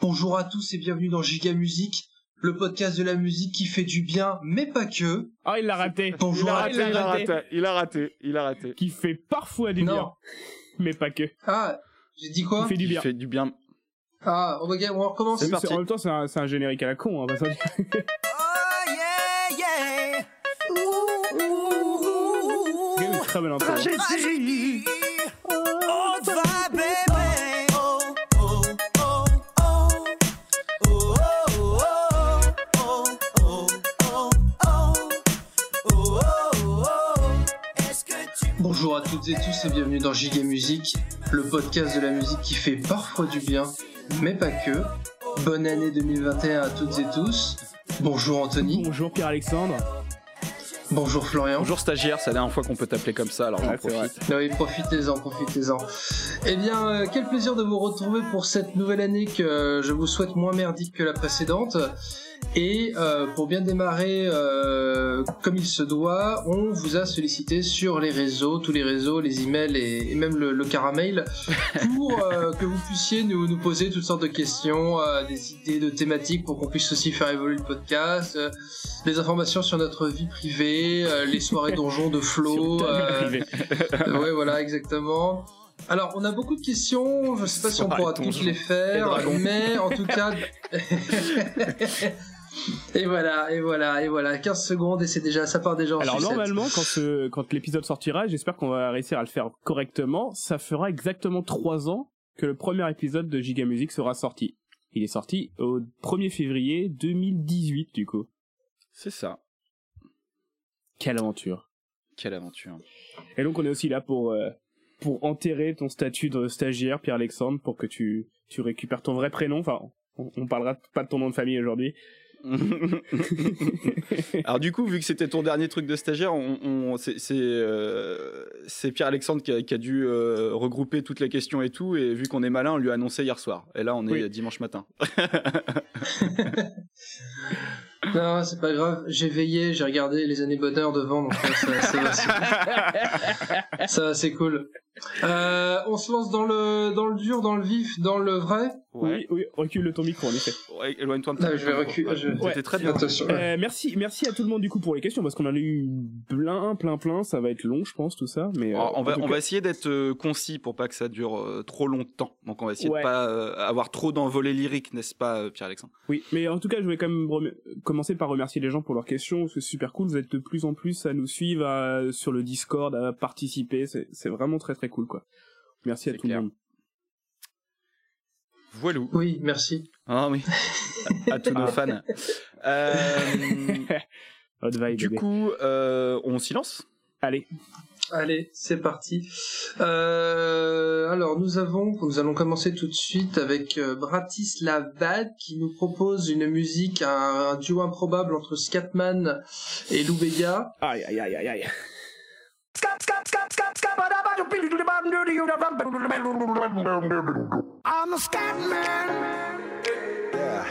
Bonjour à tous et bienvenue dans Giga Musique, le podcast de la musique qui fait du bien, mais pas que. Ah, il l'a raté. Bonjour il a à raté, tous. il a raté, il a raté, il a raté. Qui fait parfois du Non. bien. Mais pas que. Ah, j'ai dit Qui quoi fait du Il bien. fait du bien. Ah, on va, on va recommencer. C'est parti. En même temps, c'est un, générique à la con, hein, on va se le dire. Oh yeah, yeah. Très belle toutes et tous et bienvenue dans Giga Musique, le podcast de la musique qui fait parfois du bien, mais pas que. Bonne année 2021 à toutes et tous. Bonjour Anthony. Bonjour Pierre-Alexandre. Bonjour Florian. Bonjour stagiaire, c'est la dernière fois qu'on peut t'appeler comme ça, alors j'en Ouais, vrai. profite. Oui, profitez-en, profitez-en. Eh bien, euh, quel plaisir de vous retrouver pour cette nouvelle année que euh, je vous souhaite moins merdique que la précédente. Et euh, pour bien démarrer euh, comme il se doit, on vous a sollicité sur les réseaux, tous les réseaux, les emails et, et même le, le caramel, pour euh, que vous puissiez nous, nous poser toutes sortes de questions, euh, des idées de thématiques pour qu'on puisse aussi faire évoluer le podcast, euh, des informations sur notre vie privée, euh, les soirées donjons de Flo. Euh, ouais, voilà, exactement. Alors, on a beaucoup de questions. Je sais pas si on pourra toutes les faire, mais en tout cas. et voilà, et voilà, et voilà. 15 secondes et c'est déjà, ça part déjà en Alors sucette. normalement, quand, ce- quand l'épisode sortira, j'espère qu'on va réussir à le faire correctement. Ça fera exactement trois ans que le premier épisode de Giga Music sera sorti. Il est sorti au 1er février 2018 du coup. C'est ça. Quelle aventure. Quelle aventure. Et donc on est aussi là pour euh, pour enterrer ton statut de stagiaire Pierre-Alexandre pour que tu tu récupères ton vrai prénom. Enfin, on, on parlera pas de ton nom de famille aujourd'hui. alors du coup, vu que c'était ton dernier truc de stagiaire, on, on- c'est c'est, euh, c'est Pierre-Alexandre qui a, qui a dû euh, regrouper toutes les questions et tout, et vu qu'on est malin, on lui a annoncé hier soir. Et là, on est Oui. dimanche matin. Non, c'est pas grave. J'ai veillé, j'ai regardé les années bonheur devant, donc ça, c'est cool. Euh, on se lance dans le dans le dur, dans le vif, dans le vrai. Oui, oui, recule ton micro en effet. Ouais, éloigne-toi un petit peu. je vais reculer, je- Ouais. très bien. Attention. Euh, merci, merci à tout le monde du coup pour les questions parce qu'on en a eu plein, plein, plein. Ça va être long, je pense, tout ça. Mais euh, Alors, on va, tout on cas- va essayer d'être euh, concis pour pas que ça dure euh, trop longtemps. Donc on va essayer Ouais. de pas euh, avoir trop d'envolées lyriques, n'est-ce pas, euh, Pierre-Alexandre? Oui, mais en tout cas, je vais quand même rem- commencer par remercier les gens pour leurs questions. C'est super cool. Vous êtes de plus en plus à nous suivre à- sur le Discord, à participer. C'est c'est vraiment très très cool, quoi. Merci à tout clair. le monde. Voilou. Oui, merci. Ah oui. à, à tous nos fans. Euh, Hot vibe, du bébé. coup, euh, on s'y lance allez. Allez, c'est parti. Euh, alors nous avons, nous allons commencer tout de suite avec euh, Bratislav Bad qui nous propose une musique, un, un duo improbable entre Scatman et Lou Bega. Aïe aïe aïe aïe aïe. I'm the scat man. Yeah.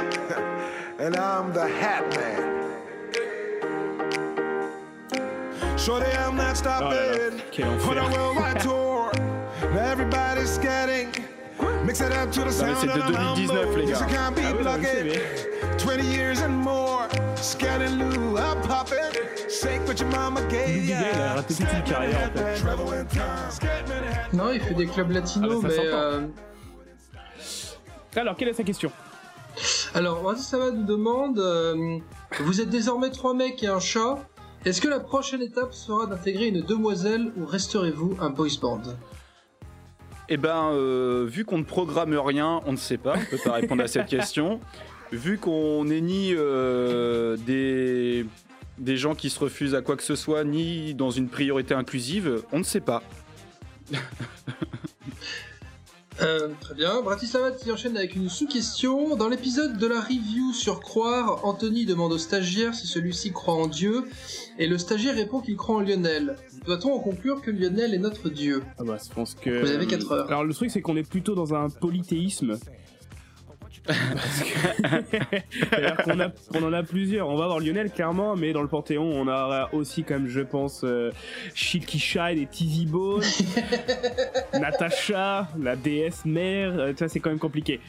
and I'm the hat man. Shorty, I'm not Oh là là, stopping. quel For the enfer. worldwide tour. Everybody's scatting. Mix it up to the sound of the 2019, les mambo. You can't be Ah oui, non, mais c'est blocking. 20 years and more. Scatting Lou, I'm popping. Shake what your mama Lou gave Bega, il a raté toute une carrière, en fait. Travel in time. Scatman hat. Non, il fait des clubs latinos, Ah, bah, mais euh, Alors, quelle est sa question? Alors Bratislava nous demande, euh, vous êtes désormais trois mecs et un chat. Est-ce que la prochaine étape sera d'intégrer une demoiselle ou resterez-vous un boys band? Eh ben, euh, vu qu'on ne programme rien, on ne sait pas. On peut pas répondre à cette question. Vu qu'on n'est ni euh, des des gens qui se refusent à quoi que ce soit, ni dans une priorité inclusive, on ne sait pas. Euh, très bien. Bratislava qui enchaîne avec une sous-question. Dans l'épisode de la review sur croire, Anthony demande au stagiaire si celui-ci croit en Dieu, et le stagiaire répond qu'il croit en Lionel. Doit-on en conclure que Lionel est notre Dieu? Ah bah, je pense que. Vous avez 4 heures. Alors le truc c'est qu'on est plutôt dans un polythéisme. Parce que- C'est-à-dire qu'on a, on en a plusieurs. On va avoir Lionel clairement, mais dans le Panthéon, on aura aussi comme je pense euh, Shilky Shide et Tizzy Bone, Natasha, la déesse mère. euh, tu vois, c'est quand même compliqué.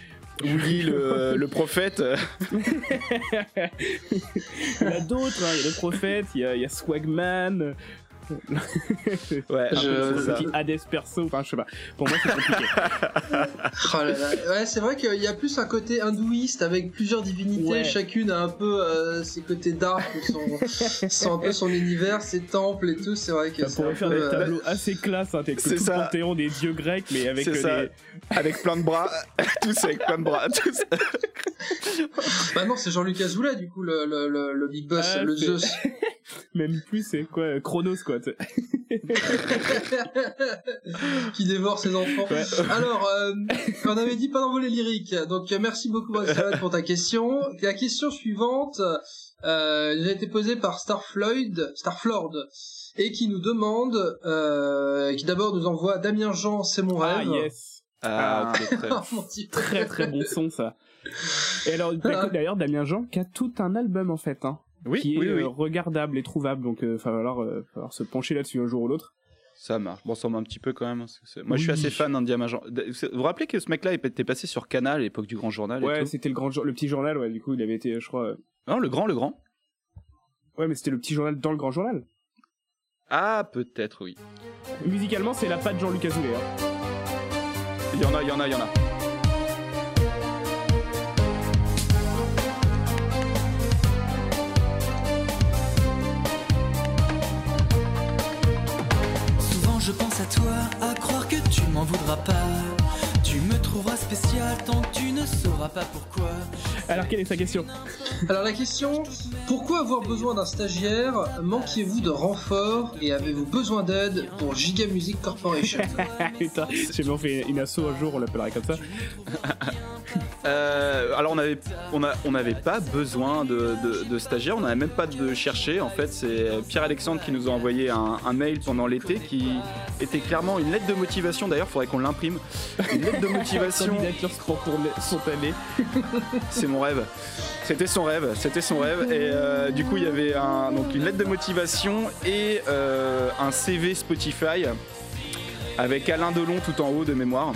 Willy le, le prophète. Il y en a d'autres, hein. il y a le prophète, il y a, il y a Swagman, Ouais, Je- petit Hades perso, enfin je sais pas. Pour moi c'est compliqué. Oh là là. Ouais, c'est vrai qu'il y a plus un côté hindouiste avec plusieurs divinités, Ouais. chacune a un peu euh, ses côtés dark, son, son- un peu son univers, ses temples et tout. C'est vrai que Ça c'est pourrait un faire peu, des euh, tableaux assez classe, hein, avec C'est tout le panthéon des dieux grecs, mais avec C'est euh, ça. des... Avec plein de bras. tous avec plein de bras. Tous. Bah non, c'est Jean-Luc Azoulay du coup le, le, le, le big boss, Ah, le Zeus. Même plus, c'est quoi Chronos, quoi. Tu sais. qui dévore ses enfants. Ouais. Alors, euh, on avait dit pas d'envoler lyrique. Donc, euh, merci beaucoup, pour ta question. La question suivante euh, elle a été posée par Starfloyd, Starflord, et qui nous demande, euh, qui d'abord nous envoie Damien Jean, c'est mon Ah, rêve. yes. Ah, très. Oh. Très très bon son, ça. Et alors, d'ailleurs, Damien Jean qui a tout un album, en fait, hein, Oui, qui est oui, oui. euh, regardable et trouvable, donc il va falloir, euh, falloir se pencher là-dessus un jour ou l'autre. Ça marche. Bon, ça un petit peu quand même. hein, Moi, je suis assez fan d'India Major. Vous vous rappelez que ce mec-là était passé sur Canal à l'époque du Grand Journal et Ouais, tout? c'était le grand jour- le petit journal, ouais, du coup, il avait été, je crois... euh, Non, le grand, le grand. Ouais, mais c'était le petit journal dans le grand journal. Ah, peut-être, oui. Musicalement, c'est la patte Jean-Luc Azoulay. Hein. Il y en a, il y en a, il y en a. m'en voudras pas. Tu me trouveras spécial tant que tu ne sauras pas pourquoi. Alors, quelle est sa question? Alors, la question, pourquoi avoir besoin d'un stagiaire? Manquiez-vous de renfort et avez-vous besoin d'aide pour Giga Music Corporation? Putain, j'ai bien fait une asso un jour, on l'appellerait comme ça. Euh, alors on avait on a on n'avait pas besoin de, de, de stagiaires, on n'avait même pas de chercher. En fait, c'est Pierre Alexandre qui nous a envoyé un, un mail pendant l'été qui était clairement une lettre de motivation. D'ailleurs, faudrait qu'on l'imprime. Une lettre de motivation. C'est mon rêve. C'était son rêve, c'était son rêve. Et euh, du coup, il y avait une lettre de motivation et euh, un CV Spotify avec Alain Delon tout en haut de mémoire.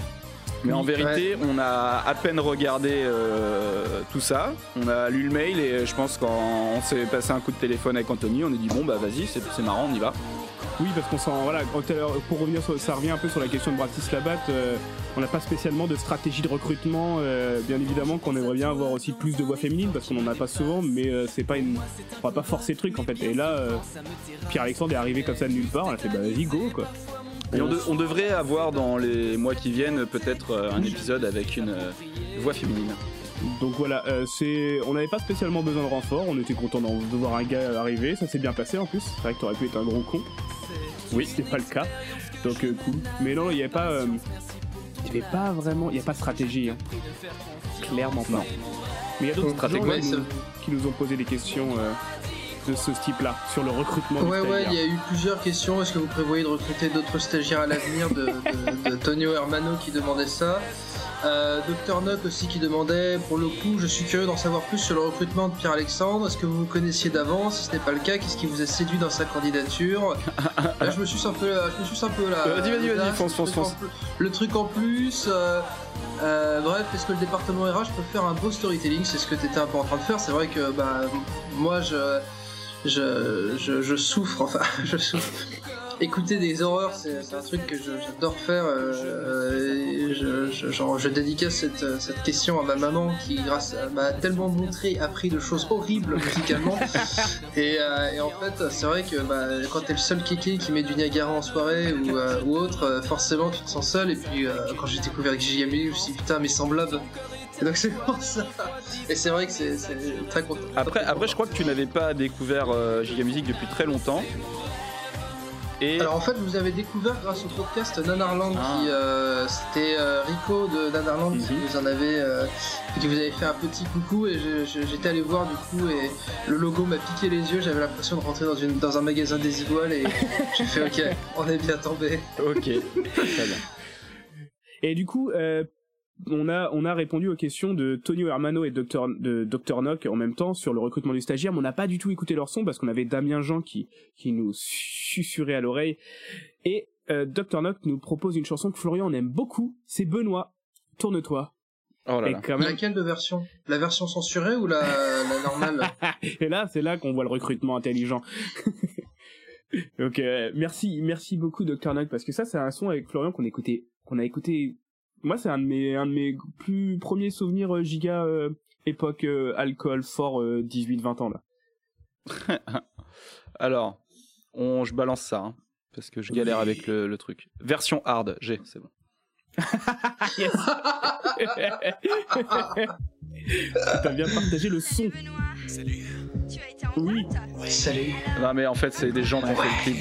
Mais en vérité, on a à peine regardé euh, tout ça. On a lu le mail et je pense quand on s'est passé un coup de téléphone avec Anthony, on a dit bon bah vas-y, c'est marrant, on y va. Oui, parce qu'on s'en. Voilà, tout à l'heure, pour revenir sur. Ça revient un peu sur la question de Bratislavat. euh, on n'a pas spécialement de stratégie de recrutement. euh, bien évidemment qu'on aimerait bien avoir aussi plus de voix féminines parce qu'on en a pas souvent, mais euh, c'est pas une. On va pas forcer le truc en fait. Et là, euh, Pierre-Alexandre est arrivé comme ça de nulle part. On a fait bah vas-y, go quoi. Et on, de- on devrait avoir dans les mois qui viennent peut-être euh, un épisode avec une euh, voix féminine. Donc voilà, euh, c'est, on n'avait pas spécialement besoin de renfort, on était content d'en- de voir un gars arriver, ça s'est bien passé en plus. C'est vrai que t'aurais pu être un gros con. Oui, c'était pas le cas, donc euh, cool. Mais non, il n'y avait pas, euh, il y avait pas vraiment, il n'y a pas de stratégie, hein. clairement pas. Mais il y a d'autres stratégies qui, nous, qui nous ont posé des questions euh, de ce type-là sur le recrutement. Ouais, ouais, il y a eu plusieurs questions. Est-ce que vous prévoyez de recruter d'autres stagiaires à l'avenir de, de, de Tonio Hermano qui demandait ça? Euh, Dr Nock aussi qui demandait, pour le coup, je suis curieux d'en savoir plus sur le recrutement de Pierre-Alexandre. Est-ce que vous vous connaissiez d'avance? Si ce n'est pas le cas, qu'est-ce qui vous a séduit dans sa candidature? Là, je me suis un peu, je me suis un peu là. Vas-y, vas-y, vas-y, là, fonce, le fonce, truc en fonce. plus- Le truc en plus. euh, euh, bref, est-ce que le département RH peut faire un beau storytelling? C'est ce que tu étais un peu en train de faire. C'est vrai que bah, moi, je, je, je, je souffre, enfin, je souffre. Écouter des horreurs, c'est un truc que j'adore faire. euh, et je, je, genre, je dédicace cette, cette question à ma maman qui, grâce à- m'a tellement montré, appris de choses horribles musicalement. et, euh, et en fait, c'est vrai que bah, quand t'es le seul kéké qui met du Niagara en soirée ou, euh, ou autre, forcément tu te sens seul. Et puis quand j'ai découvert JMU, je me suis dit putain, mes semblables. Et donc c'est pour ça. Et c'est vrai que c'est très content. Après, après, je crois que tu n'avais pas découvert euh, Giga Music depuis très longtemps. Et Alors en fait, vous avez découvert grâce au podcast Nanarland Ah. qui euh, c'était euh, Rico de Nanarland qui Mhm. vous en avait euh, qui vous avait fait un petit coucou et j'étais allé voir du coup et le logo m'a piqué les yeux. J'avais l'impression de rentrer dans une dans un magasin des iguales et j'ai fait ok, on est bien tombé. ok, très bien. Et du coup, euh, on a on a répondu aux questions de Tonio Hermano et Dr de Dr Nock en même temps sur le recrutement du stagiaire, mais on n'a pas du tout écouté leur son parce qu'on avait Damien Jean qui qui nous susurrait à l'oreille et euh, Dr Nock nous propose une chanson que Florian aime beaucoup, c'est Benoît. Tourne-toi. Oh là Et là. quand même, Laquelle de version La version censurée ou la, la normale? Et là, c'est là qu'on voit le recrutement intelligent. Donc euh, merci, merci beaucoup Dr Nug parce que ça c'est un son avec Florian qu'on écoutait, qu'on a écouté. Moi c'est un de mes un de mes plus premiers souvenirs euh, giga euh, époque euh, alcool fort 18-20 ans là. Alors, on, je balance ça, hein, parce que je galère Oui. avec le, le truc. Version hard, j'ai, c'est bon. T'as bien partagé le son. Salut. Tu as été en Oui. Salut. Non mais en fait, c'est des gens qui ont fait le clip.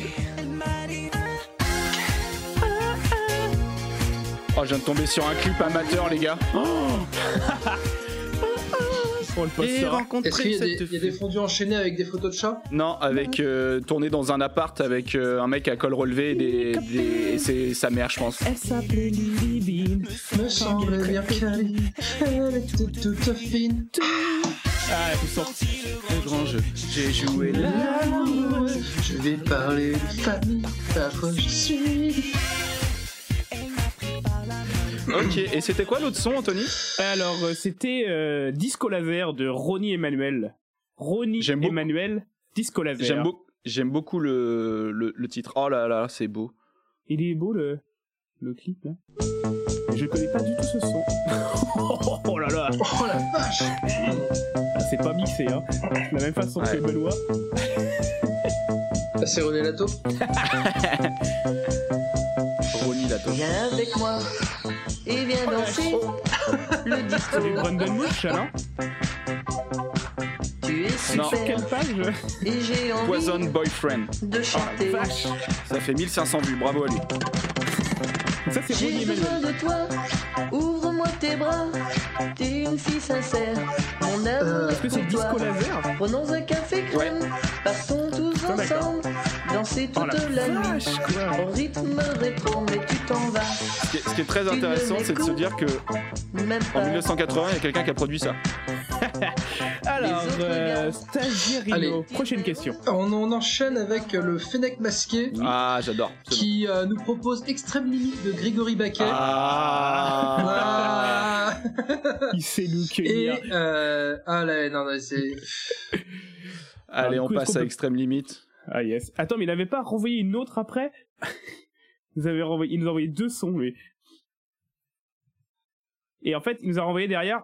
Je viens de tomber sur un clip amateur, les gars. On le postera. Est-ce qu'il y, a des- il y a des fondus enchaînés avec des photos de chats? Non, avec euh, tourné dans un appart avec euh, un mec à col relevé et des, des- et c'est sa mère, je pense. Elle s'appelait Lily Me semble bien qu'elle elle était toute fine. Ah, tu sens. Le grand jeu. J'ai joué là. L'amour, je vais parler de famille, parfois je suis. Ok, et c'était quoi l'autre son, Anthony? Alors, euh, c'était euh, Disco Laser de Ronnie Emmanuel. Ronnie J'aime beaucoup. Emmanuel, Disco Laser. J'aime beau- j'aime beaucoup le, le, le titre. Oh là là, c'est beau. Il est beau le, le clip là. Je connais pas du tout ce son. oh là là, Oh la vache Ah, c'est pas mixé hein. De la même façon Ouais. que Benoît. C'est René Lato. Viens avec moi et viens danser le C'est disco. Brandon Bush, ça, non Tu es Non. Sur quelle super page et j'ai envie Poison Boyfriend. de chanter. Vache Ça fait 1500 vues, bravo à lui. Ça, c'est J'ai besoin Emmanuel. de toi, ouvre-moi tes bras. T'es une fille sincère, mon amour Euh, Est-ce que c'est pour toi. Disco Laser Prenons un café crème, partons tous Ah, d'accord. ensemble, danser toute Oh la la nuit. vache, quoi Au rythme rétro, mais tu t'en vas, Ce qui est, ce qui est très intéressant, c'est de se dire que même en pas. 1980, il y a quelqu'un qui a produit ça. Alors, euh, Allez. prochaine question. on, on enchaîne avec le Fennec masqué Ah, j'adore. qui euh, nous propose Extrême Limite de Grégory Baquet. Ah. Ah. Il sait nous Et cueillir. euh, ah là, non, non, c'est. Allez, on passe à Extrême Limite. Ah yes. Attends, mais il avait pas renvoyé une autre après? Renvoyé, il nous a envoyé deux sons, lui. Et en fait, il nous a renvoyé derrière.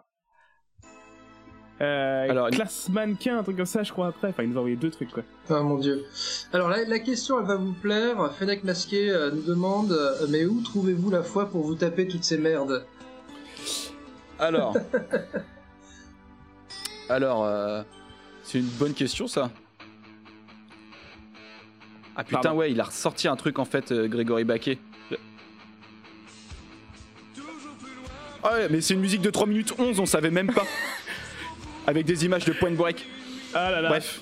Euh, Alors, classe mannequin, un truc comme ça, je crois après. Enfin, il nous a envoyé deux trucs, quoi. Oh mon dieu. Alors la, la question, elle va vous plaire. Fennec masqué euh, nous demande euh, Mais où trouvez-vous la foi pour vous taper toutes ces merdes? Alors. Alors, euh, c'est une bonne question, ça. Ah putain, Pardon. ouais, il a ressorti un truc en fait, euh, Grégory Baquet. Ah ouais, mais c'est une musique de 3 minutes 11, on savait même pas. Avec des images de point break. Ah là là. Bref.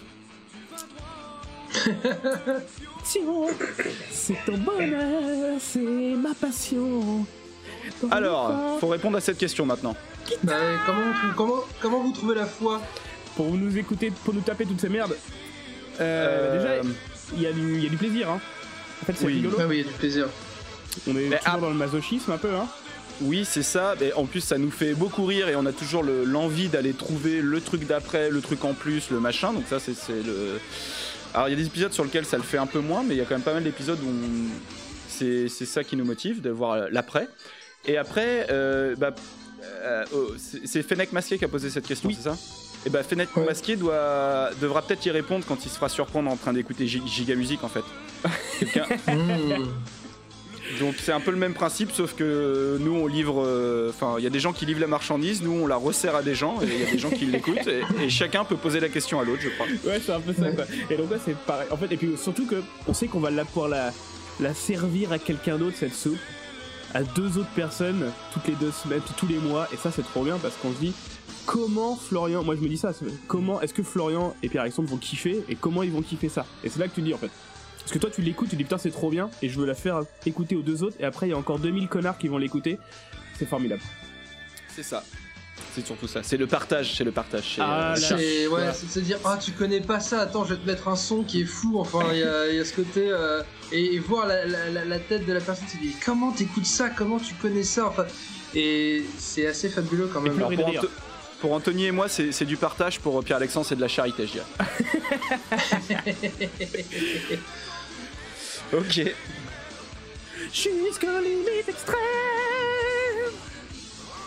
C'est ton bonheur, c'est ma passion. Ton Alors, faut répondre à cette question maintenant. Bah, comment, vous trou- comment, comment vous trouvez la foi? Pour nous écouter, pour nous taper toutes ces merdes. Euh, Euh, Déjà, il y, a du- il y a du plaisir, hein. En fait, c'est Oui. rigolo. Ah oui, il y a du plaisir. On est Mais toujours ah- dans le masochisme un peu, hein. Oui, c'est ça. Mais en plus, ça nous fait beaucoup rire et on a toujours le- l'envie d'aller trouver le truc d'après, le truc en plus, le machin. Donc ça, c'est le. Alors, il y a des épisodes sur lesquels ça le fait un peu moins, mais il y a quand même pas mal d'épisodes où on- c'est ça qui nous motive, de voir l'après. Et après, euh, bah, euh, oh, c'est Fennec Masqué qui a posé cette question, c'est ça? Et bah, Fennec Ouais. Masqué doit, devra peut-être y répondre quand il se fera surprendre en train d'écouter Gi- Giga Music en fait. Mmh. Donc c'est un peu le même principe, sauf que nous on livre, euh, enfin il y a des gens qui livrent la marchandise, nous on la resserre à des gens et il y a des gens qui l'écoutent et, et chacun peut poser la question à l'autre, je crois. Ouais, c'est un peu ça, Ouais. quoi. Et donc, là, c'est pareil. En fait, et puis surtout que on sait qu'on va la pouvoir la, la servir à quelqu'un d'autre, cette soupe, à deux autres personnes, toutes les deux semaines, tous les mois. Et ça, c'est trop bien parce qu'on se dit, comment Florian, moi je me dis ça, comment est-ce que Florian et Pierre-Alexandre vont kiffer et comment ils vont kiffer ça? Et c'est là que tu dis, en fait. Parce que toi, tu l'écoutes, tu dis putain, c'est trop bien et je veux la faire écouter aux deux autres. Et après, il y a encore 2000 connards qui vont l'écouter. C'est formidable. C'est ça. C'est surtout ça. C'est le partage, c'est le partage. c'est, Ah, euh. C'est ouais, Voilà. c'est de se dire ah tu connais pas ça, attends je vais te mettre un son qui est fou. Enfin il y a, il y a ce côté euh, et, et voir la, la, la- la tête de la personne, c'est dire comment t'écoutes ça, comment tu connais ça, enfin et c'est assez fabuleux quand même. Pour, Anthony et moi, c'est c'est du partage. Pour Pierre-Alexandre, c'est de la charité, je dirais. ok. Jusqu'aux limites extrêmes.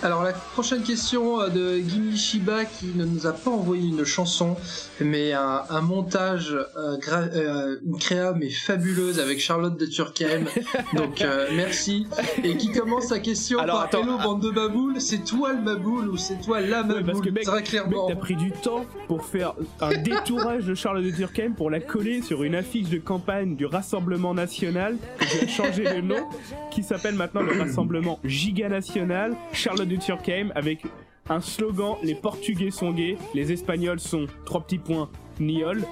Alors la prochaine question euh, de Gimi Shiba qui ne nous a pas envoyé une chanson mais un, un montage, euh, euh, une créa mais fabuleuse avec Charlotte de Turckheim. Donc euh, merci. Et qui commence sa question Alors, par Hello bande de baboules, c'est toi le baboule ou c'est toi la Ouais, baboule? parce que mec, Très Mec, clairement. t'as pris du temps pour faire un détourage de Charles de Turckheim pour la coller sur une affiche de campagne du Rassemblement National que j'ai changé le nom, qui s'appelle maintenant le Rassemblement Giga National Charlotte avec un slogan Les Portugais sont gays, les Espagnols sont trois petits points niol.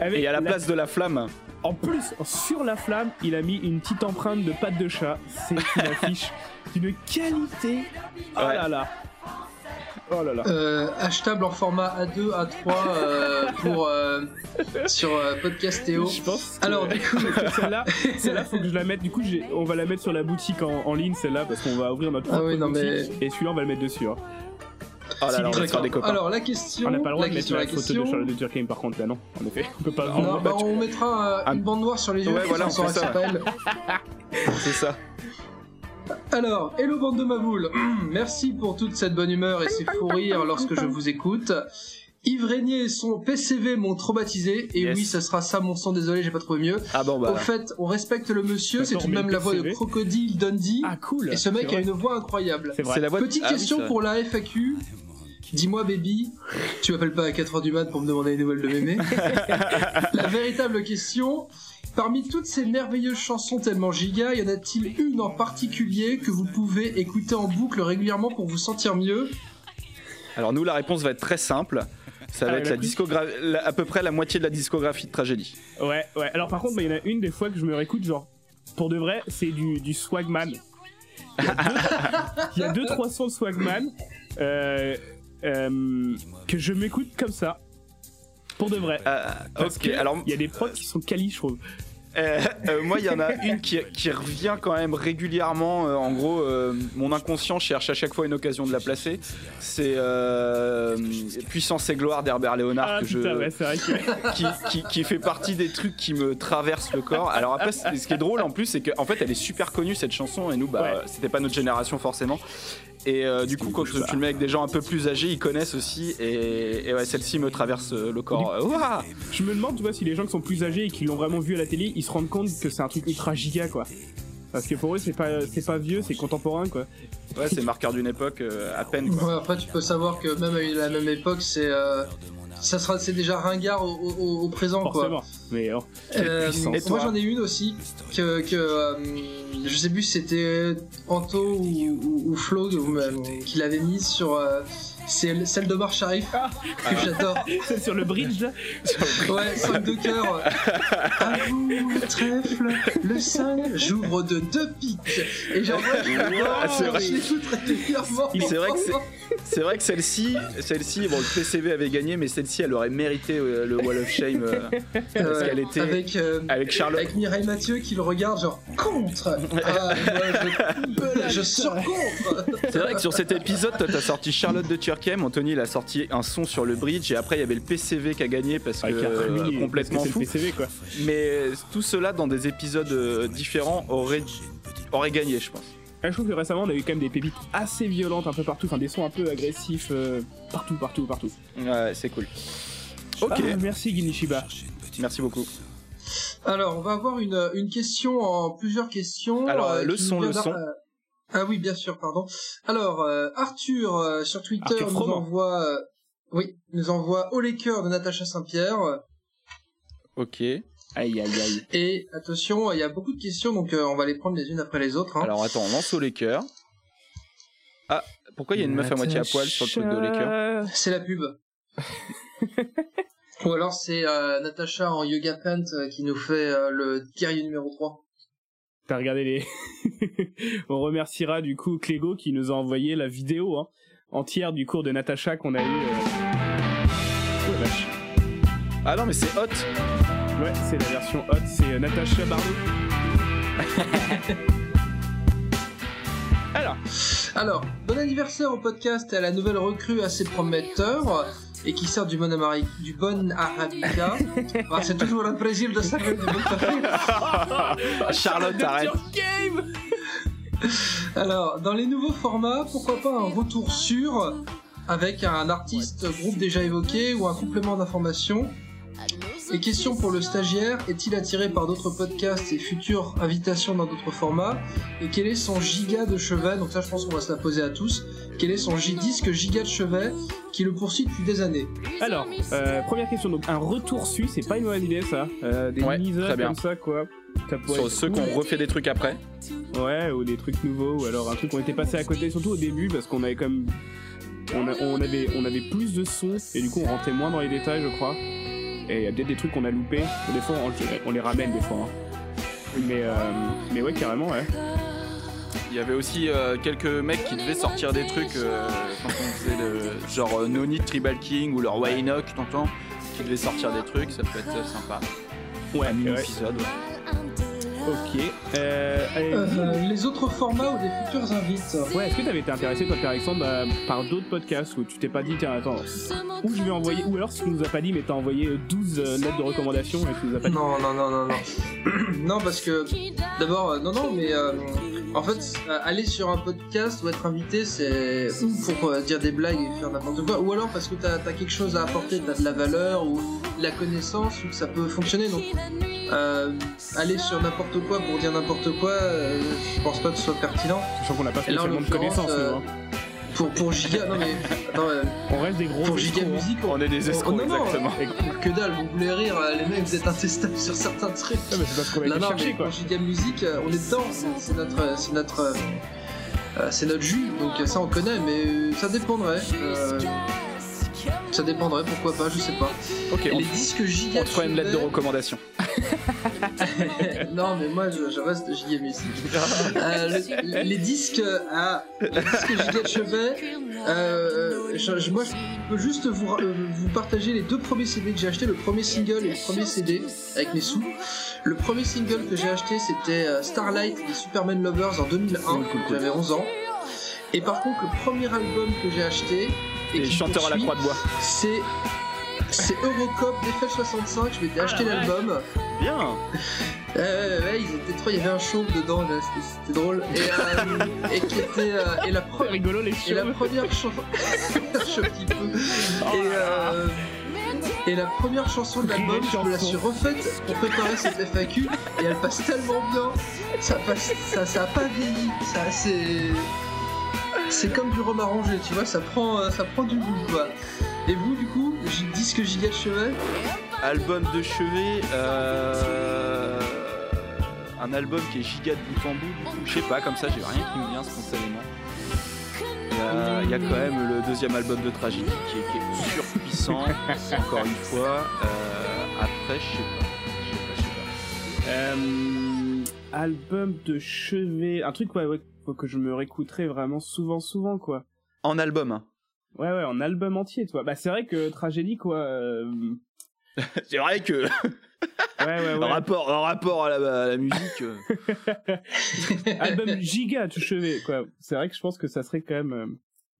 Avec Et à la la- place de la flamme, En plus, sur la flamme, il a mis une petite empreinte de patte de chat. C'est une affiche d'une qualité. Oh Ouais. là là. Oh là là. Euh, achetable en format A2, A3 euh, pour euh, sur euh, Podcastéo. Je pense. que- Alors du coup, celle-là, celle-là, faut que je la mette. Du coup, j'ai- on va la mettre sur la boutique en, en ligne, celle-là, parce qu'on va ouvrir notre Ah propre oui, non, boutique. Et celui-là, on va le mettre dessus. hein. oh là là, on des copains. Alors la question, On n'a pas le droit la de mettre question, la la photo question. de Charlotte de Turckheim, par contre, là, non. En effet, on peut pas. Non, vendre. bah, on mettra euh, Ah. une bande noire sur les yeux. Ouais, voilà, on ça. C'est ça. Alors, hello bande de maboules. Merci pour toute cette bonne humeur et ces fous rires lorsque je vous écoute. Yves Régnier et son PCV m'ont traumatisé. Et Yes. oui, ça sera ça mon son, désolé, j'ai pas trouvé mieux. Ah bon, bah. Au fait, on respecte le monsieur, c'est tout de même la voix de. Crocodile Dundee. Ah, cool. et ce mec a une voix incroyable. C'est vrai. C'est la voix de- Petite Ah oui, question pour la FAQ. Dis-moi, baby, tu m'appelles pas à 4h du mat pour me demander des nouvelles de mémé La véritable question, parmi toutes ces merveilleuses chansons tellement giga, y en a-t-il une en particulier que vous pouvez écouter en boucle régulièrement pour vous sentir mieux Alors nous, la réponse va être très simple. Ça va Ah, être la discographie, à peu près la moitié de la discographie de Tragédie. Ouais, ouais. Alors, par contre, bah, il y en a une des fois que je me réécoute, genre, pour de vrai, c'est du, du Swagman. Il y a deux- Il y a deux, trois sons de Swagman euh, euh, que je m'écoute comme ça. Pour de vrai. Euh, Parce ok, alors il y a des prods qui sont quali, je trouve. euh, euh, moi, il y en a une qui, qui revient quand même régulièrement. euh, en gros, mon inconscient cherche à chaque fois une occasion de la placer. C'est Puissance et gloire d'Herbert Léonard Ah que je, putain, ouais, c'est vrai que. qui, qui- qui fait partie des trucs qui me traversent le corps. Alors après, ce qui est drôle en plus, c'est qu'en fait, elle est super connue cette chanson et nous, bah, Ouais. c'était pas notre génération forcément. Et euh, du coup, quand tu le mets avec des gens un peu plus âgés, ils connaissent aussi. Et, et ouais, celle-ci me traverse euh, le corps. Ouah Je me demande, tu vois, si les gens qui sont plus âgés et qui l'ont vraiment vu à la télé, ils se rendent compte que c'est un truc ultra giga, quoi. Parce que pour eux, c'est pas, c'est pas vieux, c'est contemporain, quoi. ouais, c'est marqueur d'une époque euh, à peine. quoi. Ouais, Après, tu peux savoir que même à la même époque, c'est euh, ça sera, c'est déjà ringard au, au- au présent, quoi. Mais oh, Euh, moi j'en ai une aussi que, que euh, je sais plus si c'était Anto ou, ou, ou Flo qui l'avait mise sur euh, c'est celle de Marche Sharif Ah. que j'adore. C'est sur le bridge, ouais son de cœur. À vous trèfle le sol j'ouvre de deux piques et j'en vois Ah, c'est vrai. C'est vrai que c'est- C'est vrai que celle-ci, celle-ci, bon, le PCV avait gagné, mais celle-ci, elle aurait mérité euh, le Wall of Shame euh, parce Euh, qu'elle était avec euh, avec Charlotte. avec Mireille Mathieu qui le regarde genre contre. Ah, moi, je, je surcontre C'est vrai que sur cet épisode, t'as sorti Charlotte de Anthony il a sorti un son sur le bridge, et après il y avait le PCV qui a gagné parce que euh, complètement parce que fou. le PCV, quoi. Mais tout cela dans des épisodes euh, différents aurait aurait gagné, je pense. Ah, je trouve que récemment, on a eu quand même des pépites assez violentes un peu partout, enfin des sons un peu agressifs euh, partout, partout, partout. Ouais, c'est cool. Ok, Ah, merci Ginishiba. merci beaucoup. Alors, on va avoir une, une question en plusieurs questions. Alors, euh, le son, le son. Ah oui, bien sûr, pardon. Alors, euh, Arthur euh, sur Twitter Arthur nous envoie, euh, oui, nous envoie au les cœurs de Natacha Saint-Pierre. Ok. Aïe, aïe, aïe. Et attention, il y a beaucoup de questions, donc euh, on va les prendre les unes après les autres. hein. Alors attends, lance au les cœurs. Ah, pourquoi il y a une meuf à moitié à poil sur le truc de les cœurs C'est la pub. Ou alors c'est euh, Natacha en yoga pant euh, qui nous fait euh, le guerrier numéro 3. T'as regardé les. on remerciera du coup Clégo qui nous a envoyé la vidéo. Hein. entière du cours de Natacha qu'on a eu. euh, oh, vache. Ah non, mais c'est hot. Ouais, c'est la version hot, c'est euh, Natacha Bardot. Alors, Alors, bon anniversaire au podcast et à la nouvelle recrue assez prometteur et qui sert du bon, amari- du bon arabica. Ah, c'est toujours un plaisir de savoir du bon café. Charlotte, arrête. Alors, dans les nouveaux formats, pourquoi pas un retour sûr avec un artiste groupe déjà évoqué ou un complément d'information Et question pour le stagiaire, est-il attiré par d'autres podcasts et futures invitations dans d'autres formats? Et quel est son giga de chevet? Donc ça je pense qu'on va se la poser à tous. Quel est son disque giga de chevet qui le poursuit depuis des années? Alors euh, première question, donc un retour su, c'est pas une mauvaise idée ça. Euh, des Ouais, bien. comme ça quoi. Ça Sur être ceux cool. ont refait des trucs après. Ouais, ou des trucs nouveaux, ou alors un truc qu'on était passé à côté, surtout au début, parce qu'on avait comme. On, a- on avait, on avait plus de sons, et du coup on rentrait moins dans les détails, je crois. Et il y a peut-être des trucs qu'on a loupés. Des fois, on, on les ramène, des fois. hein. Mais, euh, mais ouais, carrément, ouais. Il y avait aussi euh, quelques mecs qui devaient sortir des trucs euh, quand on faisait le genre euh, No Need Tribal King ou leur Waynock, t'entends Qui devaient sortir des trucs, ça peut être sympa. Ouais, Un mini ouais. épisode. ouais. Ok. Euh, allez, Euh, Les autres formats ou des futurs invites Ouais, est-ce que t'avais été intéressé, toi, Alexandre, euh, par d'autres podcasts où tu t'es pas dit, tiens, attends, où je vais envoyer, ou alors si tu nous as pas dit, mais t'as envoyé euh, 12 euh, lettres de recommandation et tu nous as pas dit. Non, non, non, non, non. non, parce que d'abord, euh, non, non, mais euh, en fait, euh, aller sur un podcast ou être invité, c'est ou pour euh, dire des blagues et faire n'importe quoi, ou alors parce que t'as as quelque chose à apporter, t'as de la valeur ou de la connaissance ou que ça peut fonctionner. Donc, euh, aller sur n'importe quoi pour dire n'importe quoi, euh, je pense pas que ce soit pertinent. Sachant qu'on n'a pas spécialement de connaissances, euh, nous, hein. Pour, pour Giga, non mais attends, euh, On reste des gros pour escrocs, Giga hein. Musique, On est des escrocs, non, non, exactement. que dalle, vous voulez rire, euh, les mecs, vous êtes intestables sur certains trucs. Ouais, mais c'est parce qu'on non, chercher, mais quoi. pour Giga Music, euh, on est dedans, c'est- notre, c'est notre, euh, euh, c'est notre jus, donc euh, ça on connaît, mais euh, ça dépendrait. Ça dépendrait, pourquoi pas, je sais pas. Ok, on, les disques Giga on te fera une lettre de recommandation. non, mais moi je, je reste Giga Music. Euh, le- les disques à les disques Giga de chevet, euh, je- je- moi je peux juste vous, euh, vous partager les deux premiers CD que j'ai acheté, le premier single et le premier CD avec mes sous. Le premier single que j'ai acheté c'était euh, Starlight des Superman Lovers en 2001, j'avais 11 ans. Et par contre le premier album que j'ai acheté et Et chanteur à la croix de bois. c'est c'est Eurocop d'FL65, je m'étais acheté l'album. Bien Ouais, ouais, ouais, ils étaient trois, il y avait un chauve dedans, c'était- drôle. Et, euh, et qui était. euh, et, la rigolo, les et la première chanson. Je un petit peu. Et, euh, et la première chanson de l'album, je me la suis refaite pour préparer cette FAQ et elle passe tellement bien. Ça passe, ça, ça a pas vieilli. Ça, c'est. C'est comme du rhum arrangé, tu vois, ça prend, euh, ça prend du goût, quoi. Et vous, du coup, j'ai disque giga de chevet Album de chevet, euh, un album qui est giga de bout en bout, du coup, je sais pas, comme ça, j'ai rien qui me vient spontanément. Il y, a, il y a quand même le deuxième album de Tragédie qui est, qui est surpuissant, encore une fois. Euh, après, je sais pas. Je sais pas, je sais pas. Euh, album de chevet, un truc ouais, ouais, faut que je me réécouterai vraiment souvent, souvent quoi. En album, hein. Ouais ouais, en album entier, toi. Bah c'est vrai que tragédie quoi. euh, C'est vrai que Ouais ouais en ouais. rapport, en rapport à la, à la musique, euh, album giga de chevet quoi. C'est vrai que je pense que ça serait quand même euh,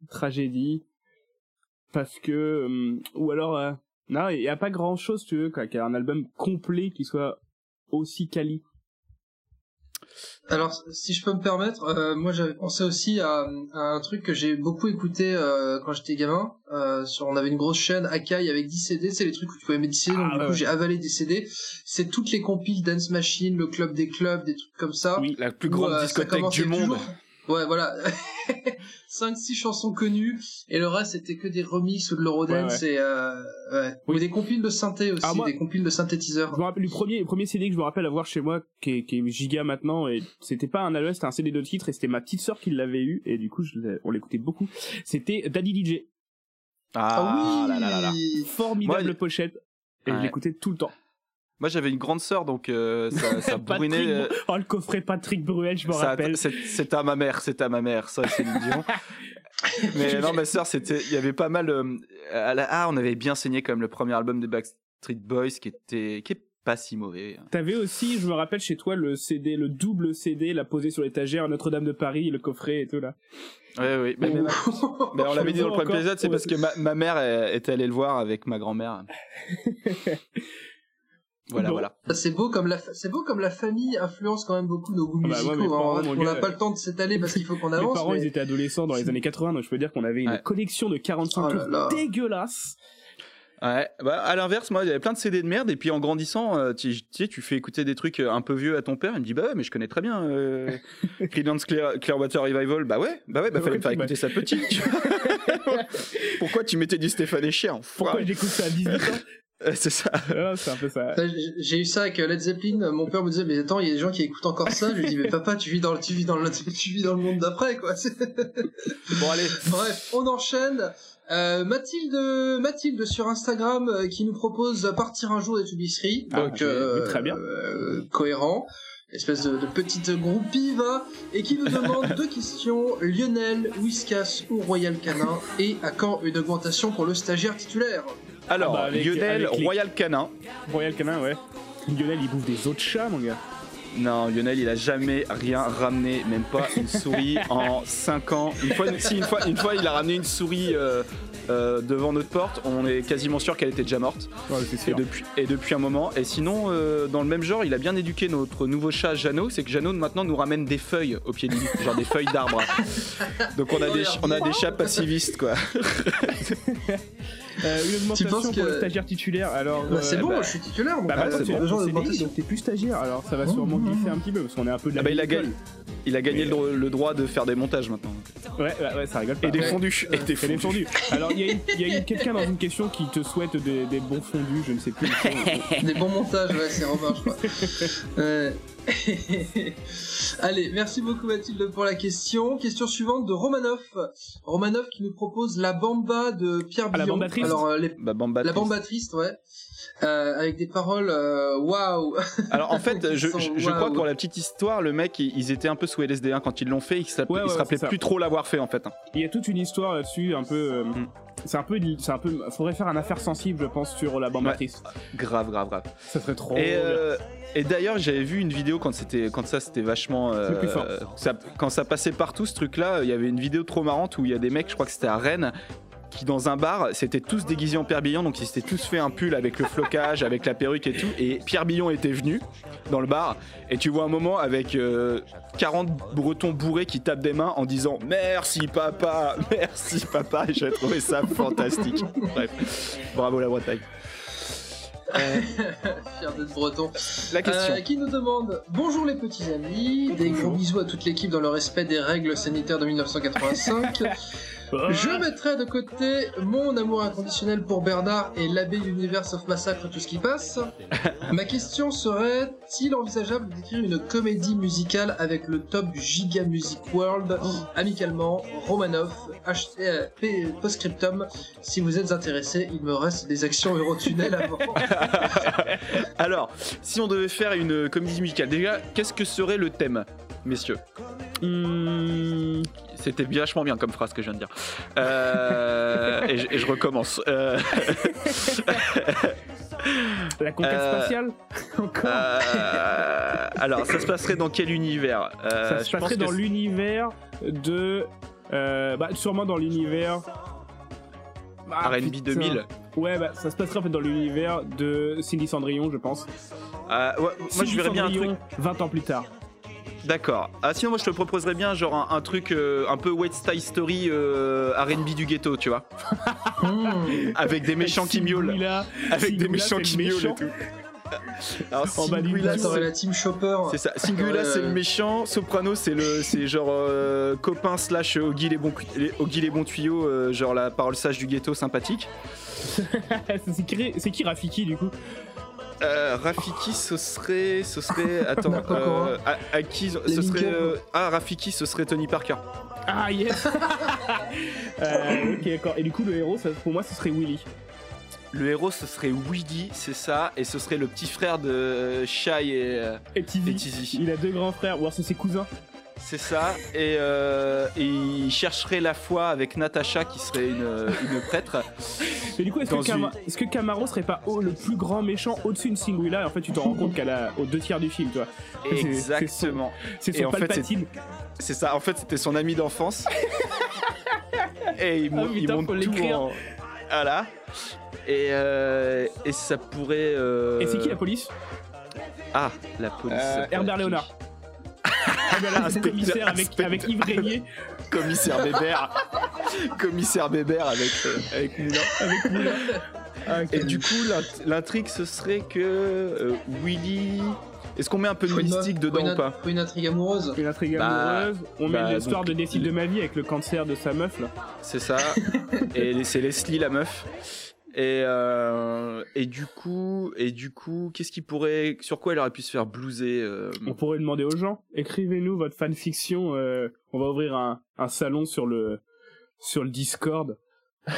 tragédie parce que ou alors non, il y a pas grand chose tu veux quoi, qu'il y ait un album complet qui soit aussi quali. Alors, si je peux me permettre, euh, moi j'avais pensé aussi à, à un truc que j'ai beaucoup écouté euh, quand j'étais gamin. Euh, sur, on avait une grosse chaîne Akai avec 10 CD, c'est les trucs où tu pouvais mettre 10 CD, donc Ah, du ouais. coup j'ai avalé des CD. C'est toutes les compiles Dance Machine, le club des clubs, des trucs comme ça. Oui. la plus où, grande euh, ça discothèque du monde. toujours- Ouais, voilà. 5-6 chansons connues, et le reste c'était que des remixes ou de l'eurodance, Ouais, et euh, ouais. Oui. Ou des compiles de synthé aussi, Ah, moi- des compiles de synthétiseurs. Je me rappelle du premier, le premier CD que je me rappelle avoir chez moi, qui est, qui est giga maintenant, et c'était pas un album, c'était un CD de titres, et c'était ma petite sœur qui l'avait eu, et du coup, je on l'écoutait beaucoup. C'était Daddy DJ. Ah, oui là là là là. Formidable Moi, pochette. Et Ouais. je l'écoutais tout le temps. Moi j'avais une grande sœur donc euh, ça, ça Patrick bourrinait. euh, Oh, le coffret Patrick Bruel, je me rappelle. c'est- à ma mère, c'est à ma mère, ça c'est Dion. Mais non, ma sœur, c'était, il y avait pas mal. euh, à la- ah, on avait bien saigné comme le premier album des Backstreet Boys, qui était, qui est pas si mauvais. T'avais aussi, je me rappelle chez toi, le CD, le double CD, la posé sur l'étagère, Notre-Dame de Paris, le coffret et tout là. Ouais, oui. Mais, mais- mais on l'avait dit dans le premier épisode, c'est parce que ma, ma mère elle, était allée le voir avec ma grand-mère. Voilà, Bon. voilà. C'est beau comme la fa- c'est beau comme la famille influence quand même beaucoup nos goûts Ah bah, musicaux. mes hein. parents, On- n'a pas le temps de s'étaler parce qu'il faut qu'on Mes avance. parents, mais- ils étaient adolescents dans les années 80, donc je peux dire qu'on avait une Ouais. collection de 45 Oh là tours là. dégueulasses. Ouais, bah, à l'inverse, moi, il y avait plein de CD de merde, et puis en grandissant, euh, tu tu sais, tu fais écouter des trucs euh, un peu vieux à ton père, il me dit, bah ouais, mais je connais très bien euh, Creedence Clear, Clearwater Revival, bah ouais, bah ouais, bah fallait me faire bah. écouter ça petit. Pourquoi tu mettais du Stéphane Echer Pourquoi j'écoute ça à 18 ans? C'est ça. Ah, C'est un peu ça. Ça, j'ai- eu ça avec euh, Led Zeppelin. Mon père me disait mais attends il y a des gens qui écoutent encore ça. Je lui dis mais papa tu vis dans le tu vis dans le tu vis dans le monde d'après quoi. Bon, allez. Bref on enchaîne. Euh, Mathilde Mathilde sur Instagram euh, qui nous propose partir un jour des Tubisseries. Ah, Donc ok, euh, oui, très bien. euh, cohérent. Espèce de, de petite groupie va et qui nous demande deux questions Lionel, Whiskas ou Royal Canin? Et à quand une augmentation pour le stagiaire titulaire? Alors, Ah bah, avec- Lionel, avec les- Royal Canin. Royal Canin, ouais. Lionel, il bouffe des os de chat, mon gars. Non, Lionel, il a jamais rien ramené, même pas une souris en 5 ans. Une fois, si, une fois, une fois, il a ramené une souris euh, euh, devant notre porte. On est quasiment sûr qu'elle était déjà morte. Ouais, c'est Et sûr. depuis, et depuis un moment. Et sinon, euh, dans le même genre, il a bien éduqué notre nouveau chat Jeannot. C'est que Jeannot maintenant nous ramène des feuilles au pied du lit, genre des feuilles d'arbre. Donc on a des, on a des chats passivistes quoi. Euh, une augmentation penses pour que- le stagiaire titulaire, alors... Bah, c'est euh, bon, bah- je suis titulaire. donc, Bah, euh, maintenant, c'est tu bon. donc t'es plus stagiaire, alors ça va sûrement glisser un petit peu, parce qu'on est un peu de la Ah bah, il a gagné, il a gagné le, dro- le droit de faire des montages maintenant. Ouais, ouais, ouais, ça rigole pas. Et des Ouais. fondus. Et des fondus. Alors, il y a, quelqu'un dans une question qui te souhaite des, des bons fondus, je ne sais plus. Des bons montages, ouais, c'est Robin, je crois. Ouais. Allez, merci beaucoup Mathilde pour la question. Question suivante de Romanov. Romanov qui nous propose la bamba de Pierre Ah, la Billon. bamba triste Alors, euh, les- Bah, Bamba la triste. bamba triste, ouais. Euh, avec des paroles euh, waouh. Alors en fait, je, crois que pour la petite histoire, le mec, ils étaient un peu sous LSD1 quand ils l'ont fait. Ils, Ouais, ils se rappelaient plus trop l'avoir fait en fait. hein. Il y a toute une histoire là-dessus, un peu. euh, Mm. C'est un peu, c'est un peu. Faudrait faire un affaire sensible, je pense, sur la bande Ouais. Grave, grave, grave. Ça serait trop. Et, euh, et d'ailleurs, j'avais vu une vidéo quand c'était, quand ça c'était vachement, euh, plus fort. ça- quand ça passait partout ce truc-là. Il y avait une vidéo trop marrante où il y a des mecs, je crois que c'était à Rennes, qui dans un bar, c'était tous déguisés en Pierre Billon, donc ils s'étaient tous fait un pull avec le flocage, avec la perruque et tout. Et Pierre Billon était venu dans le bar, et tu vois un moment avec euh, 40 Bretons bourrés qui tapent des mains en disant merci papa, merci papa. J'ai trouvé ça fantastique. Bref, bravo la Bretagne. Fier d'être breton. La question. Euh, qui nous demande Bonjour les petits amis, des gros bisous à toute l'équipe dans le respect des règles sanitaires de 1985. Je mettrai de côté mon amour inconditionnel pour Bernard et l'abbé Universe of Massacre, tout ce qui passe. Ma question serait-il envisageable d'écrire une comédie musicale avec le top du Giga Music World Amicalement, Romanov, H- euh, Postscriptum. Si vous êtes intéressé, il me reste des actions Eurotunnel avant. Alors, si on devait faire une comédie musicale, déjà, qu'est-ce que serait le thème, messieurs? Hmm, C'était vachement bien comme phrase que je viens de dire. Euh, et, je, et je recommence. Euh, la conquête Euh, spatiale Encore alors, ça se passerait dans quel univers? Ça se je passerait dans l'univers de. bah, sûrement dans l'univers. Ah, R&B putain. 2000. Ouais, bah, ça se passerait en fait dans l'univers de Cindy Cendrillon, je pense. Euh, ouais, moi, je verrais bien un truc. Cendrillon, 20 ans plus tard. D'accord. Ah, sinon, moi, je te proposerais bien, genre, un, un truc euh, un peu West Side Story euh, RB du ghetto, tu vois Hmm. Avec des méchants qui miaulent. Singula, Avec des méchants qui le miaulent et tout. Alors, Singula, c'est- la team Chopper. C'est ça. Singula, c'est le méchant. Soprano, c'est le, c'est genre euh, copain slash Oggy les bons, Oggy les bons tuyaux, euh, genre la parole sage du ghetto sympathique. c'est qui Rafiki du coup Euh, Rafiki, ce serait, ce serait, attends, N'importe euh, à, à qui, ce Les serait, euh, ah Rafiki, ce serait Tony Parker. Ah yes euh, Ok, d'accord. Et du coup, le héros, ça, pour moi, ce serait Willy. Le héros, ce serait Weedy, c'est ça, et ce serait le petit frère de Shai et, euh, Et Tizi. et Tizi. Il a deux grands frères, ou alors c'est ses cousins. C'est ça. Et, euh, et il chercherait la foi avec Natacha qui serait une, une prêtre. Mais du coup, est-ce que, une- Camaro serait pas le plus grand méchant au-dessus de Singuilla Et en fait, tu te rends compte qu'elle a aux deux tiers du film, tu vois. C'est- c'est son- Exactement. C'est Et son en fait, c'est- Palpatine. C'est ça. En fait, c'était son ami d'enfance. et il, Ah, il monte tout en... Voilà. Et, euh, et ça pourrait. euh, Et c'est qui la police? Ah, la police. Herbert Léonard. Inspecteur- commissaire avec, Yves Régnier, Commissaire Bébert. Commissaire Bébert avec, euh, avec Moulin. avec Moulin. Ah, Et du coup, l'int- l'intrigue, ce serait que euh, Willy. Est-ce qu'on met un peu de une- mystique dedans une, ou pas une intrigue amoureuse? Une intrigue Bah, amoureuse. On bah, met l'histoire donc, de Décide de ma vie avec le cancer de sa meuf là. C'est ça. et c'est Leslie la meuf. Et, euh, et du coup, et du coup, qu'est-ce qui pourrait, sur quoi elle aurait pu se faire blouser euh, On pourrait demander aux gens, écrivez-nous votre fanfiction. euh, on va ouvrir un, salon sur le sur le Discord.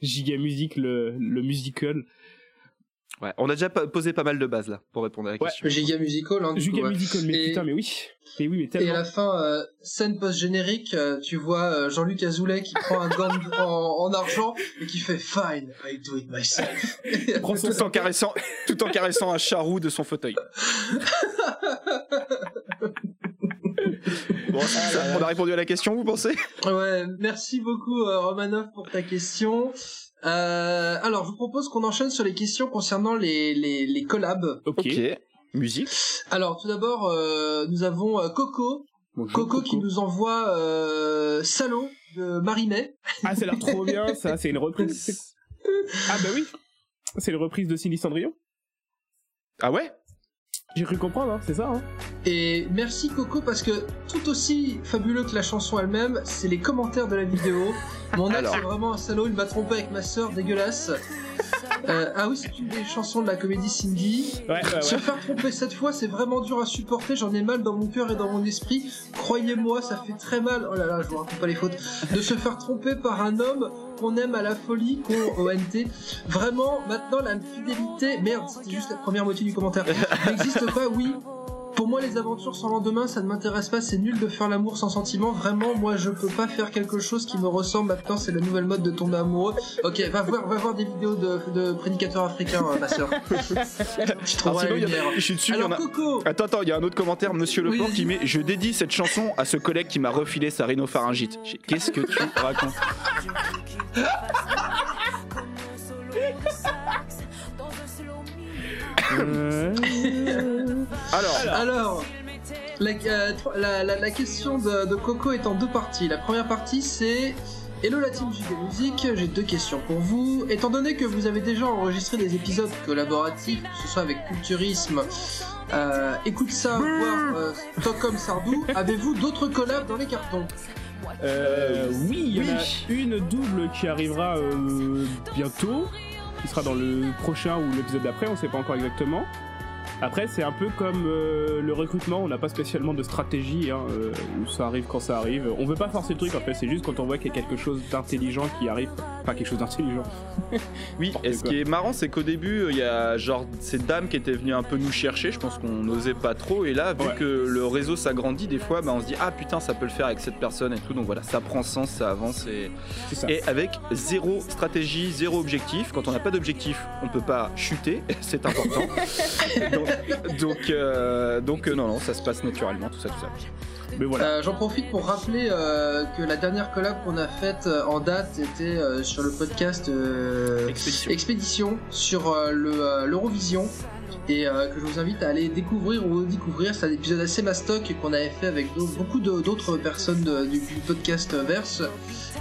Giga Music, le musical. Ouais, on a déjà posé pas mal de bases là pour répondre à la Ouais. question. Giga Musical. Hein, du coup, Giga ouais. Musical, mais Et- putain, mais oui. Mais oui, mais Et à tellement. la fin, euh, scène post-générique, euh, tu vois euh, Jean-Luc Azoulay qui prend un gant en, en argent et qui fait Fine, I do it myself. Prends son Tout en caressant, tout en caressant un charroux de son fauteuil. bon, ça. on a répondu à la question, vous pensez? Ouais, merci beaucoup euh, Romanov pour ta question. Euh, alors, je vous propose qu'on enchaîne sur les questions concernant les, les, les collabs. Ok. Musique. Alors, tout d'abord, euh, nous avons euh, Coco, Bonjour, Coco qui nous envoie euh, Salaud de Marimé. Ah, ça a l'air trop bien, ça. C'est une reprise. c'est- Ah bah oui. C'est une reprise de Cindy Cendrillon. Ah ouais? J'ai cru comprendre, hein, c'est ça. Hein. Et merci Coco parce que tout aussi fabuleux que la chanson elle-même, c'est les commentaires de la vidéo. Mon ex Alors. est vraiment un salaud, il m'a trompé avec ma sœur, dégueulasse. Euh, ah oui, c'est une des chansons de la comédie Cindy. Ouais, ouais, Se faire tromper cette fois, c'est vraiment dur à supporter. J'en ai mal dans mon cœur et dans mon esprit. Croyez-moi, ça fait très mal. Oh là là, je vous raconte pas les fautes. De se faire tromper par un homme qu'on aime à la folie, qu'on ONT. Vraiment, maintenant, la fidélité. Merde, c'était juste la première moitié du commentaire. N'existe pas, oui. Pour moi, les aventures sans lendemain, ça ne m'intéresse pas. C'est nul de faire l'amour sans sentiment. Vraiment, moi, je peux pas faire quelque chose qui me ressemble. Maintenant, c'est la nouvelle mode de tomber amoureux. Ok, va voir, va voir des vidéos de, de prédicateurs africains, euh, ma Alors, trouveras la sinon, y a- je suis dessus, il y en Alors, a. Coco, Attends, attends, il y a un autre commentaire, Monsieur Oui, Leport, vas-y. qui met Je dédie cette chanson à ce collègue qui m'a refilé sa rhinopharyngite. J'ai- Qu'est-ce que tu racontes Euh, Alors, Alors, la, euh, tro- la, la- la question de, de Coco est en deux parties. La première partie, c'est Hello la team Giga Music, j'ai deux questions pour vous. Étant donné que vous avez déjà enregistré des épisodes collaboratifs, que ce soit avec Culturisme, euh, Écoute ça, voire euh, Stockholm Sardou, avez-vous d'autres collabs dans les cartons? Euh, oui, il y en a une double qui arrivera euh, bientôt, qui sera dans le prochain ou l'épisode d'après, on sait pas encore exactement. Après, c'est un peu comme euh, le recrutement, on n'a pas spécialement de stratégie, hein, euh, où ça arrive quand ça arrive. On veut pas forcer le truc, en fait, c'est juste quand on voit qu'il y a quelque chose d'intelligent qui arrive. Enfin, quelque chose d'intelligent. oui, et ce quoi. qui est marrant, c'est qu'au début, il y a genre cette dame qui était venue un peu nous chercher, je pense qu'on n'osait pas trop, et là, vu Ouais. que le réseau s'agrandit, des fois, bah, on se dit Ah putain, ça peut le faire avec cette personne et tout, donc voilà, ça prend sens, ça avance, et, ça. et avec zéro stratégie, zéro objectif. Quand on n'a pas d'objectif, on peut pas chuter, c'est important. donc, donc, euh, donc, euh, non, non, ça se passe naturellement, tout ça, tout ça. Mais voilà. Euh, J'en profite pour rappeler euh, que la dernière collab qu'on a faite euh, en date était euh, sur le podcast euh, Expédition. Expédition sur euh, le, euh, l'Eurovision et euh, que je vous invite à aller découvrir ou découvrir. C'est un épisode assez mastoc qu'on avait fait avec beaucoup d'autres personnes de- du, du podcast Verse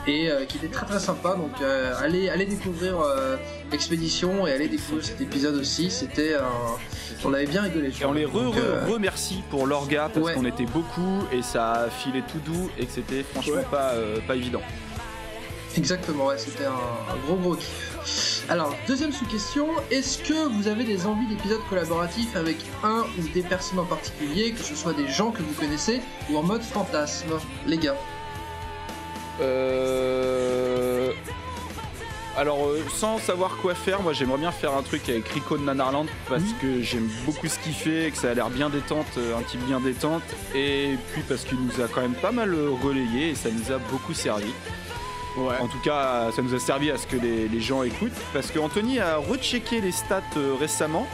et euh, qui était très très sympa. Donc euh, allez, allez découvrir euh, Expédition et allez découvrir cet épisode aussi. C'était un... On avait bien rigolé. Et on les re, Donc, re- remercie pour l'orga parce Ouais. qu'on était beaucoup et ça a filé tout doux et que c'était franchement Ouais. pas, pas évident. Exactement, ouais, c'était un, un gros gros kiff. Alors, deuxième sous-question, est-ce que vous avez des envies d'épisodes collaboratifs avec un ou des personnes en particulier, que ce soit des gens que vous connaissez ou en mode fantasme, les gars Euh... alors, euh, sans savoir quoi faire, moi j'aimerais bien faire un truc avec Rico de Nanarland parce que j'aime beaucoup ce qu'il fait, que ça a l'air bien détente, euh, un type bien détente, et puis parce qu'il nous a quand même pas mal euh, relayé et ça nous a beaucoup servi. Ouais. En tout cas, ça nous a servi à ce que les, les gens écoutent parce que Anthony a rechecké les stats récemment.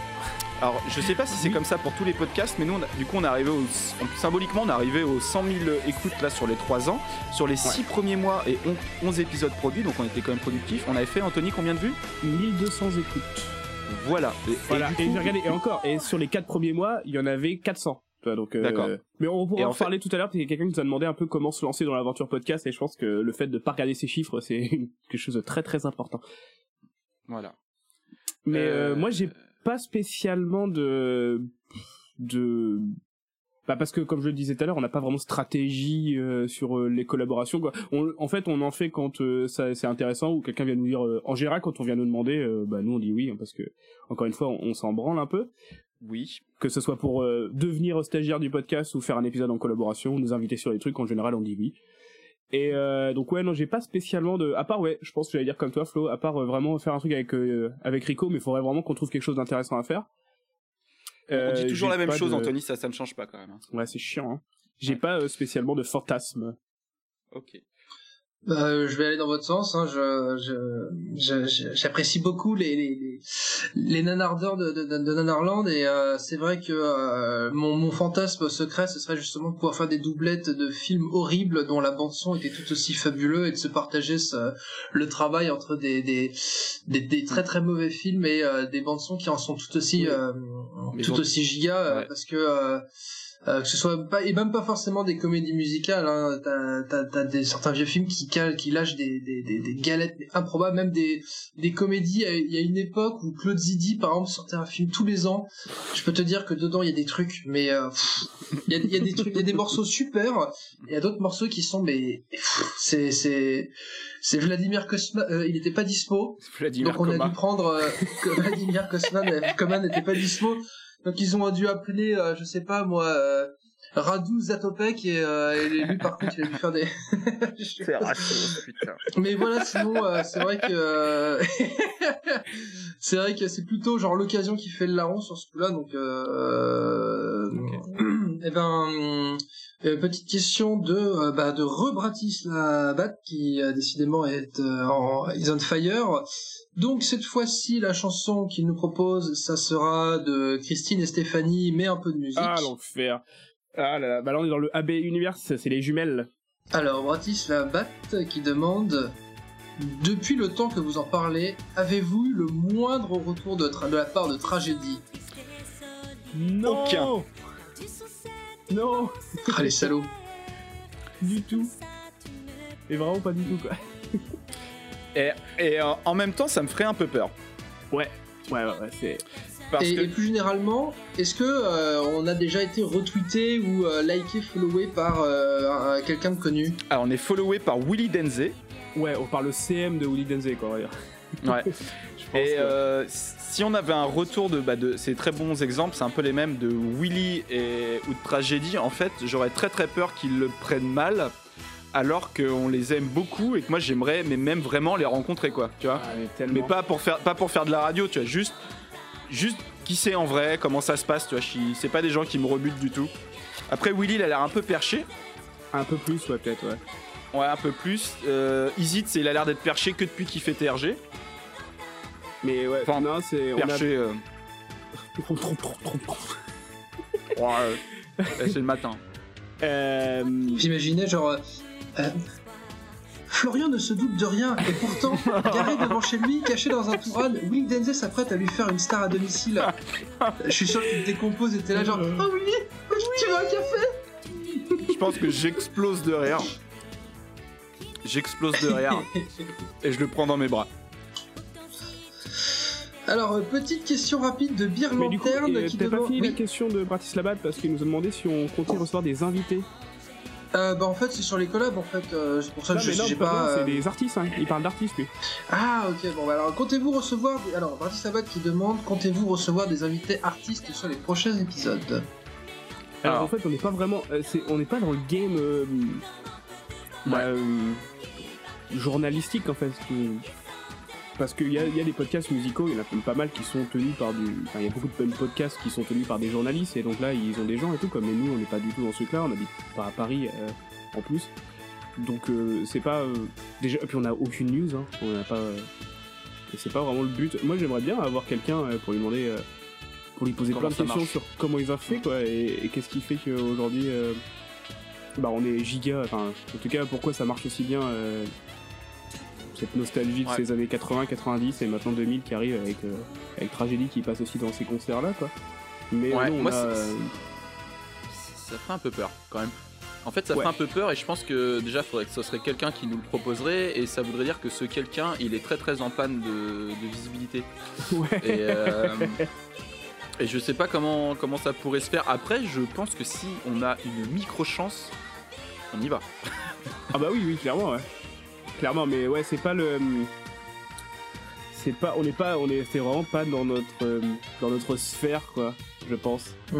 Alors, je sais pas si c'est comme ça pour tous les podcasts, mais nous, on a- du coup, on est arrivé au, on- symboliquement, on est arrivé aux 100 000 écoutes là sur les 3 ans. Sur les 6 premiers mois et on- 11 épisodes produits, donc on était quand même productif. On avait fait, Anthony, combien de vues? 1200 écoutes. Voilà. Et, et Voilà, du et, coup- j'ai regardé, et encore, et sur les 4 premiers mois, il y en avait 400. Tu vois, Donc, euh, D'accord. Mais on pourra Et en en fait- parler tout à l'heure, parce qu'il y a quelqu'un qui nous a demandé un peu comment se lancer dans l'aventure podcast, et je pense que le fait de pas regarder ces chiffres, c'est quelque chose de très très important. Voilà. Mais euh, Euh, moi, j'ai pas spécialement de de bah parce que comme je le disais tout à l'heure, on n'a pas vraiment de stratégie euh, sur euh, les collaborations. Quoi. On, en fait, on en fait quand euh, ça c'est intéressant ou quelqu'un vient nous dire. en général, quand on vient nous demander, bah nous on dit oui hein, parce que encore une fois, on, on s'en branle un peu. Oui. Que ce soit pour devenir stagiaire du podcast ou faire un épisode en collaboration, ou nous inviter sur les trucs, en général, on dit oui. Et euh, donc ouais non j'ai pas spécialement de à part ouais je pense que j'allais dire comme toi Flo à part euh, vraiment faire un truc avec euh, avec Rico mais il faudrait vraiment qu'on trouve quelque chose d'intéressant à faire on Euh, dit toujours j'ai la même chose, de- Anthony, ça, ça ne change pas quand même. hein. ouais c'est chiant hein. j'ai Ouais. pas euh, spécialement de fantasme Ok. Bah, euh, je vais aller dans votre sens. Hein. Je, je, je- je- j'apprécie beaucoup les les, les, les nanardeurs de, de, de, Nanarland et euh, c'est vrai que euh, mon, mon fantasme secret, ce serait justement de pouvoir faire des doublettes de films horribles dont la bande son était tout aussi fabuleux et de se partager ce, le travail entre des des, des, des très très mauvais films et euh, des bandes son qui en sont tout aussi euh, tout aussi giga euh, Ouais. parce que euh, euh, que ce soit pas et même pas forcément des comédies musicales hein, t'as t'as t'as des certains vieux films qui calent qui lâchent des des des, des galettes improbables. Même des des comédies euh, il y a une époque où Claude Zidi par exemple sortait un film tous les ans. Je peux te dire que dedans il y a des trucs mais euh, il y a y a des trucs il y a des morceaux super et il y a d'autres morceaux qui sont mais c'est c'est c'est Vladimir Kosma euh, il était pas dispo. Vladimir donc on a dû prendre euh, Vladimir Kosman, euh, Koman n'était pas dispo. Donc ils ont dû appeler, euh, je sais pas moi, euh, Radu Zatopek et, euh, et lui par contre il a dû faire des. C'est raciste, putain. Mais voilà, sinon euh, c'est vrai que euh, c'est vrai que c'est plutôt genre l'occasion qui fait le larron sur ce coup-là. Donc euh... eh ben euh, petite question de euh, bah, de Rebratislabat qui euh, décidément est euh, en is on fire. Donc cette fois-ci la chanson qu'il nous propose, ça sera de Christine et Stéphanie, mais un peu de musique. ah l'enfer ah là là bah là on est dans le AB Universe c'est les jumelles Alors, Bratislavat qui demande Depuis le temps que vous en parlez, avez-vous eu le moindre retour de la part de tragédie? Non Aucun. Non Ah, les salauds du tout et vraiment pas du tout quoi Et, et euh, en même temps, ça me ferait un peu peur. ouais ouais ouais, ouais, c'est Parce et, que et plus généralement, est-ce que euh, on a déjà été retweeté ou euh, liké, followé par euh, un- quelqu'un de connu? Alors, on est followé par Willy Denze. ouais on parle le CM de Willy Denze quoi on va dire. Ouais. Je pense Et euh, si on avait un retour de, bah, de ces très bons exemples, c'est un peu les mêmes de Willy et, ou de Tragédie, en fait, j'aurais très très peur qu'ils le prennent mal, alors qu'on les aime beaucoup et que moi j'aimerais, mais même vraiment les rencontrer, quoi, tu vois. Ah, mais pas pour, faire, pas pour faire de la radio, tu vois, juste, juste qui c'est en vrai, comment ça se passe, tu vois, c'est pas des gens qui me rebutent du tout. Après, Willy, il a l'air un peu perché, un peu plus ouais peut-être ouais ouais, un peu plus. Euh, c'est- il a l'air d'être perché que depuis qu'il fait TRG. mais ouais Enfin, non c'est on a Perché, euh, Trop, trop, trop, trop, trop. ouais, c'est le matin. Euh, J'imaginais genre. euh, euh, Florian ne se doute de rien, et pourtant, garé devant chez lui, caché dans un tourane, Will Denzel s'apprête à lui faire une star à domicile. Je suis sûr qu'il décompose et t'es là genre Oh oui, tu veux un café Je pense que j'explose de rire. J'explose de rire et je le prends dans mes bras. Alors, euh, petite question rapide de Beer mais du coup, Lanterne euh, qui t'as pas demande. fini la Oui. question de Bratislava parce qu'il nous a demandé si on comptait recevoir des invités. Euh, bah en fait c'est sur les collabs en fait, euh, c'est pour ça que non, je mais non, j'ai pas euh, c'est des artistes, hein. il parle d'artistes lui. Ah ok bon bah alors comptez-vous recevoir des... alors Sabat qui demande comptez-vous recevoir des invités artistes sur les prochains épisodes? Alors, Alors. en fait, on n'est pas vraiment, euh, c'est- on n'est pas dans le game euh, bah, euh, journalistique en fait. parce qu'il y a, il y a des podcasts musicaux, il y en a même pas mal qui sont tenus par du. Enfin, il y a beaucoup de podcasts qui sont tenus par des journalistes, et donc là, ils ont des gens et tout, comme nous, on n'est pas du tout dans ce truc-là, on habite pas à Paris euh, en plus. Donc, euh, c'est pas. euh, déjà, et puis on a aucune news, hein, on n'a pas. et c'est pas vraiment le but. Moi, j'aimerais bien avoir quelqu'un pour lui demander. pour lui poser Comment plein de questions marche. sur comment ils ont fait, quoi, et, et qu'est-ce qui fait qu'aujourd'hui. bah, on est giga. Enfin, en tout cas, pourquoi ça marche aussi bien. euh, cette nostalgie de Ouais. ces années 80, 90 et maintenant 2000 qui arrive avec, euh, avec Tragédie qui passe aussi dans ces concerts-là, quoi. Mais Ouais, nous, on moi, a, euh, Ça fait un peu peur quand même. En fait, ça Ouais. fait un peu peur et je pense que déjà, faudrait que ce serait quelqu'un qui nous le proposerait et ça voudrait dire que ce quelqu'un, il est très très en panne de, de visibilité. ouais. Et, euh, et je sais pas comment, comment ça pourrait se faire. Après, je pense que si on a une micro chance, on y va. Ah bah oui, oui, clairement, ouais. Clairement, mais ouais, c'est pas le. C'est pas, on n'est pas, on est, c'est vraiment pas dans notre, euh, dans notre sphère, quoi. Je pense. Mm.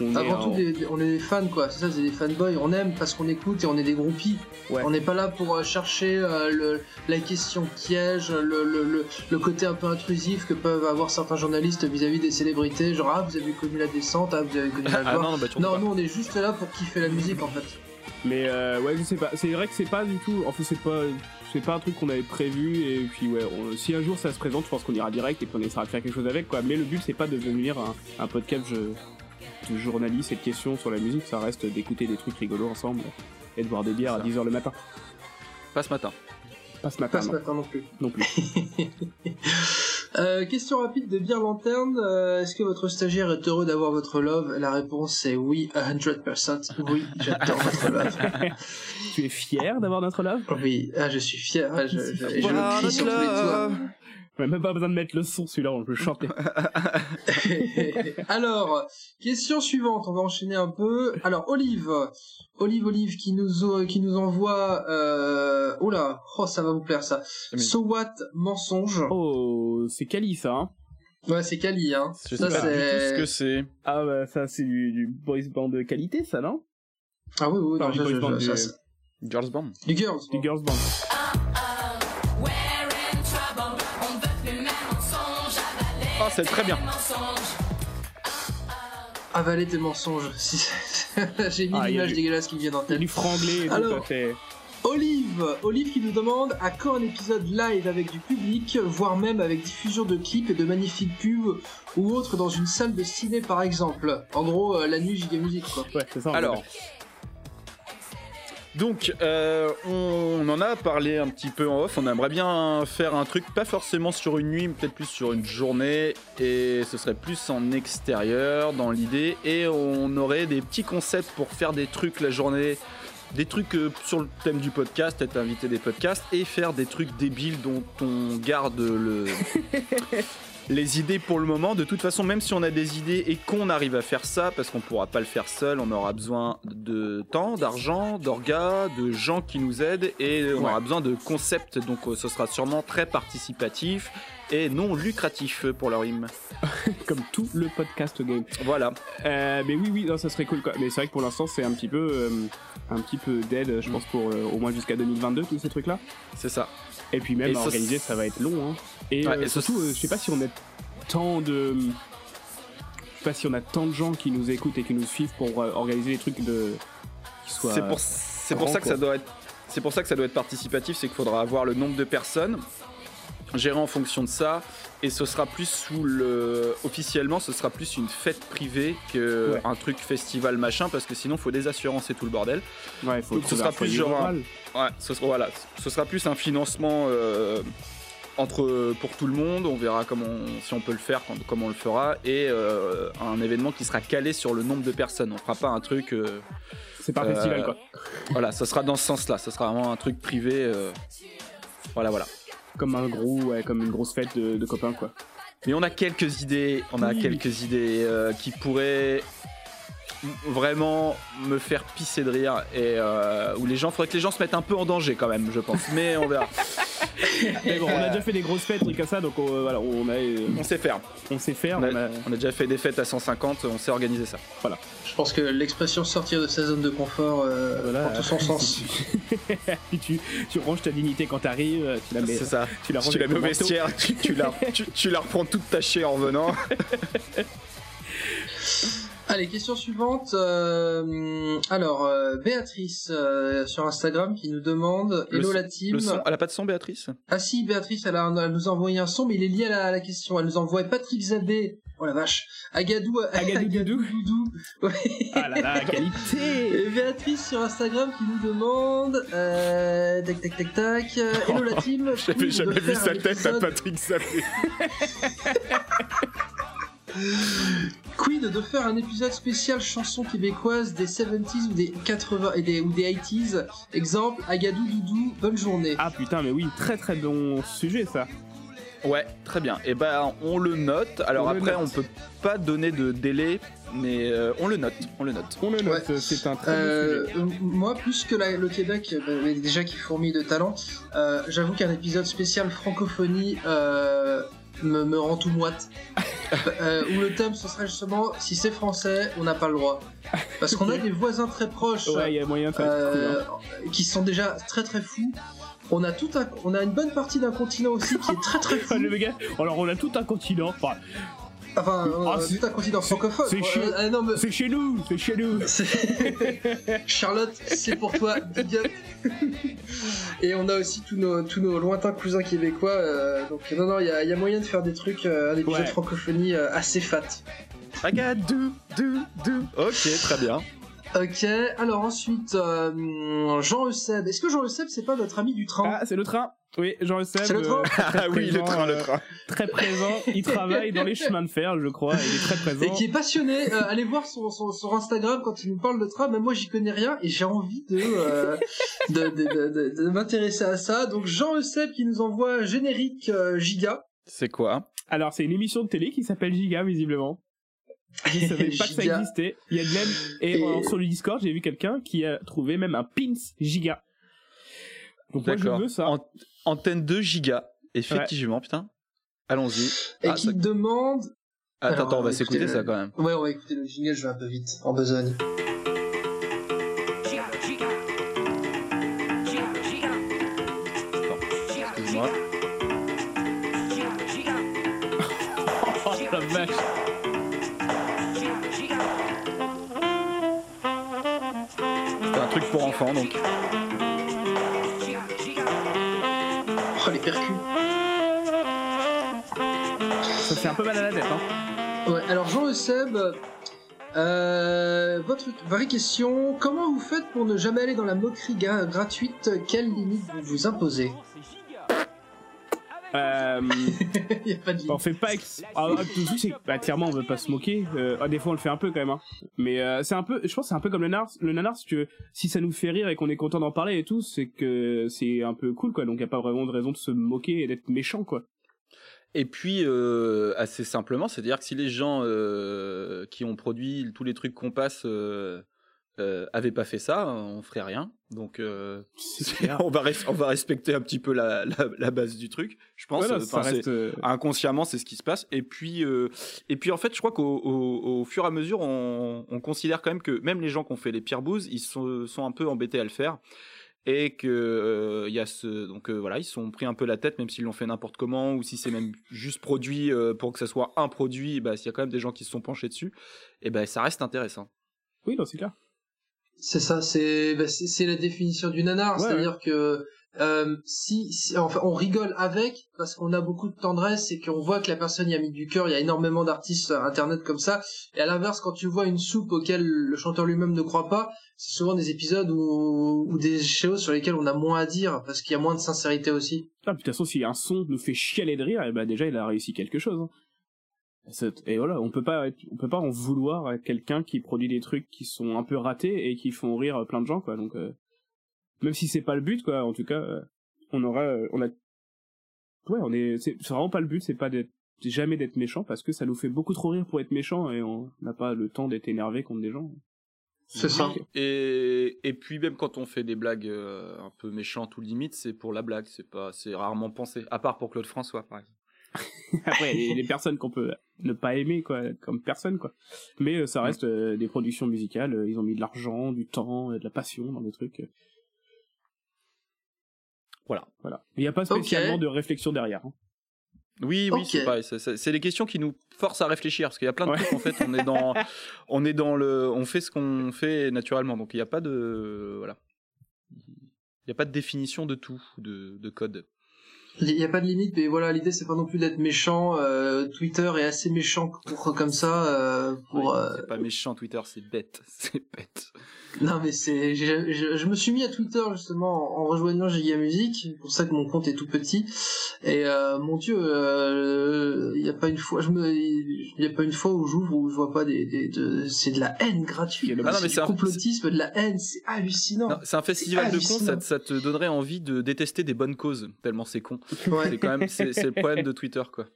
On est Avant tout, en- des- des- on est des fans, quoi. C'est ça, c'est des fanboys. On aime parce qu'on écoute et on est des groupies. Ouais. On n'est pas là pour euh, chercher euh, le, la question piège, le, le, le, le côté un peu intrusif que peuvent avoir certains journalistes vis-à-vis des célébrités. Genre, ah, vous avez connu la descente, ah, vous avez connu la Ah gloire. non, bah non, nous, on est juste là pour kiffer la musique, en fait. Mais euh, ouais, je sais pas. C'est vrai que c'est pas du tout. En fait, c'est pas, c'est pas un truc qu'on avait prévu. Et puis ouais, on- si un jour ça se présente, je pense qu'on ira direct et qu'on essaiera de faire quelque chose avec, quoi. Mais le but, c'est pas de devenir un, un podcast je- de journaliste et de questions sur la musique. Ça reste d'écouter des trucs rigolos ensemble et de boire des bières à Ça. 10h le matin. Pas ce matin. Pas ce matin, Pas ce non, matin non plus. non plus. Euh, question rapide de Bière Lanterne. Euh, Est-ce que votre stagiaire est heureux d'avoir votre love? La réponse est oui, 100%. Oui, j'adore votre love. tu es fier d'avoir notre love? Oui, ah, je suis fier. ah, je, je, je Voilà, le crie sur tous les toits. On a même pas besoin de mettre le son, celui-là, on peut chanter. Alors, question suivante, on va enchaîner un peu. Alors, Olive, Olive, Olive qui nous, qui nous envoie... Euh... Oula, oh, ça va vous plaire ça. Mais- So what, mensonge. Oh, c'est Kali ça, hein Ouais, c'est Kali, hein. Je Ça, sais pas du tout c'est- ce que c'est. Ah bah ça c'est du, du boys band de qualité ça, non? Ah oui, oui, Enfin, non, du ça, boys je- band, je- du- ça, Girls Band. du girls. Du girls band. Ah, c'est très bien. Avaler tes mensonges. Si- J'ai mis Ah, l'image du- dégueulasse qui me vient a tête. du franglais et tout, Alors- ça fait... Olive, Olive qui nous demande à quand un épisode live avec du public, voire même avec diffusion de clips et de magnifiques pubs ou autres dans une salle de ciné par exemple? En gros, euh, la nuit giga musique quoi. Ouais, c'est ça. Alors, donc, euh, on en a parlé un petit peu en off. On aimerait bien faire un truc, pas forcément sur une nuit, mais peut-être plus sur une journée. Et ce serait plus en extérieur, dans l'idée. Et on aurait des petits concepts pour faire des trucs la journée. Des trucs euh, sur le thème du podcast, peut-être inviter des podcasts et faire des trucs débiles dont on garde le, les idées pour le moment. De toute façon, même si on a des idées et qu'on arrive à faire ça, parce qu'on pourra pas le faire seul, on aura besoin de temps, d'argent, d'orgas, de gens qui nous aident et on Ouais. aura besoin de concepts. Donc euh, ce sera sûrement très participatif et non lucratif pour leur hymne. comme tout le podcast game. Voilà. Euh, mais oui, oui, non, ça serait cool. Quoi. Mais c'est vrai que pour l'instant, c'est un petit peu, euh, un petit peu d'aide, je pense, pour euh, au moins jusqu'à 2022, tous ces trucs-là. C'est ça. Et puis même Et à ça, organiser, ça va être long. Hein. Et, Ouais, euh, et surtout, euh, je sais pas si on a tant de, je sais pas si on a tant de gens qui nous écoutent et qui nous suivent pour euh, organiser des trucs de, qui soient. C'est pour, c'est pour ça que quoi. ça doit être. C'est pour ça que ça doit être participatif, c'est qu'il faudra avoir le nombre de personnes, gérer en fonction de ça, et ce sera plus sous le. Officiellement, ce sera plus une fête privée que Ouais. un truc festival machin, parce que sinon, il faut des assurances et tout le bordel. Ouais, il faut Donc, ce sera un plus genre rural. Ouais, ce sera, voilà, ce sera plus un financement euh, entre pour tout le monde. On verra comment, si on peut le faire, quand- comment on le fera, et euh, un événement qui sera calé sur le nombre de personnes. On fera pas un truc. euh, C'est pas un festival, quoi. voilà, ça sera dans ce sens-là. Ça sera vraiment un truc privé. voilà, voilà. Comme un gros, ouais, comme une grosse fête de, de copains, quoi. Mais on a quelques idées. On a Oui. quelques idées euh, qui pourraient vraiment me faire pisser de rire et euh, où les gens faudrait que les gens se mettent un peu en danger quand même je pense mais on verra Mais bon, on a déjà fait des grosses fêtes, trucs comme ça, donc on, euh, voilà, on, a, euh, On sait faire. on sait faire. On a, on a- on a déjà fait des fêtes à 150, on sait organiser ça. Je pense que l'expression sortir de sa zone de confort euh, Voilà. prend tout son sens. Puis tu, tu ranges ta dignité quand t'arrives, tu la mets. C'est ça. tu la ranges tu la mets au vestiaire, tu, tu la, tu, tu la reprends toute tachée en revenant. Allez, question suivante. euh, alors, euh, Béatrice euh, sur Instagram qui nous demande Le Hello son- la team. Le son, elle a pas de son, Béatrice? Ah si, Béatrice, elle, a, elle nous a envoyé un son, mais il est lié à la, à la question. Elle nous envoie Patrick Zabé. Oh la vache. Agadou. Agadou Doudou. Doudou. Ouais. Ah là là, qualité Et Béatrice sur Instagram qui nous demande euh, tac tac tac tac euh, Hello la team J'avais jamais vu faire sa tête à épisode- Patrick Zappé. Quid de faire un épisode spécial chanson québécoise des 70s ou des 80 et des, ou des 80s Exemple, Agadou Doudou, bonne journée. Ah putain, mais oui, très très bon sujet ça. Ouais, très bien. Et ben, on le note. Alors On après, note. on peut pas donner de délai, mais euh, on le note. On le note. On le note, Ouais. c'est un très bon Euh, sujet. moi, plus que la- le Québec, euh, déjà qui fourmille de talent, euh, j'avoue qu'un épisode spécial francophonie euh, me, me rend tout moite. euh, où le thème, ce serait justement, si c'est français, on n'a pas le droit. Parce qu'on a des voisins très proches Ouais, il y a moyen de faire des trucs euh, cool, hein. qui sont déjà très très fous. On a, tout un, on a une bonne partie d'un continent aussi qui est très très fou. Gars, alors on a tout un continent. Enfin, Enfin, euh, Ah, c'est- tout un continent francophone. c'est Euh, ah, non, mais- c'est chez nous, c'est chez nous. C'est- Charlotte, c'est pour toi, big up. Et on a aussi tous nos, tous nos lointains cousins québécois. euh, donc non, non, il y a, il y a moyen de faire des trucs, euh, un épisode Ouais. francophonie euh, assez fat. Agadou, dou, dou. Ok, très bien. Ok, alors ensuite, euh, Jean Euseb. Est-ce que Jean Euseb, c'est pas notre ami du train Ah, c'est le train. Oui, Jean le sais. C'est le train Ah oui, le train, le train. Très présent. Il travaille dans les chemins de fer, je crois. Il est très Et présent. qui est passionné. Euh, allez voir son, son, son Instagram quand il nous parle de train. Même moi, j'y connais rien et j'ai envie de, euh, de, de, de, de- de m'intéresser à ça. Donc Jean Euseb qui nous envoie un générique euh, giga. C'est quoi? Alors, c'est une émission de télé qui s'appelle Giga, visiblement. Je savais pas que ça Giga. existait. Il y a de même. Et, Et- euh, sur le Discord, j'ai vu quelqu'un qui a trouvé même un pins Giga. Donc moi, je veux ça. An- Antenne 2 gigas. Effectivement, putain. Allons-y. Et Ah, qui ça- demande. Attends, Alors, attends, on va s'écouter le- ça quand même. Ouais, on va écouter le jingle, je vais un peu vite, en besogne. Excuse-moi. Oh la vache. Pour enfants donc. Oh, les percus. Ça fait un peu mal à la tête. Hein. Ouais, alors Jean Le Seb, euh, votre vraie question, comment vous faites pour ne jamais aller dans la moquerie gratuite? Quelles limites vous vous imposez? Euh, y a pas de on fait pas. Ex... Ah, ah, c'est bah, clairement, on veut pas se moquer. Euh, ah, des fois, on le fait un peu quand même. Hein. Mais euh, c'est un peu. Je pense que c'est un peu comme le nanar. Le nanar, si, tu veux, si ça nous fait rire et qu'on est content d'en parler et tout, c'est que c'est un peu cool, quoi. Donc, y a pas vraiment de raison de se moquer et d'être méchant, quoi. Et puis, euh, assez simplement, c'est-à-dire que si les gens euh, qui ont produit tous les trucs qu'on passe euh, avaient pas fait ça, on ferait rien. Donc, euh, on, va on va respecter un petit peu la, la, la base du truc, je pense. Voilà, ça Enfin, c'est- reste. euh, inconsciemment c'est ce qui se passe et puis euh, et puis en fait je crois qu'au au, au fur et à mesure on, on considère quand même que même les gens qui ont fait les pires bouses ils sont, sont un peu embêtés à le faire et que euh, il y a ce donc euh, voilà ils se sont pris un peu la tête même s'ils l'ont fait n'importe comment ou si c'est même juste produit euh, pour que ça soit un produit bah s'il y a quand même des gens qui se sont penchés dessus et ben ça reste intéressant Oui, non, c'est clair. C'est ça, c'est bah, c'est c'est la définition du nanar, Ouais, c'est-à-dire que euh, si, si- enfin, on rigole avec parce qu'on a beaucoup de tendresse et qu'on voit que la personne y a mis du cœur, il y a énormément d'artistes sur internet comme ça. Et à l'inverse, quand tu vois une soupe auquel le chanteur lui-même ne croit pas, c'est souvent des épisodes ou des choses sur lesquelles on a moins à dire parce qu'il y a moins de sincérité aussi. Ah, de toute façon, si un son nous fait chialer de rire, et bah déjà, il a réussi quelque chose. hein. Et voilà, on peut pas, être- on peut pas en vouloir à quelqu'un qui produit des trucs qui sont un peu ratés et qui font rire plein de gens, quoi. Donc, euh, même si c'est pas le but, quoi, en tout cas, euh, on aura, euh, on a, ouais, on est, c'est vraiment pas le but, c'est pas d'être, c'est jamais d'être méchant parce que ça nous fait beaucoup trop rire pour être méchant et on n'a pas le temps d'être énervé contre des gens. C'est ça. Et, et puis même quand on fait des blagues euh, un peu méchantes ou limites, c'est pour la blague, c'est pas, c'est rarement pensé. À part pour Claude François, par exemple. Après, les, les personnes qu'on peut ne pas aimer, quoi, comme personne, quoi. Mais euh, ça reste euh, des productions musicales. euh, ils ont mis de l'argent, du temps, de la passion dans des trucs. Voilà. Voilà. Il n'y a pas spécialement de réflexion derrière. hein. Oui, oui, Ok. c'est pareil. C'est- des questions qui nous forcent à réfléchir parce qu'il y a plein de Ouais. trucs. En fait, on est dans, on est dans le, on fait ce qu'on fait naturellement. Donc il n'y a pas de, voilà, il n'y a pas de définition de tout, de, de code. Il n'y a pas de limite, mais voilà, l'idée c'est pas non plus d'être méchant. euh, Twitter est assez méchant pour comme ça. euh, pour, Oui, euh, C'est pas méchant Twitter, c'est bête, c'est bête. Non mais c'est, je, je, je me suis mis à Twitter justement en, rejoignant Giga Music, c'est pour ça que mon compte est tout petit. Et euh, mon Dieu, il y a pas une fois, je me, il y a pas une fois où j'ouvre où je vois pas des, des de, c'est de la haine gratuite. Ah non, mais c'est du un- complotisme, de la haine, c'est hallucinant. C'est un festival de cons, ça, ça te donnerait envie de détester des bonnes causes, tellement c'est con. Ouais. C'est quand même, c'est c'est le problème de Twitter, quoi.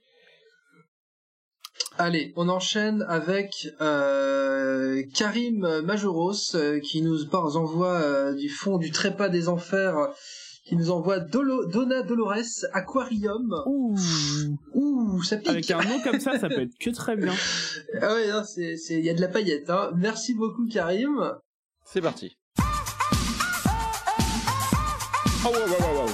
Allez, on enchaîne avec euh, Karim Majoros euh, qui nous par- envoie euh, du fond du trépas des enfers, qui nous envoie Dolo- Donna Dolores Aquarium. Ouh. Ouh, ça pique. Avec un nom comme ça, ça peut être que très bien. Ah ouais, non, c'est, c'est, il y a de la paillette. Hein. Merci beaucoup Karim. C'est parti. Oh, wow, wow, wow,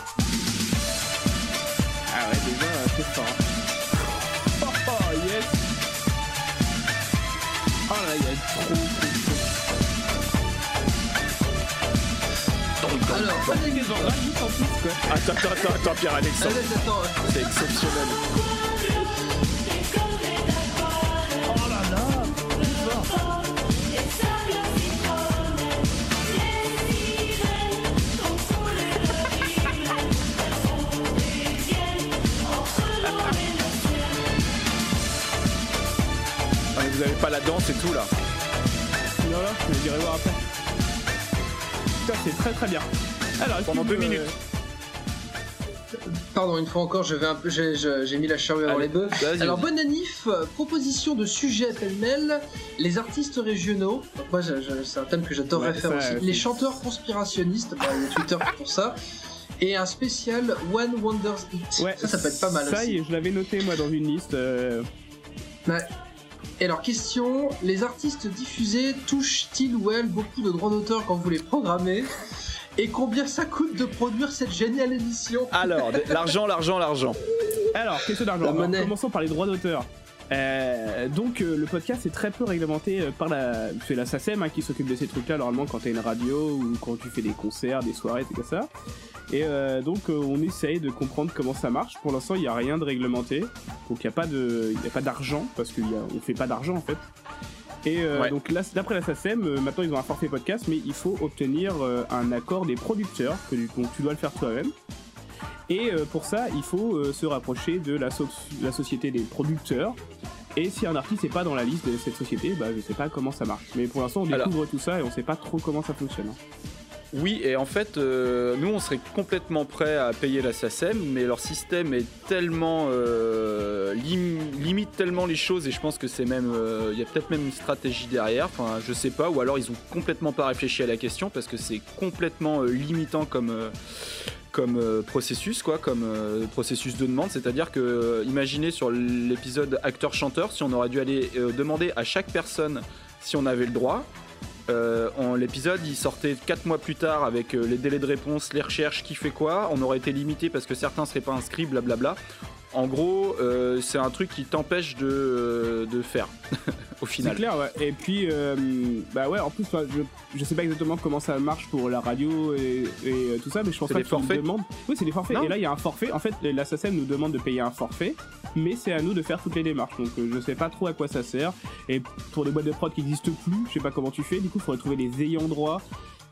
Attends, attends, attends, Pierre-Alexandre. C'est exceptionnel. Oh là là. Ah, mais vous avez pas la danse et tout là. Non, là, je dirais voir après. Putain, c'est très très bien. Alors, Pendant deux veut, minutes. euh, Pardon, une fois encore, je vais un peu, j'ai, mis la charrue avant les bœufs. Alors, bonne anif, euh, proposition de sujet pêle-mêle, les artistes régionaux. Donc, moi, c'est un thème que j'adorerais Ouais, faire ça, aussi. euh, Les chanteurs conspirationnistes, bah, il y a Twitter pour ça. Et un spécial One Wonders Hit. Ouais, ça, ça peut être pas mal Ça, aussi. y est, je l'avais noté moi dans une liste. euh, Ouais. Et alors, question, les artistes diffusés touchent-ils ou elles beaucoup de droits d'auteur quand vous les programmez? Et combien ça coûte de produire cette géniale émission Alors, l'argent, l'argent, l'argent. Alors, question d'argent. Commençons par les droits d'auteur. Euh, donc euh, le podcast est très peu réglementé euh, par la c'est la SACEM hein, qui s'occupe de ces trucs là normalement quand t'as une radio ou quand tu fais des concerts des soirées tout ça et euh, donc euh, on essaye de comprendre comment ça marche pour l'instant il n'y a rien de réglementé donc il n'y a pas de il y a pas d'argent parce qu'on fait pas d'argent en fait et euh, Ouais. donc là d'après la SACEM euh, maintenant ils ont un forfait podcast mais il faut obtenir euh, un accord des producteurs que donc tu dois le faire toi-même et pour ça, il faut se rapprocher de la, so- la société des producteurs. Et si un artiste n'est pas dans la liste de cette société, bah, je sais pas comment ça marche. Mais pour l'instant, on Alors. découvre tout ça et on sait pas trop comment ça fonctionne. hein. Oui, et en fait, euh, nous, on serait complètement prêt à payer la SACEM, mais leur système est tellement. euh, lim- limite tellement les choses, et je pense que c'est même. euh, Il y a peut-être même une stratégie derrière, enfin, je sais pas, ou alors ils ont complètement pas réfléchi à la question, parce que c'est complètement limitant comme. comme processus quoi comme processus de demande c'est à dire que imaginez sur l'épisode acteur chanteur si on aurait dû aller demander à chaque personne si on avait le droit euh, en- l'épisode il sortait 4 mois plus tard avec euh, les délais de réponse, les recherches, qui fait quoi. On aurait été limité parce que certains seraient pas inscrits, blablabla. En gros, euh, c'est un truc qui t'empêche de, euh, de faire au C'est final. clair, ouais. Et puis, euh, bah ouais, en plus, je, je sais pas exactement comment ça marche pour la radio et, et, tout ça, mais je pense C'est pas nous forfaits demandent. Oui, c'est des forfaits. Non. Et là, il y a un forfait. En fait, la SACEM nous demande de payer un forfait, mais c'est à nous de faire toutes les démarches. Donc, euh, je sais pas trop à quoi ça sert. Et pour les boîtes de prod qui n'existent plus, je sais pas comment tu fais. Du coup, il faudrait trouver les ayants droit.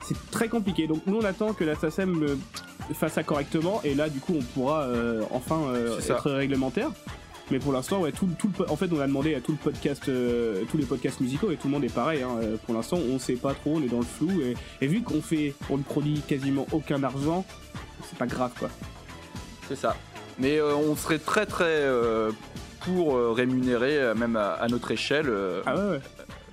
C'est très compliqué. Donc, nous, on attend que la SACEM fasse ça correctement. Et là, du coup, on pourra euh, enfin euh, être réglementaire. Mais pour l'instant, ouais, tout, tout le en fait, on a demandé à tout le podcast, euh, tous les podcasts musicaux et tout le monde est pareil. Hein. Pour l'instant, on sait pas trop, on est dans le flou et, et vu qu'on fait, on ne produit quasiment aucun argent, c'est pas grave quoi. C'est ça. Mais on serait très très pour rémunérer, même à, à notre échelle, Ah ouais, ouais.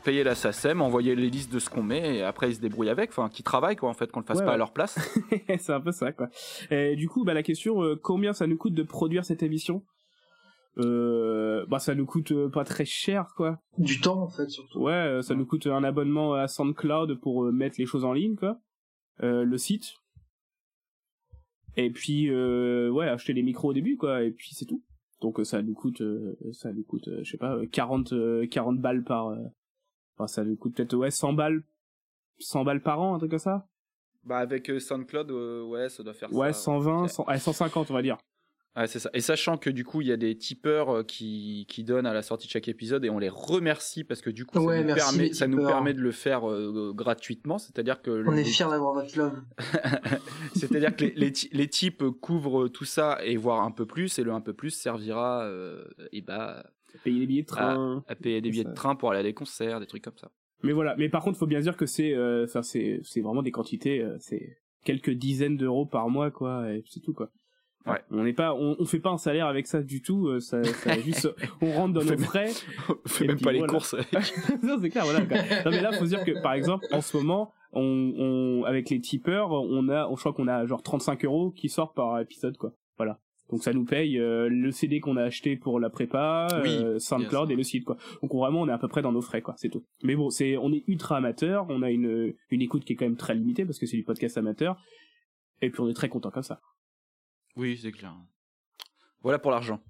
Payer la SACEM, envoyer les listes de ce qu'on met et après ils se débrouillent avec, enfin qui travaillent quoi en fait, qu'on le fasse Ouais, pas ouais. à leur place. c'est un peu ça, quoi. Et du coup, bah, la question, euh, combien ça nous coûte de produire cette émission? Euh, Bah, ça nous coûte euh, pas très cher, quoi. Du temps, en fait, surtout. Ouais, ça nous coûte un abonnement à SoundCloud pour mettre les choses en ligne, quoi. Euh, le site. Et puis, euh, ouais, acheter les micros au début, quoi. Et puis c'est tout. Donc ça nous coûte, ça nous coûte, je sais pas, euh, 40, euh, 40 balles par. Enfin, ça nous coûte peut-être ouais 100 balles, 100 balles par an, un truc comme ça. Bah avec euh, SoundCloud, euh, ouais, ça doit faire Ouais, ça. 120, Ok. 100, ouais, 150, on va dire. Ouais, c'est ça. Et sachant que du coup, il y a des tipeurs euh, qui, qui donnent à la sortie de chaque épisode et on les remercie parce que du coup, Ouais, ça, nous merci, permet, les ça nous tipeurs. permet de le faire euh, gratuitement. C'est-à-dire que, On est fiers d'avoir votre love. c'est-à-dire que les, les, types couvrent tout ça et voire un peu plus. Et le un peu plus servira euh, et bah, Payer les billets de train. à payer des billets Ça- de train pour aller à des concerts, des trucs comme ça. Mais voilà. Mais par contre, faut bien dire que c'est, euh, enfin, c'est, c'est vraiment des quantités, euh, c'est quelques dizaines d'euros par mois, quoi. Et c'est tout, quoi. Ouais. On n'est pas, on, on fait pas un salaire avec ça du tout. euh, Ça, ça juste, on rentre dans nos frais. On fait même puis pas les courses. non, c'est clair, voilà. quoi. Non, mais là, faut dire que, par exemple, en ce moment, on, on avec les tipeurs, on a, je crois qu'on a genre 35 euros qui sortent par épisode, quoi. Donc ça nous paye euh, le CD qu'on a acheté pour la prépa, Oui, euh, SoundCloud yes. et le site, quoi. Donc on- vraiment, on est à peu près dans nos frais, quoi. C'est tout. Mais bon, c'est, on est ultra amateur, on a une, une écoute qui est quand même très limitée parce que c'est du podcast amateur. Et puis on est très content comme ça. oui, c'est clair. Voilà pour l'argent.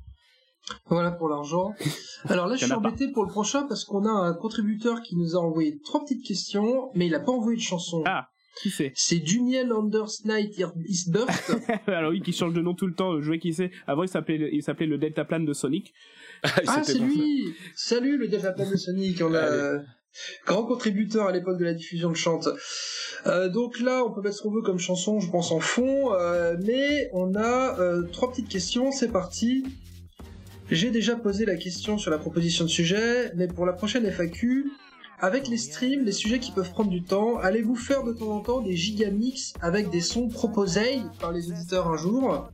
Voilà pour l'argent. Alors là, je suis pas. embêté pour le prochain parce qu'on a un contributeur qui nous a envoyé trois petites questions, mais il a pas envoyé de chanson. Ah, qui c'est? C'est Duniel Anders Night is Burst. Alors oui, qui change de nom tout le temps. Je vois qui c'est. Avant, il s'appelait, il s'appelait le Deltaplan de Sonic. ah, C'était c'est ça. lui Salut le Deltaplan de Sonic, on a Allez. grand contributeur à l'époque de la diffusion de chante. Euh, donc là, on peut mettre ce qu'on veut comme chanson, je pense en fond, euh, mais on a euh, trois petites questions, c'est parti. J'ai déjà posé la question sur la proposition de sujet, mais pour la prochaine FAQ, avec les streams, les sujets qui peuvent prendre du temps, allez-vous faire de temps en temps des gigamix avec des sons proposés par les auditeurs un jour?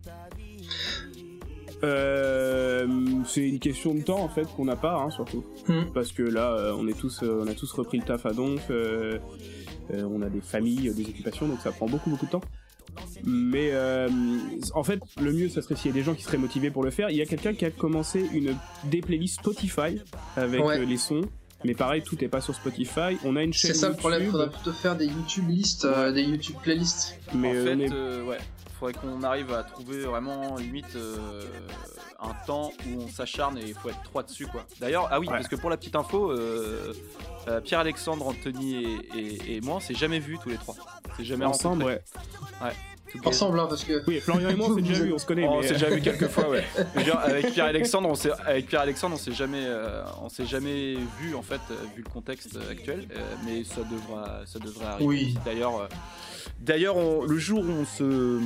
Euh, c'est une question de temps en fait qu'on n'a pas, hein, surtout. Hmm. Parce que là, euh, on est tous, euh, on a tous repris le taf à donf. euh, euh, on a des familles, des occupations, donc ça prend beaucoup beaucoup de temps. Mais euh, en fait, le mieux, ça serait s'il y a des gens qui seraient motivés pour le faire. Il y a quelqu'un qui a commencé une des playlists Spotify avec Ouais. les sons. Mais pareil, tout est pas sur Spotify. On a une chaîne C'est ça le problème, faudrait plutôt faire des YouTube listes, euh, des YouTube playlists. mais en euh, fait, euh, ouais, faudrait qu'on arrive à trouver vraiment limite euh, un temps où on s'acharne et il faut être trois dessus quoi. D'ailleurs, ah oui, Ouais. parce que pour la petite info, euh, euh, Pierre-Alexandre, Anthony et, et- et moi, on s'est jamais vus tous les trois. On s'est jamais ensemble, rencontrés. ouais. Ensemble, hein, parce que Oui, Florian et moi, on s'est déjà vu, on se connaît. Oh, on s'est déjà vu quelques fois, ouais. Avec Pierre Alexandre, on s'est avec Pierre Alexandre, on s'est jamais, euh, on s'est jamais vu en fait, euh, vu le contexte euh, actuel. euh, mais ça devra, ça devrait arriver. Oui. D'ailleurs, euh, d'ailleurs, on- le jour où on se,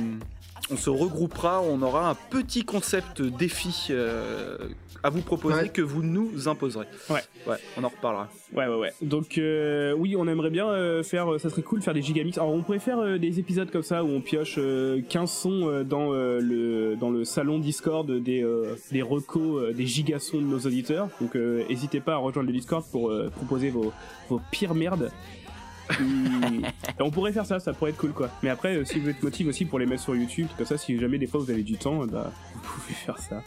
on se regroupera, on aura un petit concept défi euh, à vous proposer Ouais. que vous nous imposerez. Ouais. Ouais, on en reparlera. Ouais, ouais, ouais. Donc, euh, oui, on aimerait bien euh, faire, euh, ça serait cool de faire des gigamix. Alors, on pourrait faire euh, des épisodes comme ça où on pioche euh, 15 sons euh, dans, euh, le, dans le salon Discord des, euh, des recos, euh, des gigasons de nos auditeurs. Donc, euh, n'hésitez pas à rejoindre le Discord pour euh, proposer vos, vos pires merdes. Et on pourrait faire ça, ça pourrait être cool quoi. Mais après, euh, si vous êtes motive aussi pour les mettre sur YouTube, comme ça, si jamais des fois vous avez du temps, euh, bah, vous pouvez faire ça.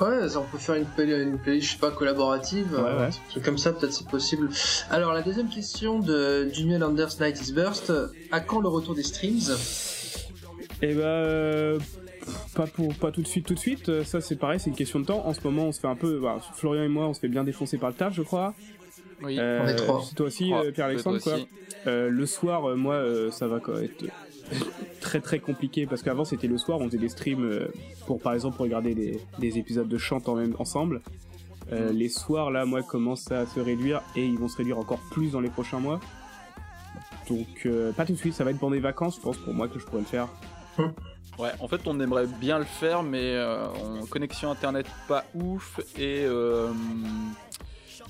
Ouais, on peut faire une, play- une playlist, je sais pas, collaborative. Ouais, euh, ouais. un truc comme ça, peut-être c'est possible. Alors, la deuxième question de Junior Anders Night is Burst. À quand le retour des streams? Et bah, euh, pas pour pas tout de suite, tout de suite. Euh, Ça, c'est pareil, c'est une question de temps. En ce moment, on se fait un peu, bah, Florian et moi, on se fait bien défoncer par le taf, je crois. Oui. Euh, On est trois. Toi aussi, Pierre-Alexandre, toi quoi. aussi. Euh, le soir, moi, euh, ça va quoi, être très très compliqué parce qu'avant c'était le soir, on faisait des streams euh, pour par exemple regarder des, des épisodes de chante en même ensemble. Euh, les soirs là, moi, commencent à se réduire et ils vont se réduire encore plus dans les prochains mois. Donc euh, pas tout de suite, ça va être pendant les vacances, je pense pour moi que je pourrais le faire. Ouais, en fait, on aimerait bien le faire, mais connexion internet pas ouf et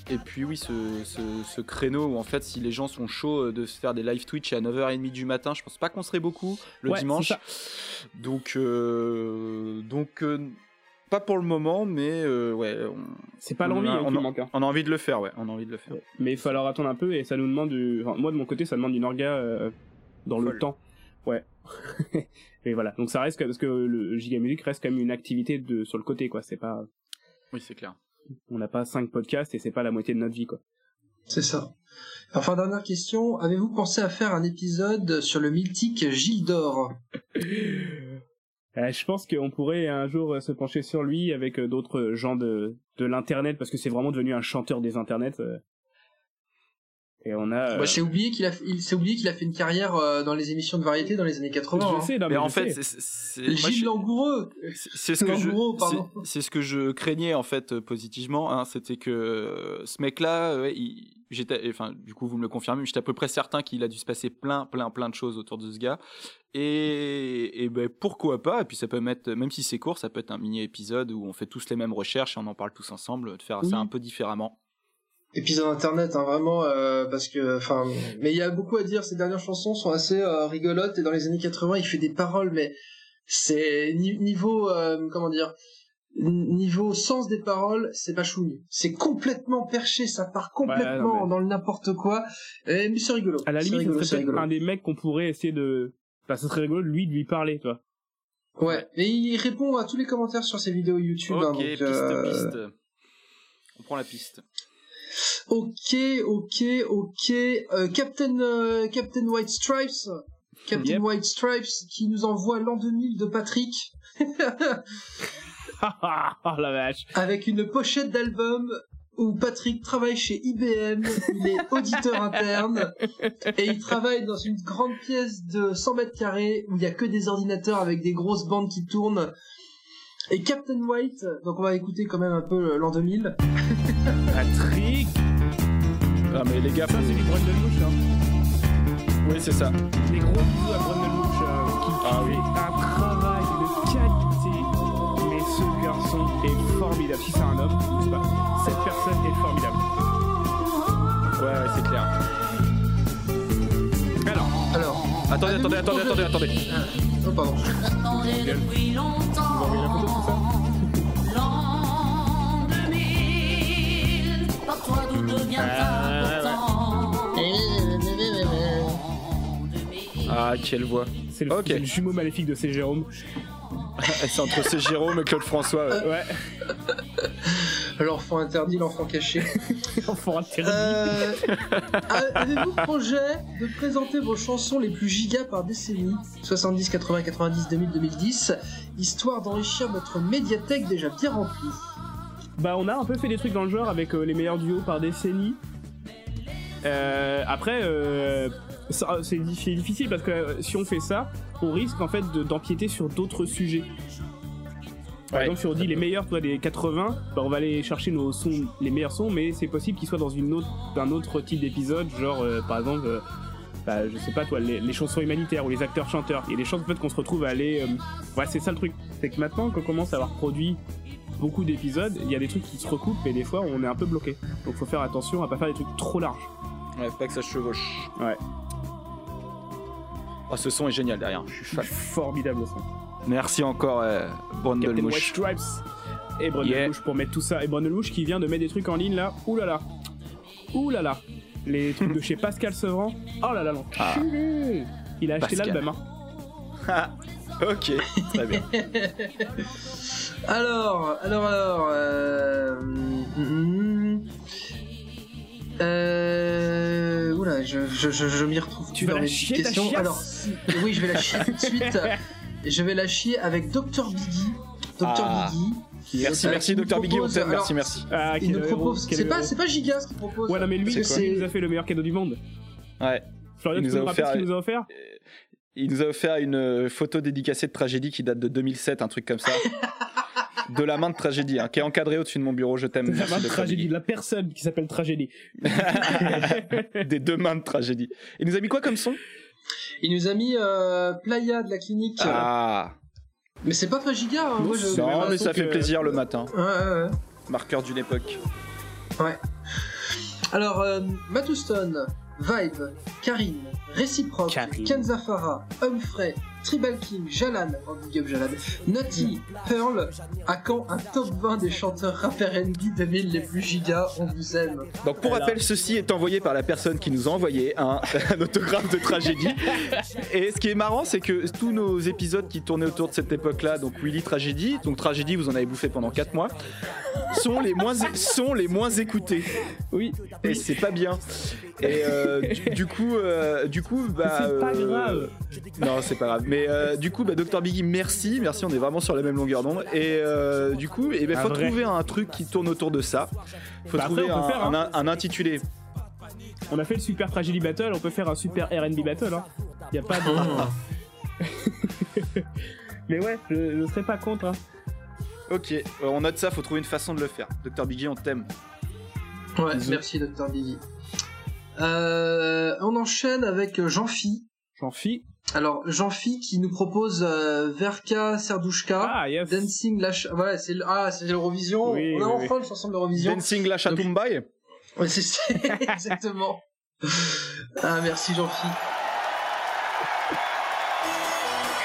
et puis oui, ce, ce, ce créneau où en fait, si les gens sont chauds euh, de se faire des live Twitch à 9h30 du matin, je pense pas qu'on serait beaucoup le Ouais, dimanche. Donc euh, donc euh, pas pour le moment, mais euh, ouais, on, C'est pas l'envie on a- hein, on a- manque. hein. on a envie de le faire, ouais, on a envie de le faire. Mais il faut alors attendre un peu et ça nous demande du. enfin, moi de mon côté, ça demande une orga dans le temps. Ouais. et voilà. Donc ça reste parce que le Giga Music reste quand même une activité de sur le côté quoi. C'est pas. Oui, c'est clair. On n'a pas cinq podcasts et c'est pas la moitié de notre vie quoi. C'est ça. Enfin, dernière question. Avez-vous pensé à faire un épisode sur le mythique Gilles d'Or? Euh, je pense qu'on pourrait un jour euh, se pencher sur lui avec euh, d'autres gens de, de l'internet parce que c'est vraiment devenu un chanteur des internets. Et on a. euh, Bah, j'ai oublié qu'il a, fait- il s'est oublié qu'il a fait une carrière euh, dans les émissions de variété dans les années 80. je hein. sais, non, Mais mais en fait, c'est- Gilles Langoureux. c'est- ce que je c'est- ce que je craignais en fait euh, positivement. hein, C'était que euh, ce mec-là, ouais, il- j'étais, enfin, du coup, vous me le confirmez, mais j'étais à peu près certain qu'il a dû se passer plein, plein, plein de choses autour de ce gars. Et, et ben pourquoi pas Et puis ça peut mettre, même si c'est court, ça peut être un mini épisode où on fait tous les mêmes recherches et on en parle tous ensemble, de faire Oui. ça un peu différemment. Épisode internet, hein, vraiment, euh, parce que, enfin, mais il y a beaucoup à dire. Ces dernières chansons sont assez euh, rigolotes et dans les années 80, il fait des paroles, mais c'est ni- niveau, euh, comment dire, niveau sens des paroles, c'est pas chouille. C'est complètement perché, ça part complètement Ouais, non, mais- dans le n'importe quoi. Et, mais c'est rigolo. À la limite, rigolo, ce c'est serait peut-être un des mecs qu'on pourrait essayer de. Enfin, ce serait rigolo de lui de lui parler, tu vois. Ouais, et il répond à tous les commentaires sur ses vidéos YouTube. hein, Ok, donc, piste, euh, piste. On prend la piste. Ok, ok, ok. Euh, Captain, euh, Captain White Stripes. Captain Yep. White Stripes qui nous envoie l'an 2000 de Patrick oh la vache. avec une pochette d'album où Patrick travaille chez IBM, il est auditeur interne et il travaille dans une grande pièce de 100 mètres carrés où il y a que des ordinateurs avec des grosses bandes qui tournent. Et Captain White, donc on va écouter quand même un peu l'an 2000. Patrick Ah mais les gars, Ça, c'est les Brundlemouche, hein. oui c'est ça. Des gros bisous à Brundlemouche euh, qui Ah oui. fait un travail de qualité. Mais ce garçon est formidable. Si c'est un homme, je sais pas. Cette personne est formidable. Ouais, ouais, c'est clair. Alors, Alors, Attendez, attendez, attendez, attendez, attendez. oh pardon. Attendez depuis vous envoyez la photo de tout ça L'an 2000, par toi d'où devient important. Ah, quelle voix. C'est le, Ok. c'est le jumeau maléfique de C. Jérôme. C'est entre C. Jérôme et Claude François. ouais. Ouais, L'enfant interdit, l'enfant caché. enfant interdit. Euh, Avez-vous projet de présenter vos chansons les plus gigas par décennie? 70, 80, 90, 2000, 2010 Histoire d'enrichir notre médiathèque déjà bien remplie. Bah, on a un peu fait des trucs dans le genre avec euh, les meilleurs duos par décennie. Euh, après, euh, c'est di- c'est difficile parce que si on fait ça, on risque en fait de- d'empiéter sur d'autres sujets. Par Ouais, exemple, si on dit les meilleurs toi, des 80, bah, on va aller chercher nos sons, les meilleurs sons, mais c'est possible qu'ils soient dans une autre, un autre type d'épisode, genre euh, par exemple, euh, bah, je sais pas toi, les, les chansons humanitaires ou les acteurs chanteurs. Il y a des chances qu'on se retrouve à aller. euh, Ouais, c'est ça le truc. C'est que maintenant qu'on commence à avoir produit beaucoup d'épisodes, il y a des trucs qui se recoupent et des fois on est un peu bloqué. Donc faut faire attention à pas faire des trucs trop larges. Ouais, faut pas que ça se chevauche. Ouais. Oh, ce son est génial derrière. Je suis fan. Formidable ça. Merci encore, euh, White. Stripes et Yeah. pour mettre tout ça. Et Brundlemouche qui vient de mettre des trucs en ligne là. Ouh là là. Ouh là là. Les trucs de chez Pascal Sevran. Oh là là, non. Ah. Il a acheté l'album. Hein. Ah, ok, très bien. Alors, alors, alors. Euh... hum, Euh... Oula, je, je, je, je m'y retrouve Tu plus vas dans la chier, ta Alors, oui, je vais la chier tout de suite. Et je vais la chier avec Dr Biggie. Dr Ah. Biggie. Merci, merci, nous Dr. Biggie, on t'aime, merci, merci. Ah, Il nous propose. quel C'est pas, c'est pas Giga ce qu'il propose. Ouais, non, mais lui, C'est quoi lui, il nous a fait le meilleur cadeau du monde. Ouais. Florian, Il tu nous peux a rappeler ce offert- qu'il nous a offert Il nous a offert une euh, photo dédicacée de tragédie qui date de 2007, un truc comme ça. de la main de tragédie, hein, qui est encadrée au-dessus de mon bureau. Je t'aime. La merci, main de tragédie, de la personne qui s'appelle Tragédie. Des deux mains de tragédie. Il nous a mis quoi comme son? Il nous a mis euh, Playa de la clinique. Ah Mais c'est pas très Giga. Hein. Non, Moi, je... c'est Non, mais ça fait plaisir le matin. Ouais, ouais, ouais. Marqueur d'une époque. Ouais. Alors, euh, Matt Houston, Vibe, Karine, Réciproque, Karine. Ken Zafara, Humphrey, Tribal King, Jalan, oh big up Jalan, Nutty, Pearl, à quand un top 20 des chanteurs rap R&B 2000 les plus gigas On vous aime. Donc pour rappel, ceci est envoyé par la personne qui nous a envoyé un, un autographe de tragédie. Et ce qui est marrant, c'est que tous nos épisodes qui tournaient autour de cette époque-là, donc Willy Tragédie, donc Tragédie, vous en avez bouffé pendant 4 mois, sont les moins, sont les moins écoutés. Oui. Et c'est pas bien. Et euh, du, du coup, euh, du coup, bah. C'est pas euh, grave. Non, c'est pas grave. Mais euh, du coup, bah, Dr Biggie, merci, merci. On est vraiment sur la même longueur d'onde. Et euh, du coup, eh ben, faut vrai. trouver un truc qui tourne autour de ça. Faut Bah, trouver un, faire, hein. un- un intitulé. On a fait le super tragedy battle, on peut faire un super R&B battle. Hein. Y a pas de. Mais ouais, je, je serais pas contre. Hein. Ok, euh, on note ça. Faut trouver une façon de le faire. Dr Biggie, on t'aime. Ouais, Bisous. merci Dr Biggie. Euh, on enchaîne avec Jean-Phi. Fie. Alors Jean-Phi qui nous propose euh, Verka Serdouchka. Ah, yes. Dancing la voilà c'est le- ah c'est l'Eurovision Oui, on a oui, enfin une chanson de l'Eurovision Dancing la Chatumbai. ouais, c'est c'est- exactement ah merci Jean-Phi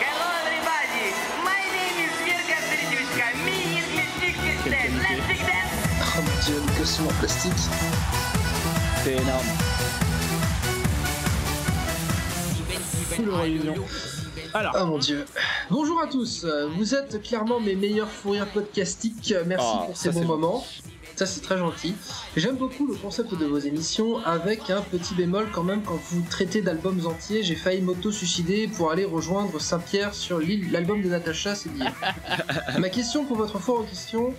Hello everybody, my name is Virka Serdushka, me is Mystic System. Let's take that. oh mon dieu que son en plastique C'est énorme. Full Eurovision. Alors, oh mon dieu bonjour à tous vous êtes clairement mes meilleurs fous rires podcastiques merci Ah, pour ces bons moments ça c'est très gentil. J'aime beaucoup le concept de vos émissions avec un petit bémol quand même quand vous traitez d'albums entiers. J'ai failli m'auto-suicider pour aller rejoindre Saint-Pierre sur l'île, l'album de Natacha, c'est dire. Ma question pour votre foire aux questions,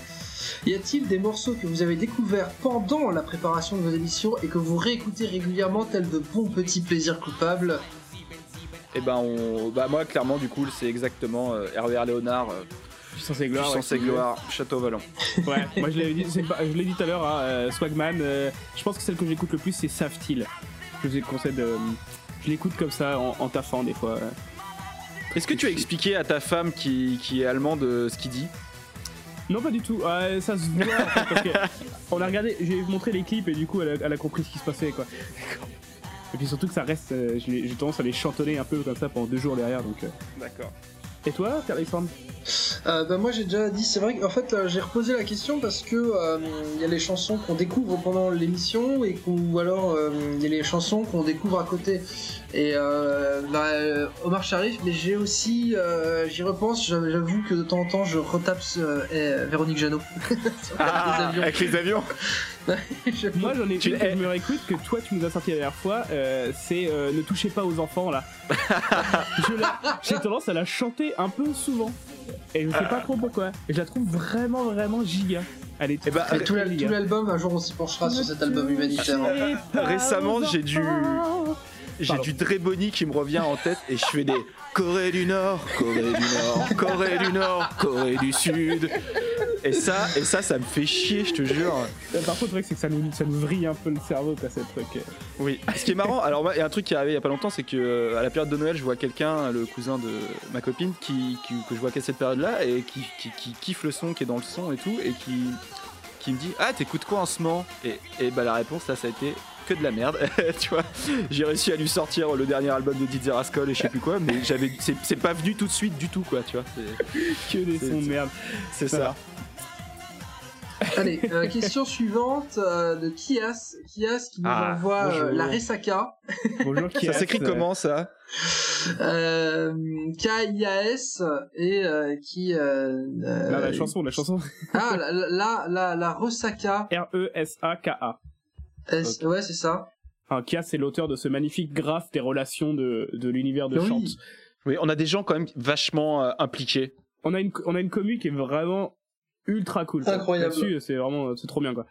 y a-t-il des morceaux que vous avez découverts pendant la préparation de vos émissions et que vous réécoutez régulièrement tels de bons petits plaisirs coupables? Et ben, on... bah, moi, clairement, du coup, c'est exactement euh, RVR Léonard, euh, puissance et gloire. Puissance ouais, et gloire, Château Volant. Ouais, moi je l'ai dit, je l'ai dit tout à l'heure, hein, euh, Swagman. euh, je pense que celle que j'écoute le plus, c'est Saftil. Je vous ai conseillé de. Je l'écoute comme ça en, en taffant des fois. Est-ce que tu as expliqué à ta femme qui, qui est allemande ce qu'il dit? Non, pas du tout. Euh, ça se voit en fait, parce que on a regardé, j'ai montré les clips et du coup, elle a, elle a compris ce qui se passait quoi. Et puis surtout que ça reste, euh, j'ai tendance à les chantonner un peu comme ça pendant deux jours derrière. Donc. euh. D'accord. Et toi, Alexandre Euh, bah, moi j'ai déjà dit, c'est vrai qu'en fait euh, j'ai reposé la question parce que euh, il y a les chansons qu'on découvre pendant l'émission et qu'on- ou alors euh, il y a les chansons qu'on découvre à côté. Et euh, bah, euh, Omar Sharif, mais j'ai aussi, euh, j'y repense, j'avoue j'avoue que de temps en temps je retape euh, eh, Véronique Jeannot. Sur les avions. avec les avions Je- Moi j'en ai Tu- une que je me réécoute que toi tu nous as sorti la dernière fois, euh, c'est euh, Ne touchez pas aux enfants là. J'ai tendance à la chanter un peu souvent. Et je sais pas trop pourquoi. Et je la trouve vraiment vraiment giga. Elle est Eh ben, Et tout très l'album, un jour on s'y penchera sur cet album humanitaire. Récemment, j'ai dû- J'ai du Dréboni qui me revient en tête et je fais des Corée du Nord, Corée du Nord, Corée du Nord, Corée du Sud. Et ça, et ça, ça me fait chier, je te jure. Euh, Par contre, le truc, c'est que ça nous, ça nous vrille un peu le cerveau, quoi, ce truc. euh. Oui. Ce qui est marrant, alors moi, il y a un truc qui est arrivé il y a pas longtemps, c'est que euh, à la période de Noël, je vois quelqu'un, le cousin de ma copine, qui, qui- que je vois qu'à cette période-là et qui, qui, qui kiffe le son, qui est dans le son et tout, et qui, qui me dit Ah, t'écoutes quoi en ce moment? Et, et bah la réponse là, ça a été que de la merde, tu vois. J'ai réussi à lui sortir le dernier album de Didier Rascal et je sais plus quoi, mais j'avais, c'est, c'est pas venu tout de suite du tout, quoi, tu vois. C'est, Que des C'est- sons de merde. c'est ça. Allez, euh, question suivante euh, de Kias, Kias qui nous Ah, envoie euh, la Resaka, Bonjour, Ça Kias, s'écrit euh, comment ça? Euh, K-I-A-S et euh, qui Non, la chanson, la chanson. ah la la la, la Resaka E R-E-S-A-K-A. S- ouais c'est ça Enfin, Kias, c'est l'auteur de ce magnifique graphe des relations de, de l'univers de Oui. Chante. Oui, on a des gens quand même vachement euh, impliqués. On a une, on a une commu qui est vraiment ultra cool. Incroyable. Là-dessus, c'est vraiment, c'est trop bien, quoi.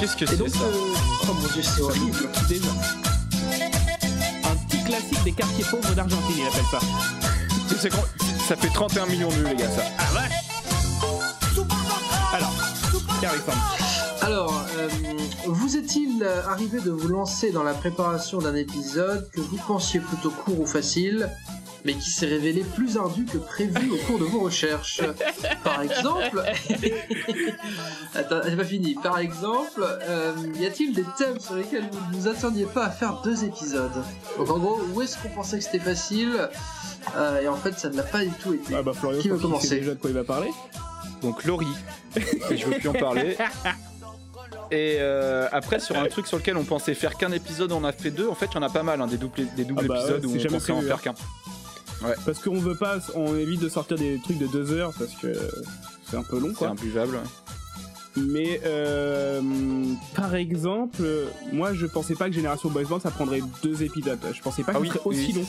Qu'est-ce que c'est ça euh, oh mon dieu c'est horrible Déjà. Un petit classique des quartiers pauvres d'Argentine, il appelle ça. C'est- c'est quand- Ça fait 31 millions de vues, les gars, ça. Ah ouais Alors, Alexandre. Alors euh, vous est-il arrivé de vous lancer dans la préparation d'un épisode que vous pensiez plutôt court ou facile mais qui s'est révélé plus ardu que prévu au cours de vos recherches? Par exemple, attends, c'est pas fini. Par exemple, euh, y a-t-il des thèmes sur lesquels vous ne vous attendiez pas à faire deux épisodes? Donc en gros, où est-ce qu'on pensait que c'était facile Euh, Et en fait, ça ne l'a pas du tout été. Ah bah Florian, Qui veut commencer? déjà de quoi il va parler? Donc Laurie. Je veux plus en parler. Et euh, après, sur un truc sur lequel on pensait faire qu'un épisode, on a fait deux. En fait, il y en a pas mal, hein, des doubles, des doubles Ah bah ouais, épisodes où c'est on pensait en faire qu'un. Parce qu'on veut pas, on évite de sortir des trucs de deux heures parce que c'est un peu long C'est quoi. imbuvable. ouais. Mais euh, par exemple, moi je pensais pas que Génération Boys Band ça prendrait deux épisodes. Je pensais pas Ah qu'il oui, serait aussi oui. long.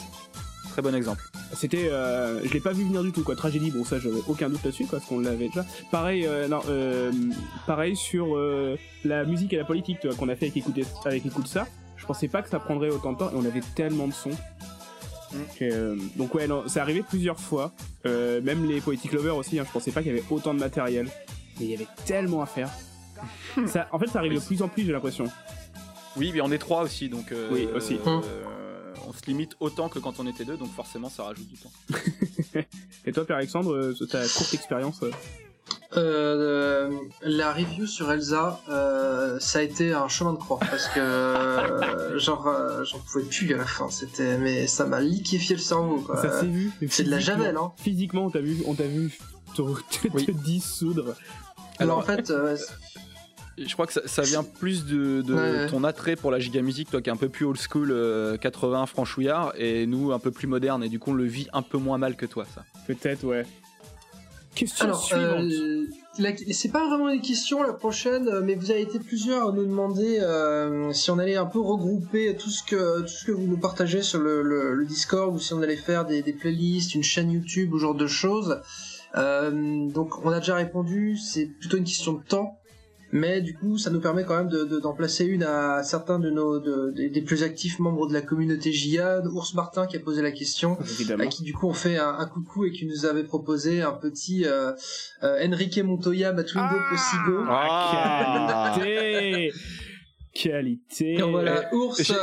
Très bon exemple. C'était, euh, je l'ai pas vu venir du tout quoi. Tragédie, bon ça j'avais aucun doute là-dessus parce qu'on l'avait déjà. Pareil, euh, non, euh, pareil sur euh, la musique et la politique tu vois, qu'on a fait avec écouter, avec écoute ça. Je pensais pas que ça prendrait autant de temps et on avait tellement de sons. Euh, donc ouais, non, c'est arrivé plusieurs fois. Euh, même les Poetic Lovers aussi. Hein, je pensais pas qu'il y avait autant de matériel, mais il y avait tellement à faire. ça, en fait, ça arrive de plus en plus, j'ai l'impression. Oui, mais on est trois aussi, donc. euh, Oui, aussi. euh, on se limite autant que quand on était deux, donc forcément, ça rajoute du temps. Et toi, Père Alexandre, euh, ta courte expérience euh, Euh, la review sur Elsa, euh, ça a été un chemin de croix parce que euh, genre euh, j'en pouvais plus à la fin. C'était mais ça m'a liquéfié le cerveau. Quoi. Ça s'est vu. c'est de la javel, hein. Physiquement, on t'a vu, on t'a vu te, te- Oui. te dissoudre. Alors Alors, en fait, euh, Je crois que ça, ça vient plus de, de Ouais, ouais. ton attrait pour la giga musique, toi qui est un peu plus old school, euh, 80 franchouillard, et nous un peu plus moderne, et du coup on le vit un peu moins mal que toi, ça. Peut-être, ouais. Question Alors, suivante. euh, c'est pas vraiment une question la prochaine, euh, mais vous avez été plusieurs à nous demander euh, si on allait un peu regrouper tout ce que tout ce que vous nous partagez sur le, le- le Discord ou si on allait faire des, des playlists, une chaîne YouTube ou ce genre de choses. Euh, donc on a déjà répondu, c'est plutôt une question de temps. Mais du coup, ça nous permet quand même de- de- d'en placer une à certains de nos de- des- des plus actifs membres de la communauté JIA, Ours Martin qui a posé la question Évidemment. à qui du coup on fait un, un coucou et qui nous avait proposé un petit euh, euh, Enrique Montoya Matwingo Possigo. Ah Qualité Qualité Et voilà, Ours, euh,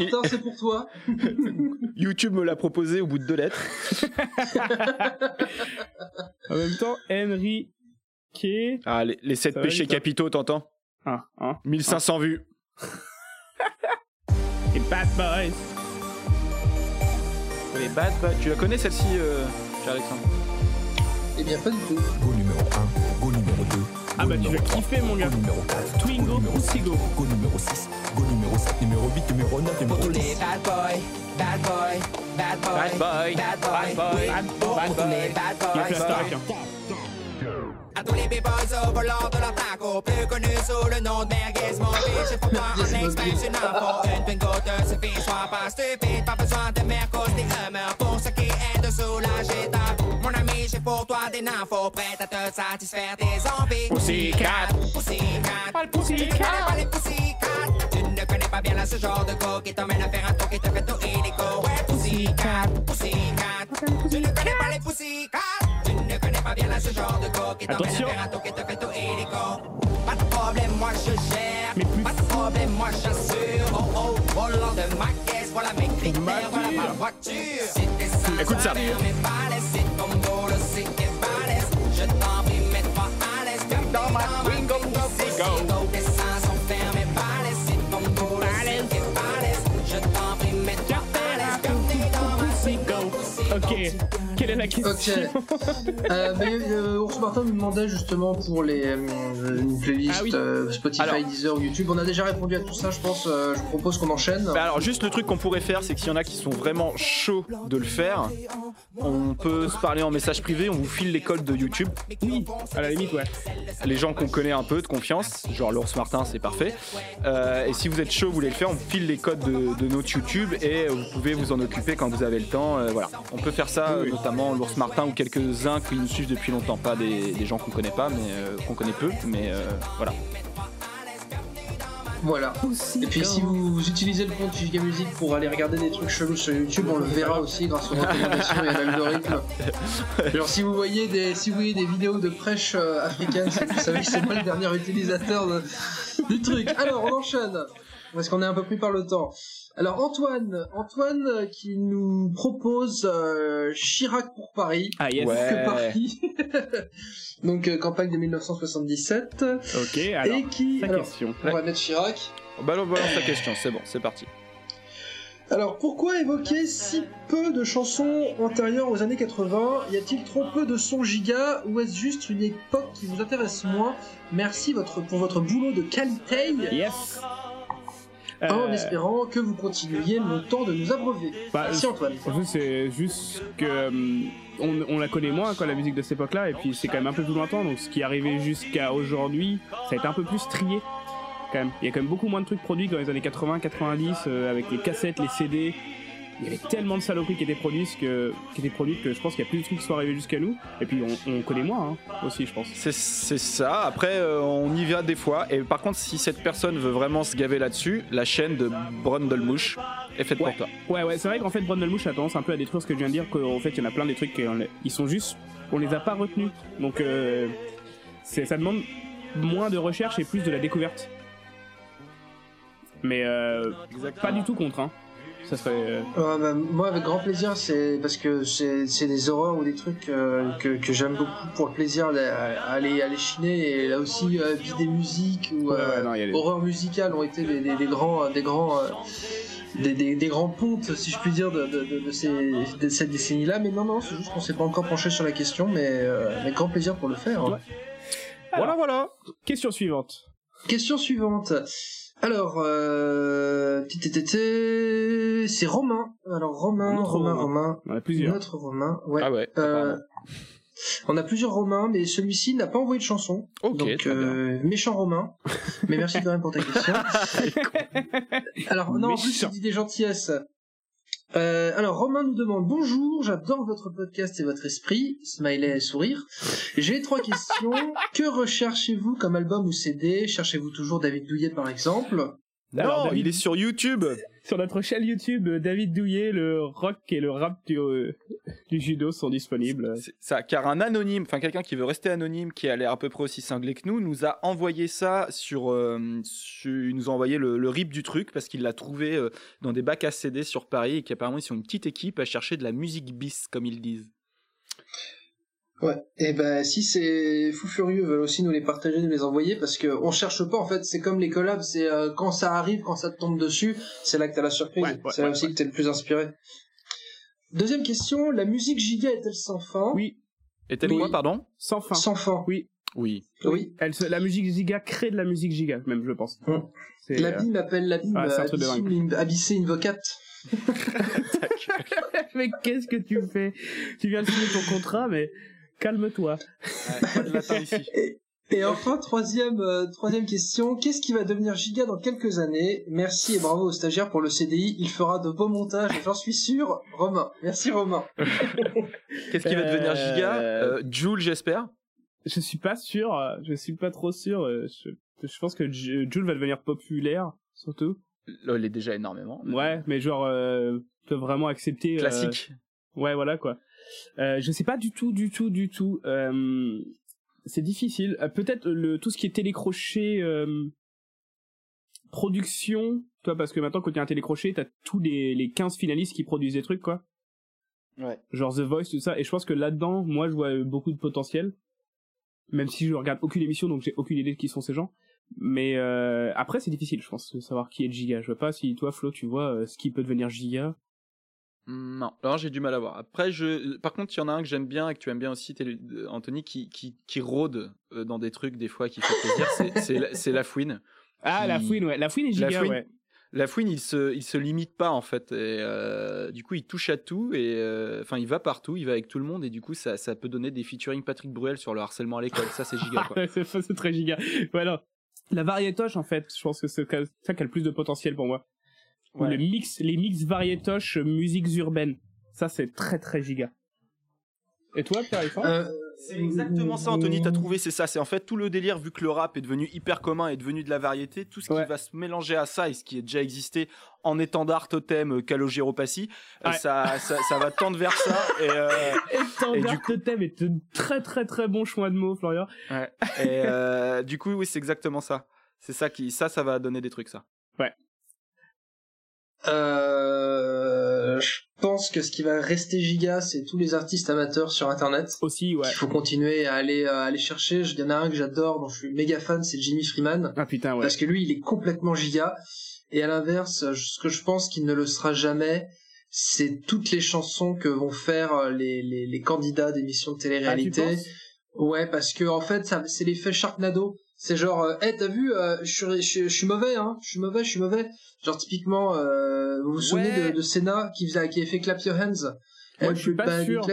Martin, c'est pour toi. YouTube me l'a proposé au bout de deux lettres. En même temps, Henry K. Ah, les, les 7 Ça va, péchés capitaux, t'entends? Ah, hein. 1500 vues. Et Bad Boys. Les bad boys. Tu la connais celle-ci, euh, cher Alexandre? Eh bien, pas du tout. Go numéro 1, go numéro 2. Ah bah tu vas kiffer mon gars. Go numéro 4, Twingo go numéro ou 5, Sigo? Go numéro 6, go numéro 7, numéro 8, numéro 9, numéro Pour tous 10. les bad boys, bad boys, bad boys, Bad boy, bad boys, bad bad les bad boys. À tous les b-boys au volant de leur taco, plus connus sous le nom de merguez Mobile. J'ai pour toi un expert, une info, une bingo te suffit, sois pas stupide, pas besoin de mercos, des humeurs pour ce qui est de soulager ta. Mon ami, j'ai pour toi des infos, prêtes à te satisfaire tes envies. Pussycat. Pussycat, Pas le tu ne Pussycat. connais pas les Pussycat, tu ne connais pas bien là ce genre de go qui t'emmène à faire un tour qui te fait tout illico. Ouais, Pussycat, Pussycat, tu ne connais pas les Pussycat, pas bien là ce genre de Attention. Pas de problème, moi je gère, Mais plus pas de problème, moi j'assure. Oh oh, volant de ma caisse, voilà mes critères, voilà ma voiture. Sincère, Écoute ça. mais balèze, c'est ton boulot, balèze. Je t'en prie, mets-toi à l'aise, comme dans ma Twingo, c'est Sigo. Tes seins sont fermés, balèze, c'est ton boulot, c'est qui est balèze. Je t'en prie, mets-toi à l'aise, comme t'es dans ma Twingo, Ok. Quelle est la question Ok. Euh, mais euh, Ours Martin nous demandait justement pour les euh, une playlist Ah oui. euh, Spotify, Alors. Deezer ou YouTube. On a déjà répondu à tout ça, je pense. euh, je propose qu'on enchaîne. Bah alors juste le truc qu'on pourrait faire, c'est que s'il y en a qui sont vraiment chauds de le faire, on peut se parler en message privé, on vous file les codes de YouTube. Oui, à la limite, ouais. Les gens qu'on connaît un peu de confiance, genre l'ours Martin, c'est parfait. Euh, et si vous êtes chaud, vous voulez le faire, on file les codes de, de notre YouTube et vous pouvez vous en occuper quand vous avez le temps. euh, voilà, on peut faire ça, Oui, oui. notamment l'ours Martin ou quelques-uns qui nous suivent depuis longtemps, pas des, des gens qu'on connaît pas, mais euh, qu'on connaît peu, mais euh, voilà. Voilà. Et puis si vous, vous utilisez le compte Giga Music pour aller regarder des trucs chelous sur YouTube, on le verra aussi grâce aux recommandations et à l'algorithme. Genre si vous voyez des si vous voyez des vidéos de prêche euh, africaine, c'est que vous savez que c'est pas le dernier utilisateur de- du truc. Alors on enchaîne. parce qu'on est un peu pris par le temps. Alors Antoine, Antoine euh, qui nous propose euh, Chirac pour Paris. Ah yes. Ouais. Paris. Donc euh, campagne de 1977. Ok, alors, et qui, alors, question. on va mettre Chirac. Balance, balance ta question, c'est bon, c'est parti. Alors pourquoi évoquer si peu de chansons antérieures aux années 80 Y a-t-il trop peu de sons giga? Ou est-ce juste une époque qui vous intéresse moins? Merci votre, pour votre boulot de qualité. Yes. En Euh, espérant que vous continuiez longtemps de nous abreuver. Bah, Merci Antoine. En c'est juste que hum, on, on la connaît moins quoi la musique de cette époque-là et puis c'est quand même un peu plus lointain donc ce qui est arrivé jusqu'à aujourd'hui ça a été un peu plus trié quand même. Il y a quand même beaucoup moins de trucs produits que dans les années 80, 90 euh, avec les cassettes, les CD. Il y avait tellement de saloperies qui étaient produites que qui étaient produites que je pense qu'il y a plus de trucs qui sont arrivés jusqu'à nous et puis on, on connaît moins hein, aussi je pense. C'est ça. Après, euh, on y va des fois. Et par contre, si cette personne veut vraiment se gaver là-dessus, la chaîne de Brundlemouche est faite Ouais. pour toi. Ouais, ouais, c'est vrai qu'en fait, Brundlemouche a tendance un peu à détruire ce que je viens de dire, qu'en fait, il y en a plein des trucs qui ils sont juste, on les a pas retenus. Donc, euh, ça demande moins de recherche et plus de la découverte. Mais euh, pas du tout contre, hein. Ça serait. euh, Euh, bah, moi, avec grand plaisir, c'est parce que c'est c'est des horreurs ou des trucs euh, que, que j'aime beaucoup pour le plaisir d'aller aller chiner et là aussi euh, vie des musiques ou Ouais, non, horreurs musicales ont été des, des- des grands des grands euh, des, des, des grands pontes, si je puis dire, de, de, de, de ces, de cette décennie-là. Mais non, non, c'est juste qu'on s'est pas encore penché sur la question, mais euh, avec grand plaisir pour le faire. hein. Ouais. Voilà, voilà. Question suivante. Question suivante. Alors, euh, c'est Romain. Alors Romain, Notre Romain, Romain. Romain, On a plusieurs. notre Romain. Ouais. Ah ouais. Euh, on a plusieurs Romains, mais celui-ci n'a pas envoyé de chanson. Ok, donc, euh, méchant Romain. mais merci quand même pour ta question. Alors, non, en plus, il dit des gentillesses. Euh, alors, Romain nous demande Bonjour, j'adore votre podcast et votre esprit. Smiley et sourire. J'ai trois questions. que recherchez-vous comme album ou CD Cherchez-vous toujours David Douillet par exemple? Alors, non, David- il est sur YouTube. Sur notre chaîne YouTube, euh, David Douillet, le rock et le rap du, euh, judo sont disponibles. C'est ça, car un anonyme, enfin quelqu'un qui veut rester anonyme, qui a l'air à peu près aussi cinglé que nous, nous a envoyé ça sur, euh, il nous a envoyé le, le rip du truc parce qu'il l'a trouvé euh, dans des bacs à CD sur Paris et qu'apparemment ils sont une petite équipe à chercher de la musique bis comme ils disent. Ouais. Et ben si ces fous furieux veulent aussi nous les partager, nous les envoyer, parce que on cherche pas en fait. C'est comme les collabs, c'est euh, quand ça arrive, quand ça te tombe dessus, c'est là que t'as la surprise. Ouais, ouais, c'est là ouais, aussi ouais. que t'es le plus inspiré. Deuxième question, la musique giga est-elle sans fin? Oui, Et tel Oui. quoi, pardon? Sans fin. Sans fin. Oui. Oui. Oui. Elle se- la musique giga crée de la musique giga, même, je pense. Mm. C'est, euh, L'abîme appelle l'abîme, Ah, abyssum, abyssé invocate. mais qu'est-ce que tu fais? Tu viens de signer ton contrat, mais calme-toi. Et enfin, troisième, euh, troisième question, qu'est-ce qui va devenir giga dans quelques années? Merci et bravo au stagiaire pour le CDI, il fera de beaux montages, j'en suis sûr. Romain, merci Romain. Qu'est-ce qui va devenir giga? Euh, euh, Joule, j'espère? Je suis pas sûr, euh, je suis pas trop sûr. Je, je pense que Jules va devenir populaire, surtout. Il est déjà énormément. Ouais, mais genre, euh, peut vraiment accepter. euh, Classique. Ouais, voilà quoi. Euh, je sais pas du tout, du tout, du tout. Euh, c'est difficile. Euh, Peut-être le tout ce qui est télécrochet, production. Toi, parce que maintenant, quand a un télécrochet, t'as tous les, les 15 finalistes qui produisent des trucs, quoi. Ouais. Genre The Voice, tout ça. Et je pense que là-dedans, moi, je vois beaucoup de potentiel. Même si je regarde aucune émission, donc j'ai aucune idée de qui sont ces gens. Mais après, c'est difficile, je pense, de savoir qui est le giga. Je vois pas si toi, Flo, tu vois ce qui peut devenir giga. Non, alors j'ai du mal à voir. Après, je, par contre, il y en a un que j'aime bien et que tu aimes bien aussi, euh, Anthony, qui, qui, qui rôde euh, dans des trucs des fois qui fait plaisir. c'est- c'est la- c'est la fouine. Ah, Qui- la fouine, ouais. La fouine est La giga, fouine, ouais. La fouine, il se, il se limite pas en fait. Et, euh, du coup, il touche à tout et euh, enfin, il va partout, il va avec tout le monde et du coup, ça, ça peut donner des featuring Patrick Bruel sur le harcèlement à l'école. Ça, c'est giga. Quoi. C'est très giga. Voilà. La variétoche, en fait, je pense que c'est ça qui a le plus de potentiel pour moi. Ou Ouais. le mix, les mix variétoches, euh, musiques urbaines. Ça, c'est très très giga. Et toi, Pierre Euh, C'est exactement ça, Anthony. T'as trouvé, c'est ça. C'est en fait tout le délire, vu que le rap est devenu hyper commun, est devenu de la variété. Tout ce qui Ouais. va se mélanger à ça et ce qui est déjà existé en étendard, totem, euh, calogéropathie, euh, Ouais. ça, ça, ça va tendre vers ça. Et, euh, Et du du Totem est un très très très bon choix de mots, Florian. ouais. et euh, du coup, oui, c'est exactement ça. C'est ça qui, ça, ça va donner des trucs, ça. Euh, je pense que ce qui va rester giga, c'est tous les artistes amateurs sur Internet. Aussi, ouais. Il faut continuer à aller à aller chercher. Il y en a un que j'adore, dont je suis méga fan, c'est Jimmy Freeman, Ah putain, ouais. parce que lui, il est complètement giga. Et à l'inverse, ce que je pense qu'il ne le sera jamais, c'est toutes les chansons que vont faire euh, les les, les candidats d'émissions de Ah, tu télé-réalité. penses? Ouais, parce que en fait, ça, c'est l'effet Sharknado. C'est genre, euh, hey, t'as vu, euh, je suis, je, je suis mauvais, hein, je suis mauvais, je suis mauvais. Genre typiquement, euh, vous vous souvenez Ouais. de, de Senna qui faisait, qui avait fait Clap Your Hands? Moi, je suis pas sûr.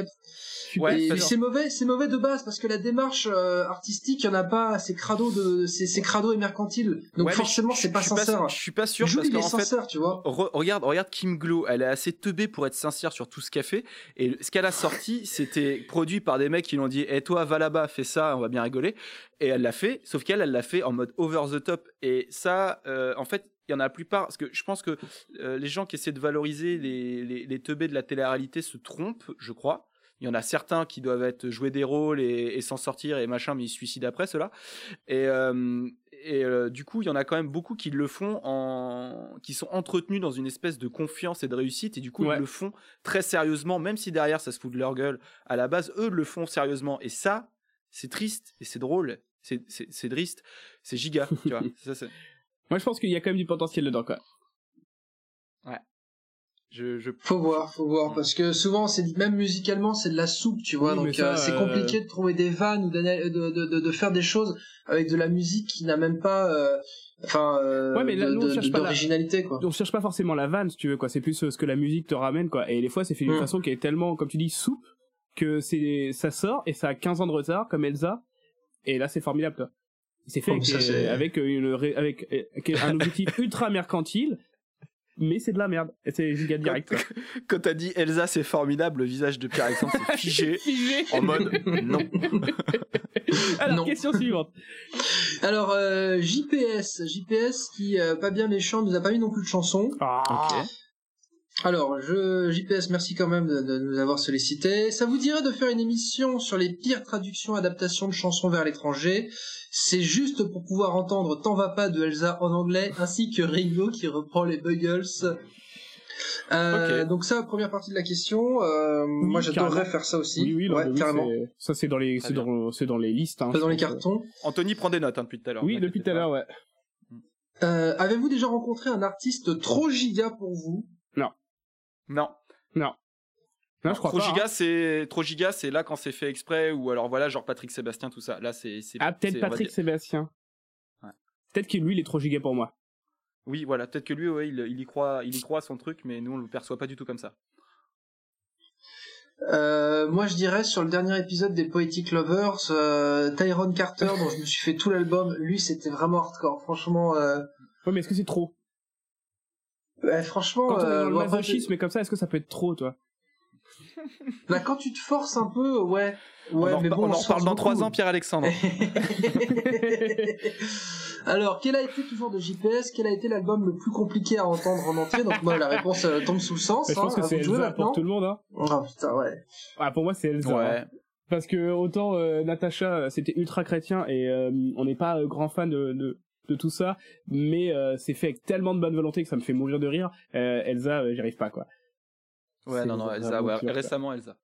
Ouais, Et c'est mauvais, c'est mauvais de base parce que la démarche euh, artistique, il y en a pas, c'est crado de, c'est, crado et mercantile. Donc Ouais, forcément, c'est pas sincère. Je suis pas sûr Jules, parce qu'en fait, sincère, tu vois. Re- regarde, regarde Kim Glow, elle est assez teubée pour être sincère sur tout ce qu'elle fait. Et ce qu'elle a sorti, c'était produit par des mecs qui lui ont dit Eh toi, va là-bas, fais ça, on va bien rigoler. Et elle l'a fait, sauf qu'elle, elle l'a fait en mode over the top. Et ça, euh, en fait, il y en a la plupart, parce que je pense que euh, les gens qui essaient de valoriser les, les, les teubés de la télé-réalité se trompent, je crois. Il y en a certains qui doivent être jouer des rôles et, et s'en sortir et machin, mais ils se suicident après cela. Et, euh, et euh, du coup, il y en a quand même beaucoup qui le font en, qui sont entretenus dans une espèce de confiance et de réussite, et du coup, Ouais. ils le font très sérieusement, même si derrière ça se fout de leur gueule. À la base, eux le font sérieusement, et ça, c'est triste et c'est drôle, c'est triste, c'est giga, tu vois. Ça, c'est- Moi, je pense qu'il y a quand même du potentiel dedans, quoi. je, je... Faut voir, faut voir, parce que souvent, c'est même musicalement, c'est de la soupe, tu vois. Oui, donc euh, c'est euh, compliqué de trouver des vannes ou de, de, de, de faire des choses avec de la musique qui n'a même pas, euh, enfin, euh, Ouais, mais là, nous, on de- cherche pas la- d'originalité, quoi. On cherche pas forcément la vanne, si tu veux, quoi. C'est plus euh, ce que la musique te ramène, quoi. Et des fois, c'est fait d'une Mm. façon qui est tellement, comme tu dis, soupe, que c'est, ça sort et ça a 15 ans de retard, comme Elsa. Et là, c'est formidable, quoi. C'est fait avec, ça, euh, avec, euh, une, ré- avec, avec un objectif ultra mercantile, mais c'est de la merde. C'est giga direct. Quand t'as dit Elsa, c'est formidable, le visage de Pierre-Alexandre s'est figé Figé. en mode non. Alors, Non. question suivante. Alors, euh, JPS, JPS qui, euh, pas bien méchant, nous a pas mis non plus de chanson. Ah. Ok. Alors, je, JPS, merci quand même de, de nous avoir sollicité. Ça vous dirait de faire une émission sur les pires traductions, adaptations de chansons vers l'étranger? C'est juste pour pouvoir entendre T'en va pas de Elsa en anglais, ainsi que Ringo qui reprend les Buggles. Euh. Donc ça, première partie de la question. Euh, moi, j'adorerais faire ça aussi. Oui, oui, ouais, oui, carrément. c'est- ça, c'est dans les, c'est dans, c'est dans les listes, hein. Pas je dans les cartons. Anthony prend des notes hein, depuis tout à l'heure. Oui, depuis tout à l'heure, ouais. Euh, Avez-vous déjà rencontré un artiste trop giga pour vous? Non. Non. Non, je crois trop pas. hein. giga, c'est trop giga, c'est là quand c'est fait exprès ou alors voilà genre Patrick Sébastien tout ça. Là c'est c'est Ah, peut-être Patrick dire- Sébastien. Ouais. Peut-être que lui, il est trop giga pour moi. Oui, voilà, peut-être que lui ouais, il, il y croit, il y croit à son truc mais nous on le perçoit pas du tout comme ça. Euh, moi, je dirais sur le dernier épisode des Poetic Lovers, euh, Tyrone Carter, dont je me suis fait tout l'album, lui, c'était vraiment hardcore. Franchement, euh, Ouais, mais est-ce que c'est trop? Ouais, franchement, Quand on est euh, dans le après, masochisme et comme ça, est-ce que ça peut être trop, toi? Bah, quand tu te forces un peu, ouais. on Ouais, en, mais bon, on force dans trois ans, Pierre-Alexandre. Alors, quel a été toujours de JPS Quel a été l'album le plus compliqué à entendre en entier? Donc moi, la réponse euh, tombe sous le sens. Mais Je pense hein, que à c'est Elsa maintenant. pour tout le monde, hein. Oh putain, ouais. Ah, pour moi, c'est Elsa. hein. ouais. Parce que autant euh, Natacha, euh, c'était ultra chrétien et euh, on n'est pas euh, grand fan de, de, de tout ça, mais euh, c'est fait avec tellement de bonne volonté que ça me fait mourir de rire. Euh, Elsa, euh, j'y arrive pas, quoi. Ouais, non non, Elsa, ouais, récemment Elsa.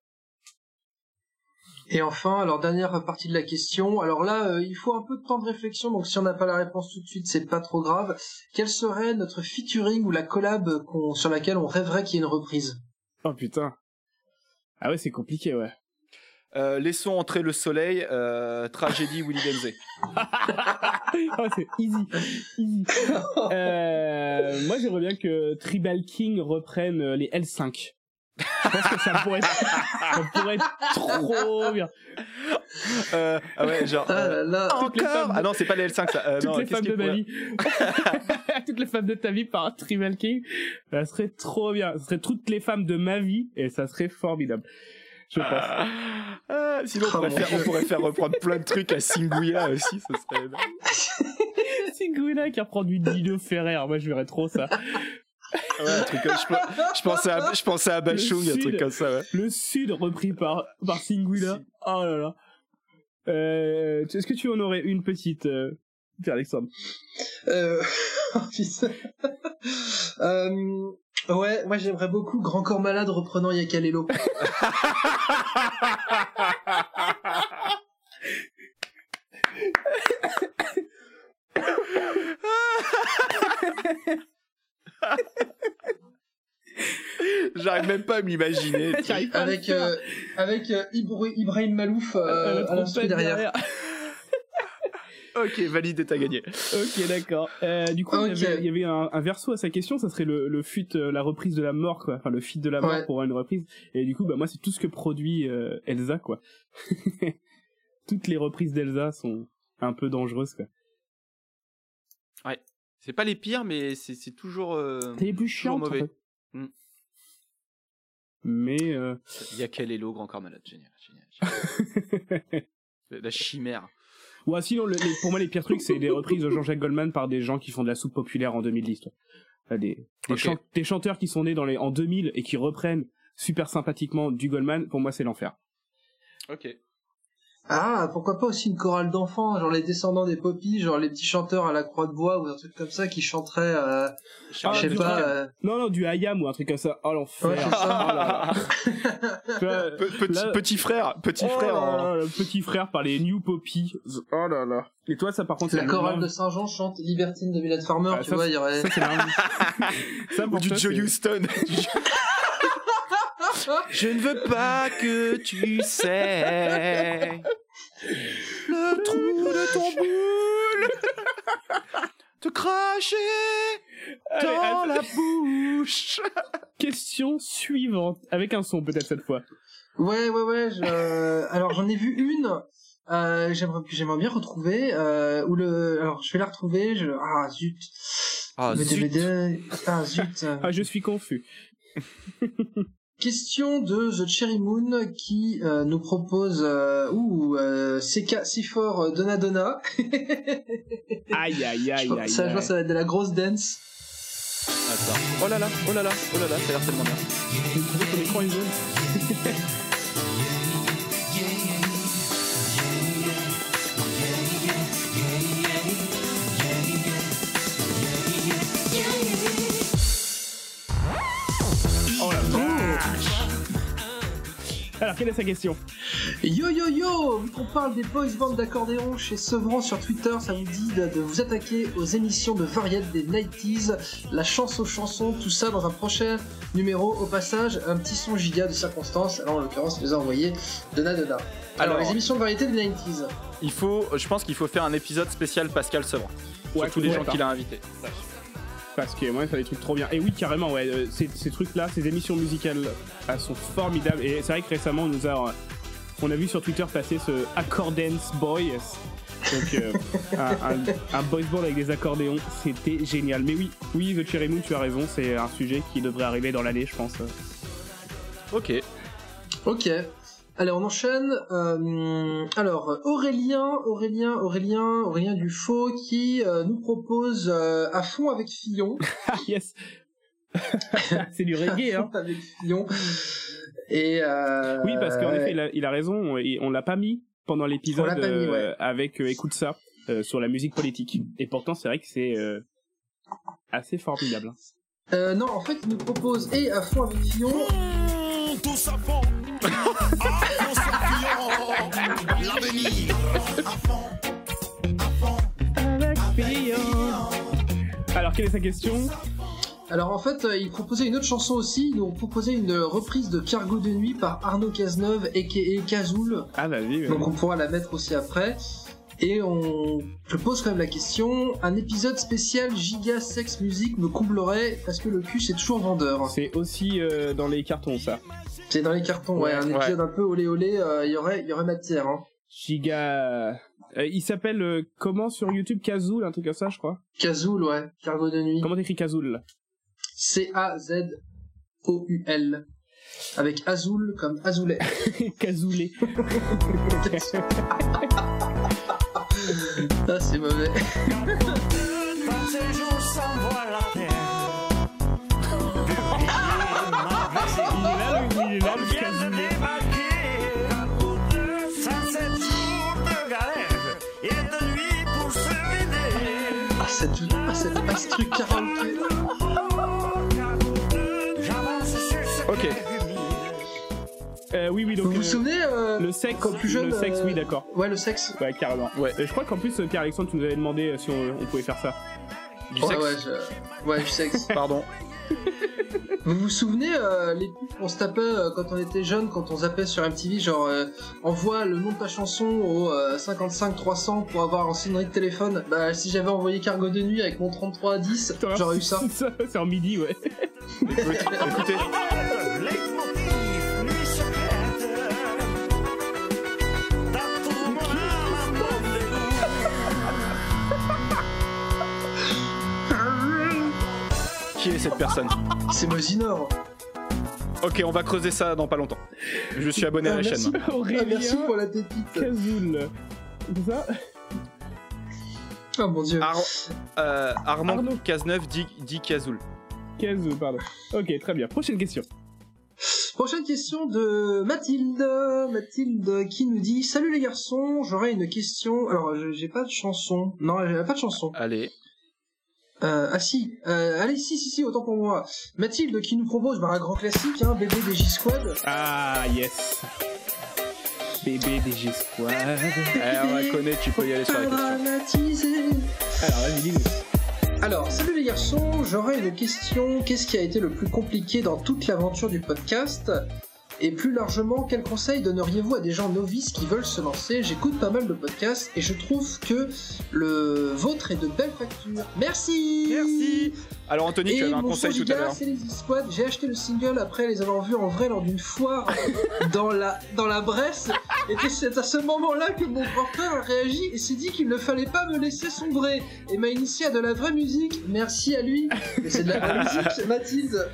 Et enfin, alors dernière partie de la question. Alors là, euh, il faut un peu de temps de réflexion, donc si on n'a pas la réponse tout de suite, c'est pas trop grave. Quel serait notre featuring ou la collab sur laquelle on rêverait qu'il y ait une reprise? Oh putain. Ah ouais, c'est compliqué, ouais. Euh, laissons entrer le soleil, euh, tragédie Willy Denzey. oh, c'est easy. easy. Euh, moi, j'aimerais bien que Tribal King reprenne euh, les L5. Je pense que ça pourrait être, ça pourrait être trop bien. Euh, ah ouais, genre. Ah euh, là là. toutes les encore? femmes de- Ah non, c'est pas les L5 ça. Euh, Toutes non, les qu'est-ce femmes de ma vie. toutes les femmes de ta vie par Tribal King. Ça serait trop bien. Ça serait toutes les femmes de ma vie et ça serait formidable. Je pense. Ah, sinon, on Oh, pourrait, faire, on Dieu. pourrait faire reprendre plein de trucs à Singuya aussi, ça serait énorme. Gwena qui reprend du Dino Ferrer. Moi, je verrais trop ça. Ouais, un truc comme, je, je pensais à, je pensais à Bachung, un sud. truc comme ça, ouais. Le Sud repris par, par. Oh là là. Euh, Est-ce que tu en aurais une petite, euh, Pierre-Alexandre? Euh... Euh, ouais, moi j'aimerais beaucoup Grand Corps Malade reprenant Yakalelo. J'arrive même pas à m'imaginer. Avec euh, avec euh, Ibra- Ibrahim Malouf À la derrière. Ok, valide, t'as gagné. Ok, d'accord. Euh, du coup, il y avait, il y avait un, un verso à sa question, ça serait le, le euh, la reprise de la mort, quoi. Enfin, le feat de la mort Ouais. pour une reprise. Et du coup, bah, moi, c'est tout ce que produit euh, Elsa, quoi. Toutes les reprises d'Elsa sont un peu dangereuses, quoi. C'est pas les pires, mais c'est toujours. euh, C'est les plus chiantes, en mauvais. fait. Mm. Mais, euh... Il y a quel Hello, Grand Corps Malade, génial, génial. génial. La chimère. Ou ah, sinon, le- les- pour moi, les pires trucs, c'est des reprises de Jean-Jacques Goldman par des gens qui font de la soupe populaire en 2010. quoi. Enfin, Des, des, Ok. chan- des chanteurs qui sont nés dans les, en 2000 et qui reprennent super sympathiquement du Goldman, pour moi, c'est l'enfer. Ok. Ah, pourquoi pas aussi une chorale d'enfants, genre les descendants des poppies, genre les petits chanteurs à la croix de bois ou un truc comme ça qui chanteraient, euh, Ah, je sais pas. euh, Non, non, du Hayam ou un truc comme ça. Oh, l'enfer. Ouais. Oh Pe- petit, Là- petit frère, petit oh frère. là là, petit frère par les New Poppy. Oh là là. Et toi, ça, par contre, c'est la le chorale de Saint-Jean chante Libertine de Mylène Farmer, Ah, tu ça, vois, il y aurait. Ça, c'est la Ça, Ou pour du Joe Houston. Je ne veux pas que tu sais le trou de ton boule te cracher Allez, dans attends. la bouche. Question suivante. Avec un son, peut-être, cette fois. Ouais, ouais, ouais. Je... Alors j'en ai vu une. Euh, j'aimerais que j'aimerais bien retrouver euh, où le alors je vais la retrouver je ah zut Ah, zut. Ah zut Ah, je suis confus. question de The Cherry Moon qui euh, nous propose euh, ouh euh, CK C4 euh, Donna Donna Aïe, aïe, aïe, Je pense- aïe. ça aïe. ça va être de la grosse dance Attends. Oh là là, oh là là, oh là là, ça a l'air tellement bien. Alors, quelle est sa question Yo yo yo Vu qu'on parle des boys bands d'accordéon chez Sevran sur Twitter, ça vous dit de, de vous attaquer aux émissions de variété des 90s, la chance aux chansons, tout ça dans un prochain numéro. Au passage, un petit son giga de circonstances. Alors en l'occurrence, il nous a envoyé Donna Donna. Alors, Alors- les émissions de variété des 90s. Il faut, je pense qu'il faut faire un épisode spécial Pascal Sevran. Ouais, sur tous les gens qu'il a invités. Parce que moi, ça des trucs trop bien. Et oui, carrément, ouais, euh, ces, ces trucs-là, ces émissions musicales, elles sont formidables. Et c'est vrai que récemment, on nous a, euh, on a vu sur Twitter passer ce Accordance Boys. Donc, euh, un, un, un boys band avec des accordéons, c'était génial. Mais oui, oui, The Cherry Moon, tu as raison, c'est un sujet qui devrait arriver dans l'année, je pense. Ok. Ok. Allez, on enchaîne. Euh, alors, Aurélien, Aurélien, Aurélien, Aurélien Dufaux qui euh, nous propose euh, à fond avec Fillon. Ah, yes C'est du reggae, hein avec Fillon. Et euh, Oui, parce qu'en effet, il a, il a raison, on, on l'a pas mis pendant l'épisode euh, ouais. avec euh, Écoute ça, euh, sur la musique politique. Et pourtant, c'est vrai que c'est euh, assez formidable. Euh, non, en fait, il nous propose et à fond avec Fillon. Fond sur Fillon L'avenir Alors, quelle est sa question? Alors en fait, euh, il proposait une autre chanson aussi. Ils nous ont proposé une reprise de Cargo de nuit par Arnaud Cazeneuve et Cazoul. Ah, bah oui, Donc on pourra la mettre aussi après. Et on, je pose quand même la question, un épisode spécial giga sex musique me comblerait parce que le cul c'est toujours vendeur. c'est aussi euh, dans les cartons, ça. C'est dans les cartons, ouais, un Ouais. épisode un peu olé olé, euh, il y aurait, il y aurait matière. Hein. Giga... Euh, il s'appelle euh, comment sur YouTube? Kazoul, un truc comme ça, je crois. Cazoul, ouais, Cargo de nuit. Comment t'écris Kazoul? C A Z O U L. Avec Azul comme Azoulay. Kazoulé. ah c'est mauvais. Quand ces jours On vient de débarquer. Ah, cette, ah, cette, truc. Ok. Euh, oui, oui, donc. Vous vous souvenez euh, euh Le sexe, quand plus jeune, le sexe, euh, oui, d'accord. Ouais, le sexe. Ouais, carrément. Ouais. Euh, je crois qu'en plus, Pierre-Alexandre, tu nous avais demandé si on pouvait faire ça. Du Ouais, sexe ouais, je- ouais, du sexe. Pardon. Vous vous souvenez euh, les pubs qu'on se tapait euh, quand on était jeune, quand on zappait sur MTV, genre euh, envoie le nom de ta chanson au euh, 55 300 pour avoir un sonnerie de téléphone. Bah si j'avais envoyé Cargo de nuit avec mon 33 à 10, j'aurais eu ça. ça c'est en midi, ouais. Écoute- écoutez, qui est cette personne C'est Mosinor. Ok, on va creuser ça dans pas longtemps. Je suis abonné à Ah, la merci. chaîne. Ah, Aurélien merci pour la pépite. Cazoul. C'est ça Oh mon dieu. Ar- euh, Armand Arnaud. Cazeneuve dit, dit Cazoul. Cazoul, pardon. Ok, très bien. Prochaine question. Prochaine question de Mathilde. Mathilde qui nous dit Salut les garçons, j'aurais une question. Alors, j'ai pas de chanson. Non, j'ai pas de chanson. Allez. Euh, ah si, euh, allez, si, si, si, autant pour moi. Mathilde qui nous propose bah, un grand classique, hein, bébé des J-Squad. Ah, yes. Bébé DG Squad. Eh, on la connaît, tu peux y aller sur la question. Alors, vas-y, dis-nous. Alors, salut les garçons, j'aurais une question. Qu'est-ce qui a été le plus compliqué dans toute l'aventure du podcast? Et plus largement, quels conseils donneriez-vous à des gens novices qui veulent se lancer? J'écoute pas mal de podcasts et je trouve que le vôtre est de belle facture. Merci Merci. Alors Anthony, Et tu avais un conseil tout à l'heure. c'est Squad. J'ai acheté le single après les avoir vus en vrai lors d'une foire dans la dans la Bresse. Et c'est à ce moment-là que mon grand frère a réagi et s'est dit qu'il ne fallait pas me laisser sombrer et m'a initié à de la vraie musique. Merci à lui. Mais c'est de la vraie musique, Mathilde.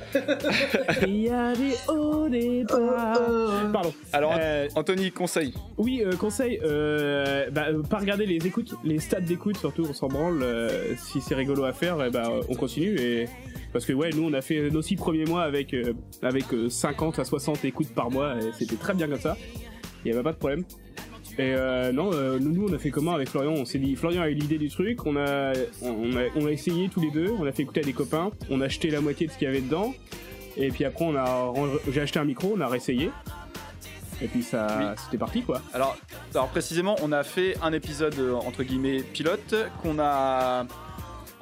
Il y a des hauts, des Euh, bas. euh, Pardon. Alors Euh, Anthony, conseil. oui, euh, conseil, euh, bah, pas regarder les écoutes, les stats d'écoute surtout, on s'en branle. euh, si c'est rigolo à faire, bah, on continue. Et... Parce que ouais, nous on a fait nos six premiers mois avec, euh, avec euh, 50 à 60 écoutes par mois, et c'était très bien comme ça. Il y avait pas de problème. Et euh, non, euh, nous, on a fait comment avec Florian? On s'est dit, Florian a eu l'idée du truc, on a, on, a, on a essayé tous les deux, on a fait écouter à des copains, on a acheté la moitié de ce qu'il y avait dedans, et puis après on a, j'ai acheté un micro, on a réessayé, et puis ça, Oui. c'était parti quoi. Alors, alors précisément, on a fait un épisode euh, entre guillemets pilote qu'on a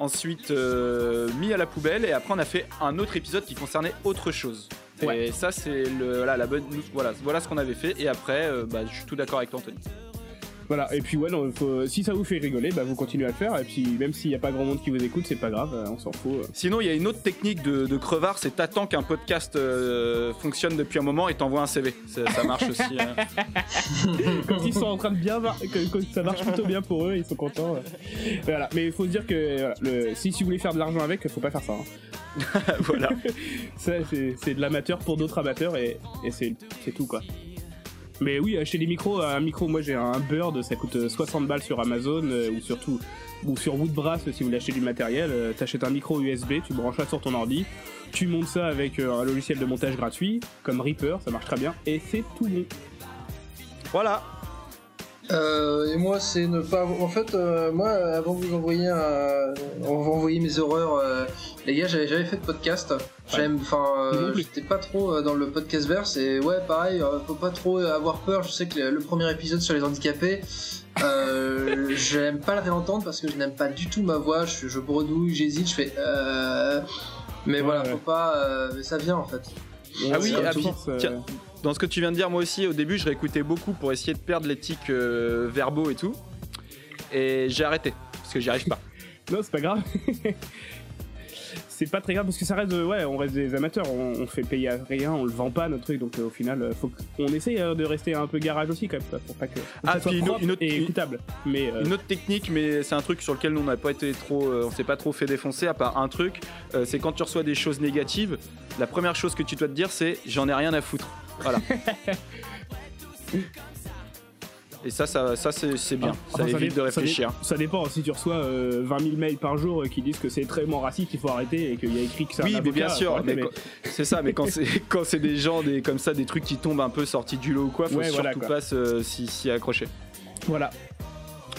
ensuite euh, mis à la poubelle et après on a fait un autre épisode qui concernait autre chose. Ouais. Et ça c'est le voilà, la bonne voilà voilà ce qu'on avait fait et après euh, bah, je suis tout d'accord avec toi Anthony. Voilà, et puis ouais, non, faut- si ça vous fait rigoler, bah vous continuez à le faire, et puis même s'il n'y a pas grand monde qui vous écoute, c'est pas grave, euh, on s'en fout. euh. Sinon il y a une autre technique de, de crevard, c'est t'attends qu'un podcast euh, fonctionne depuis un moment et t'envoies un CV. Ça, ça marche aussi. hein. Quand ils sont en train de bien voir, que, que ça marche plutôt bien pour eux, ils sont contents. euh. Voilà, mais il faut se dire que voilà, le, si, si vous voulez faire de l'argent avec, faut pas faire ça. hein. voilà. Ça, c'est c'est de l'amateur pour d'autres amateurs et, et c'est c'est tout quoi. Mais oui, acheter des micros, un micro, moi j'ai un Bird, ça coûte euh, 60 balles sur Amazon euh, ou surtout ou sur Woodbrass si vous voulez acheter du matériel. euh, T'achètes un micro USB, tu branches ça sur ton ordi, tu montes ça avec euh, un logiciel de montage gratuit comme Reaper, ça marche très bien et c'est tout bon. Voilà. Euh, et moi, c'est ne pas. En fait, euh, moi, avant que vous envoyiez un... on va envoyer mes horreurs, euh, les gars, j'avais jamais fait de podcast. J'aime, enfin, non euh, plus. j'étais pas trop euh, dans le podcast verse et ouais, pareil, euh, faut pas trop avoir peur. Je sais que le, le premier épisode sur les handicapés, euh, j'aime pas le réentendre parce que je n'aime pas du tout ma voix. Je, je bredouille, j'hésite, je fais. Euh... Mais Ouais, voilà, ouais. faut pas. euh, mais ça vient en fait. Ah oui, C'est un ah, tout, euh, tiens, dans ce que tu viens de dire, moi aussi, au début, je réécoutais beaucoup pour essayer de perdre les tics euh, verbaux et tout. Et j'ai arrêté, parce que j'y arrive pas. Non, c'est pas grave. c'est pas très grave parce que ça reste, euh, ouais, on reste des amateurs, on, on fait payer à rien, on le vend pas notre truc, donc euh, au final, euh, faut qu'on essaye euh, de rester un peu garage aussi quand même, pour pas que, Ah, ça soit une propre une autre- et une- écoutable. Mais euh, Une autre technique, mais c'est un truc sur lequel nous on n'a pas été trop, on s'est pas trop fait défoncer, à part un truc, c'est quand tu reçois des choses négatives, la première chose que tu dois te dire c'est j'en ai rien à foutre. Voilà. Et ça, ça, ça c'est c'est bien. Ah, ça enfin, évite de ça dé- réfléchir. Ça, dépend, si tu reçois euh, 20 000 mails par jour euh, qui disent que c'est extrêmement raciste, il faut arrêter et qu'il y a écrit que c'est Oui, un mais bien sûr, mais quand- c'est ça. Mais quand c'est quand c'est des gens, des comme ça, des trucs qui tombent un peu sortis du lot ou quoi, faut Ouais, surtout voilà, quoi. pas se- s'y accrocher. Voilà.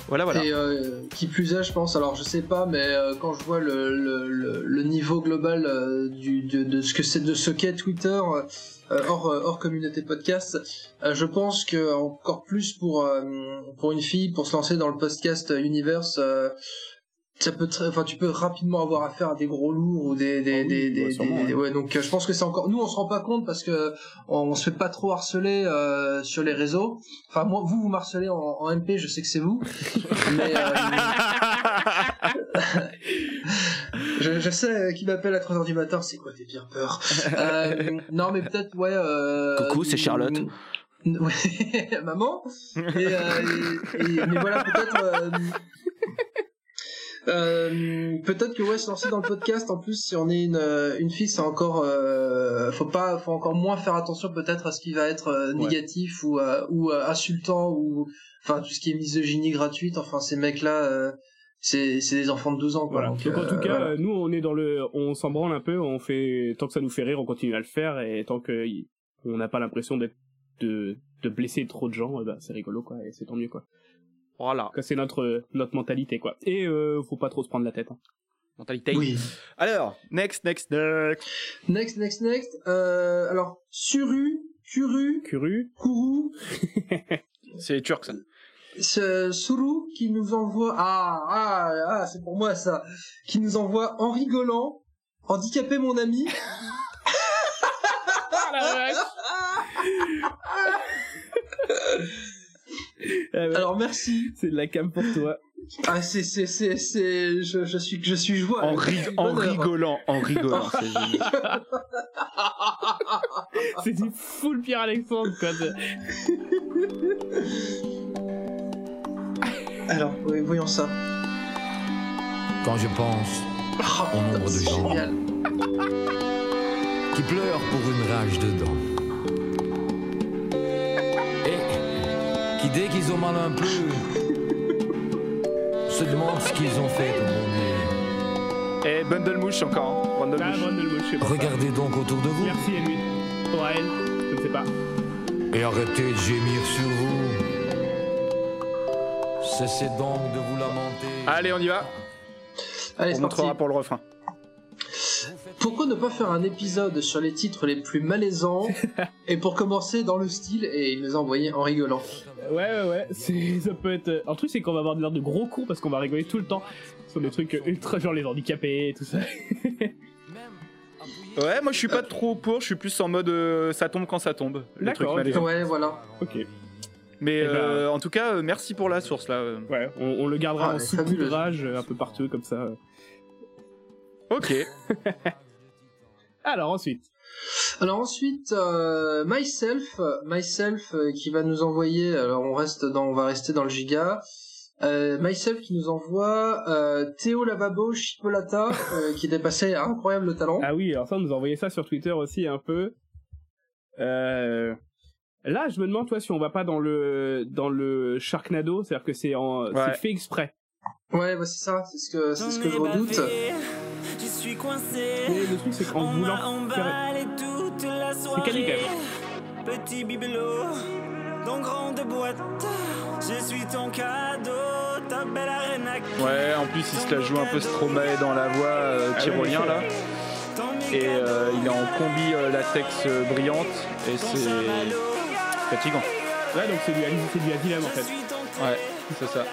Voilà, voilà. Et euh, qui plus est, je pense, alors je sais pas, mais euh, quand je vois le, le, le, le niveau global euh, du, de, de ce que c'est de ce qu'est Twitter, euh, euh, hors, euh, hors communauté podcast. Euh, je pense que encore plus pour euh, pour une fille pour se lancer dans le podcast universe, euh, ça peut très, enfin tu peux rapidement avoir affaire à des gros lourds ou des des Ah oui, des, bah, des- sûrement, des- ouais. ouais donc euh, je pense que c'est encore nous on se rend pas compte parce que on, on se fait pas trop harceler euh, sur les réseaux. Enfin moi vous vous m'harcelez en, en MP, je sais que c'est vous. Mais euh, je, je sais euh, qui m'appelle à 3h du matin, c'est quoi tes pires peurs? Euh, Non mais peut-être ouais euh, Coucou, c'est Charlotte. Ouais, maman. Et, euh, et- et- mais voilà peut-être euh, peut-être que ouais se lancer dans le podcast en plus si on est une euh, une fille c'est encore euh, faut pas faut encore moins faire attention peut-être à ce qui va être euh, négatif ou euh, ou euh, insultant ou enfin tout ce qui est misogynie gratuite enfin ces mecs là c'est c'est des enfants de 12 ans quoi Voilà. donc, Donc en tout cas, voilà. nous on est dans le, on s'en branle un peu, on fait tant que ça nous fait rire, on continue à le faire et tant que on n'a pas l'impression d'être de, de blesser trop de gens, ben, c'est rigolo quoi et c'est tant mieux quoi. Voilà. Que C'est notre notre mentalité quoi. Et euh, faut pas trop se prendre la tête. hein. Mentalité. oui Alors, next, next, next. next next next euh, alors Suru Kuru Curu, Kourou C'est turc, ça. ce Sourou qui nous envoie ah ah ah c'est pour moi ça qui nous envoie en rigolant handicapé mon ami Ah ouais, alors merci c'est de la cam pour toi. ah c'est c'est c'est c'est je, je suis je suis joie En, Je ri- suis en rigolant, en rigolant. c'est génial. C'est du full Pierre Alexandre quoi. alors voyons ça Quand je pense Oh, Au nombre de c'est gens. génial. qui pleurent pour une rage dedans. Et dès qu'ils ont mal un peu, se demandent ce qu'ils ont fait. Et Bundle Mouche encore. hein. Bundle Ah. Regardez donc autour de vous Merci Elvin. Pour elle, je ne sais pas. et arrêtez de gémir sur vous. Cessez donc de vous lamenter. Allez, on y va. allez On c'est parti montrera pour le refrain. Pourquoi ne pas faire un épisode sur les titres les plus malaisants et pour commencer dans le style et il nous a envoyé en rigolant. Ouais, ouais, ouais. C'est, ça peut être. Un truc, c'est qu'on va avoir l'air de gros cons parce qu'on va rigoler tout le temps sur des trucs ultra, genre les handicapés et tout ça. Ouais, moi je suis pas trop pour, je suis plus en mode euh, ça tombe quand ça tombe. Le D'accord, truc ok. malaisant. Ouais, voilà. ok. Mais Eh ben- euh, en tout cas, euh, merci pour la source là. Ouais, on, on le gardera Ah, en sous-poudrage un peu partout comme ça. Ok. Alors ensuite. Alors ensuite, euh, myself, myself euh, qui va nous envoyer. Alors on reste dans, on va rester dans le giga. Euh, myself qui nous envoie euh, Théo Lavabo Chipolata euh, qui dépassait un incroyable talent. Ah oui, alors ça, on nous a envoyé ça sur Twitter aussi un peu. Euh... Là, je me demande, toi, si on va pas dans le dans le Sharknado, c'est-à-dire que c'est en Ouais. c'est fait exprès. Ouais, bah, c'est ça, c'est ce que c'est ce que je redoute. Je suis coincé. Mais le truc, c'est qu'en On m'a voulant toute la soirée. quali, Petit bibelot dans grande boîte. Je suis ton cadeau, ta belle à Ouais, en plus il se la joue un peu Stromae dans la voix euh, Ah tyrolien là. Et euh, il est en combi euh, latex euh, brillante et c'est fatigant. Ouais, donc c'est du, c'est du Asylum en fait. Ouais, c'est ça.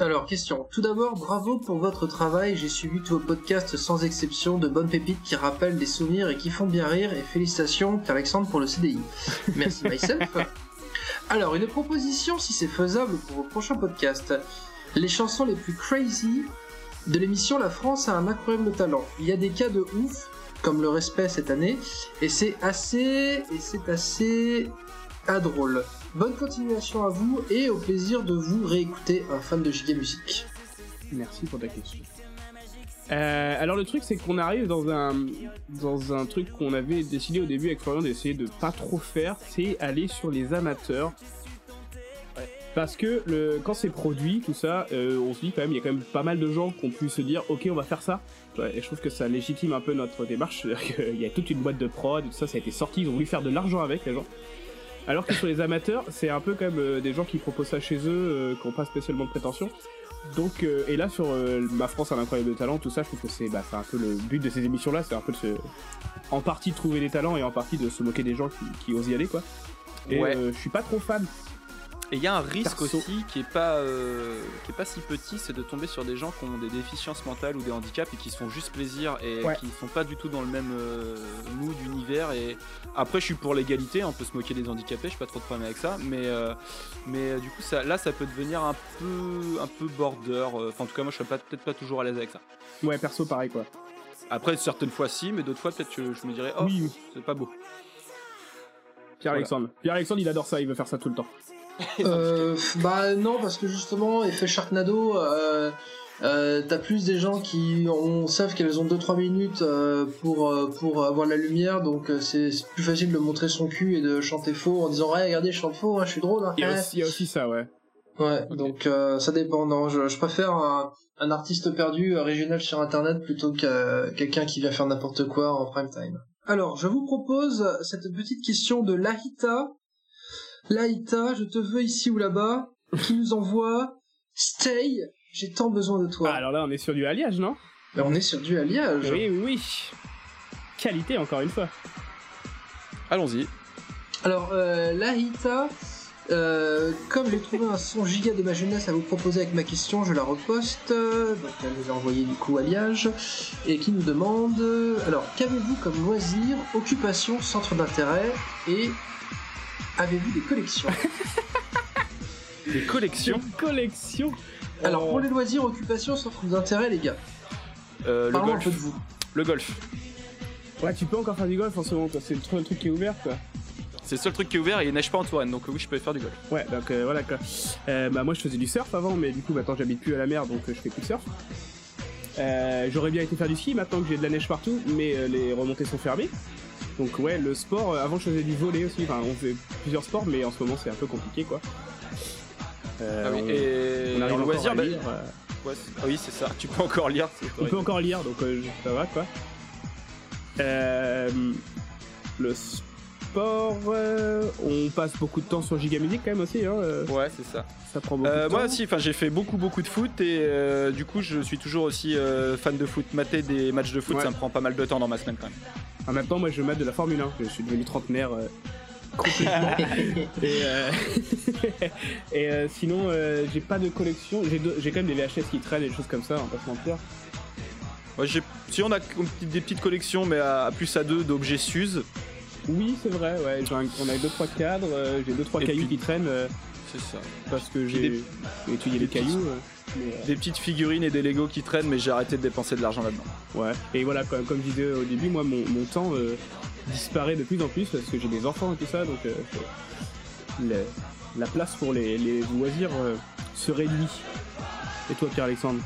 Alors, question. Tout d'abord, bravo pour votre travail. J'ai suivi tous vos podcasts sans exception, de bonnes pépites qui rappellent des souvenirs et qui font bien rire. Et félicitations, Alexandre, pour le CDI. Merci, myself. Alors, une proposition si c'est faisable pour vos prochains podcasts. Les chansons les plus crazy de l'émission La France a un incroyable talent. Il y a des cas de ouf, comme le respect cette année, et c'est assez, et c'est assez à drôle. Bonne continuation à vous et au plaisir de vous réécouter un fan de Giga Musique. Merci pour ta question. Euh, alors le truc c'est qu'on arrive dans un dans un truc qu'on avait décidé au début avec Florian d'essayer de pas trop faire, c'est aller sur les amateurs. Parce que quand c'est produit, tout ça, euh, on se dit quand même, il y a quand même pas mal de gens qui ont pu se dire, ok, on va faire ça. Et je trouve que ça légitime un peu notre démarche. Qu'il y a toute une boîte de prod, tout ça, ça a été sorti, ils ont voulu faire de l'argent avec les gens. Alors que sur les amateurs, c'est un peu comme euh, des gens qui proposent ça chez eux, euh, qui n'ont pas spécialement de prétention. Donc, euh, et là sur euh, Ma France a l'incroyable talent, tout ça, je trouve que c'est bah, c'est un peu le but de ces émissions-là, c'est un peu de se, en partie de trouver des talents et en partie de se moquer des gens qui, qui osent y aller, quoi. Et Ouais. euh, je suis pas trop fan. Et il y a un risque Perso. aussi qui est pas euh, qui est pas si petit, c'est de tomber sur des gens qui ont des déficiences mentales ou des handicaps et qui se font juste plaisir et Ouais. qui sont pas du tout dans le même euh, mood d'univers. Et après, je suis pour l'égalité, on peut se moquer des handicapés, j'ai pas trop de problème avec ça, mais euh, mais euh, du coup, ça, là, ça peut devenir un peu un peu border. Enfin, en tout cas, moi, je serais pas- peut-être pas toujours à l'aise avec ça. Ouais, perso, pareil, quoi. Après, certaines fois, si, mais d'autres fois, peut-être que je me dirais, oh, Oui, c'est pas beau. Pierre-Alexandre. Pierre-Alexandre, il adore ça, il veut faire ça tout le temps. Euh, bah non, parce que justement, effet Sharknado, euh, euh, t'as plus des gens qui on, savent qu'elles ont 2-3 minutes euh, pour, euh, pour avoir la lumière, donc euh, c'est plus facile de montrer son cul et de chanter faux en disant Ouais, regardez, je chante faux, hein, je suis drôle. Hein, Il y, a ouais. aussi, il y a aussi ça, ouais. Ouais, donc euh, ça dépend. Non, je, je préfère un, un artiste perdu régional sur internet plutôt que quelqu'un qui vient faire n'importe quoi en prime time. Alors, je vous propose cette petite question de Lahita. Lahita, je te veux ici ou là-bas, qui nous envoie Stay, j'ai tant besoin de toi. Ah, alors là, on est sur du alliage, non? On est sur du alliage. Oui, oui, oui. Qualité, encore une fois. Allons-y. Alors, euh, Lahita, euh, comme j'ai trouvé un son giga de ma jeunesse à vous proposer avec ma question, je la reposte. Donc, elle nous a envoyé du coup alliage. Et qui nous demande euh, Alors, qu'avez-vous comme loisir, occupation, centre d'intérêt et avez-vous des collections Des collections. Une collection. Alors, Oh. pour les loisirs, occupation, centre d'intérêt, les gars, Euh, le parlons un golf. peu de vous. Le golf. Ouais, tu peux encore faire du golf en ce moment, quoi. C'est le seul truc qui est ouvert, quoi. C'est le seul truc qui est ouvert et il neige pas en Touraine, donc oui, je peux faire du golf. Ouais, donc euh, voilà quoi. Euh, bah moi je faisais du surf avant, mais du coup maintenant j'habite plus à la mer, donc euh, je fais plus de surf. Euh, J'aurais bien été faire du ski maintenant que j'ai de la neige partout, mais euh, les remontées sont fermées. Donc ouais, le sport. euh, avant je faisais du volet aussi. Enfin, on fait plusieurs sports, mais en ce moment c'est un peu compliqué quoi. Euh, Ah oui, on- et on arrive en encore loisir, à bah, lire, euh, ouais, ah oui, c'est ça. Tu peux encore lire. c'est on peut encore lire, donc euh, ça va quoi. Euh, le sport, euh, on passe beaucoup de temps sur Gigamusic quand même aussi. Hein, euh, Ouais, c'est ça. ça prend beaucoup Euh, de temps. moi aussi, enfin, j'ai fait beaucoup beaucoup de foot et euh, du coup, je suis toujours aussi fan de foot. Mater des matchs de foot, Ouais. ça me prend pas mal de temps dans ma semaine quand même. Ah, maintenant, moi, je mate de la Formule 1. Je suis devenu trentenaire et euh, et euh, sinon, euh, j'ai pas de collection. J'ai j'ai quand même des VHS qui traînent et des choses comme ça, on va pas se mentir. Ouais, j'ai- si on a des petites collections, mais à, à plus à deux d'objets Suze, Oui, c'est vrai, ouais. j'ai un- on a deux trois cadres, euh, j'ai deux trois Et cailloux puis- qui traînent euh, c'est ça. parce que J'ai des- étudié les cailloux. euh, mais, euh, Des petites figurines et des Lego qui traînent, mais j'ai arrêté de dépenser de l'argent là-dedans. ouais. Et voilà, comme, comme je disais au début, moi, mon, mon temps euh, disparaît de plus en plus parce que j'ai des enfants et tout ça, donc euh, le- la place pour les, les loisirs euh, se réduit. Et toi, Pierre-Alexandre?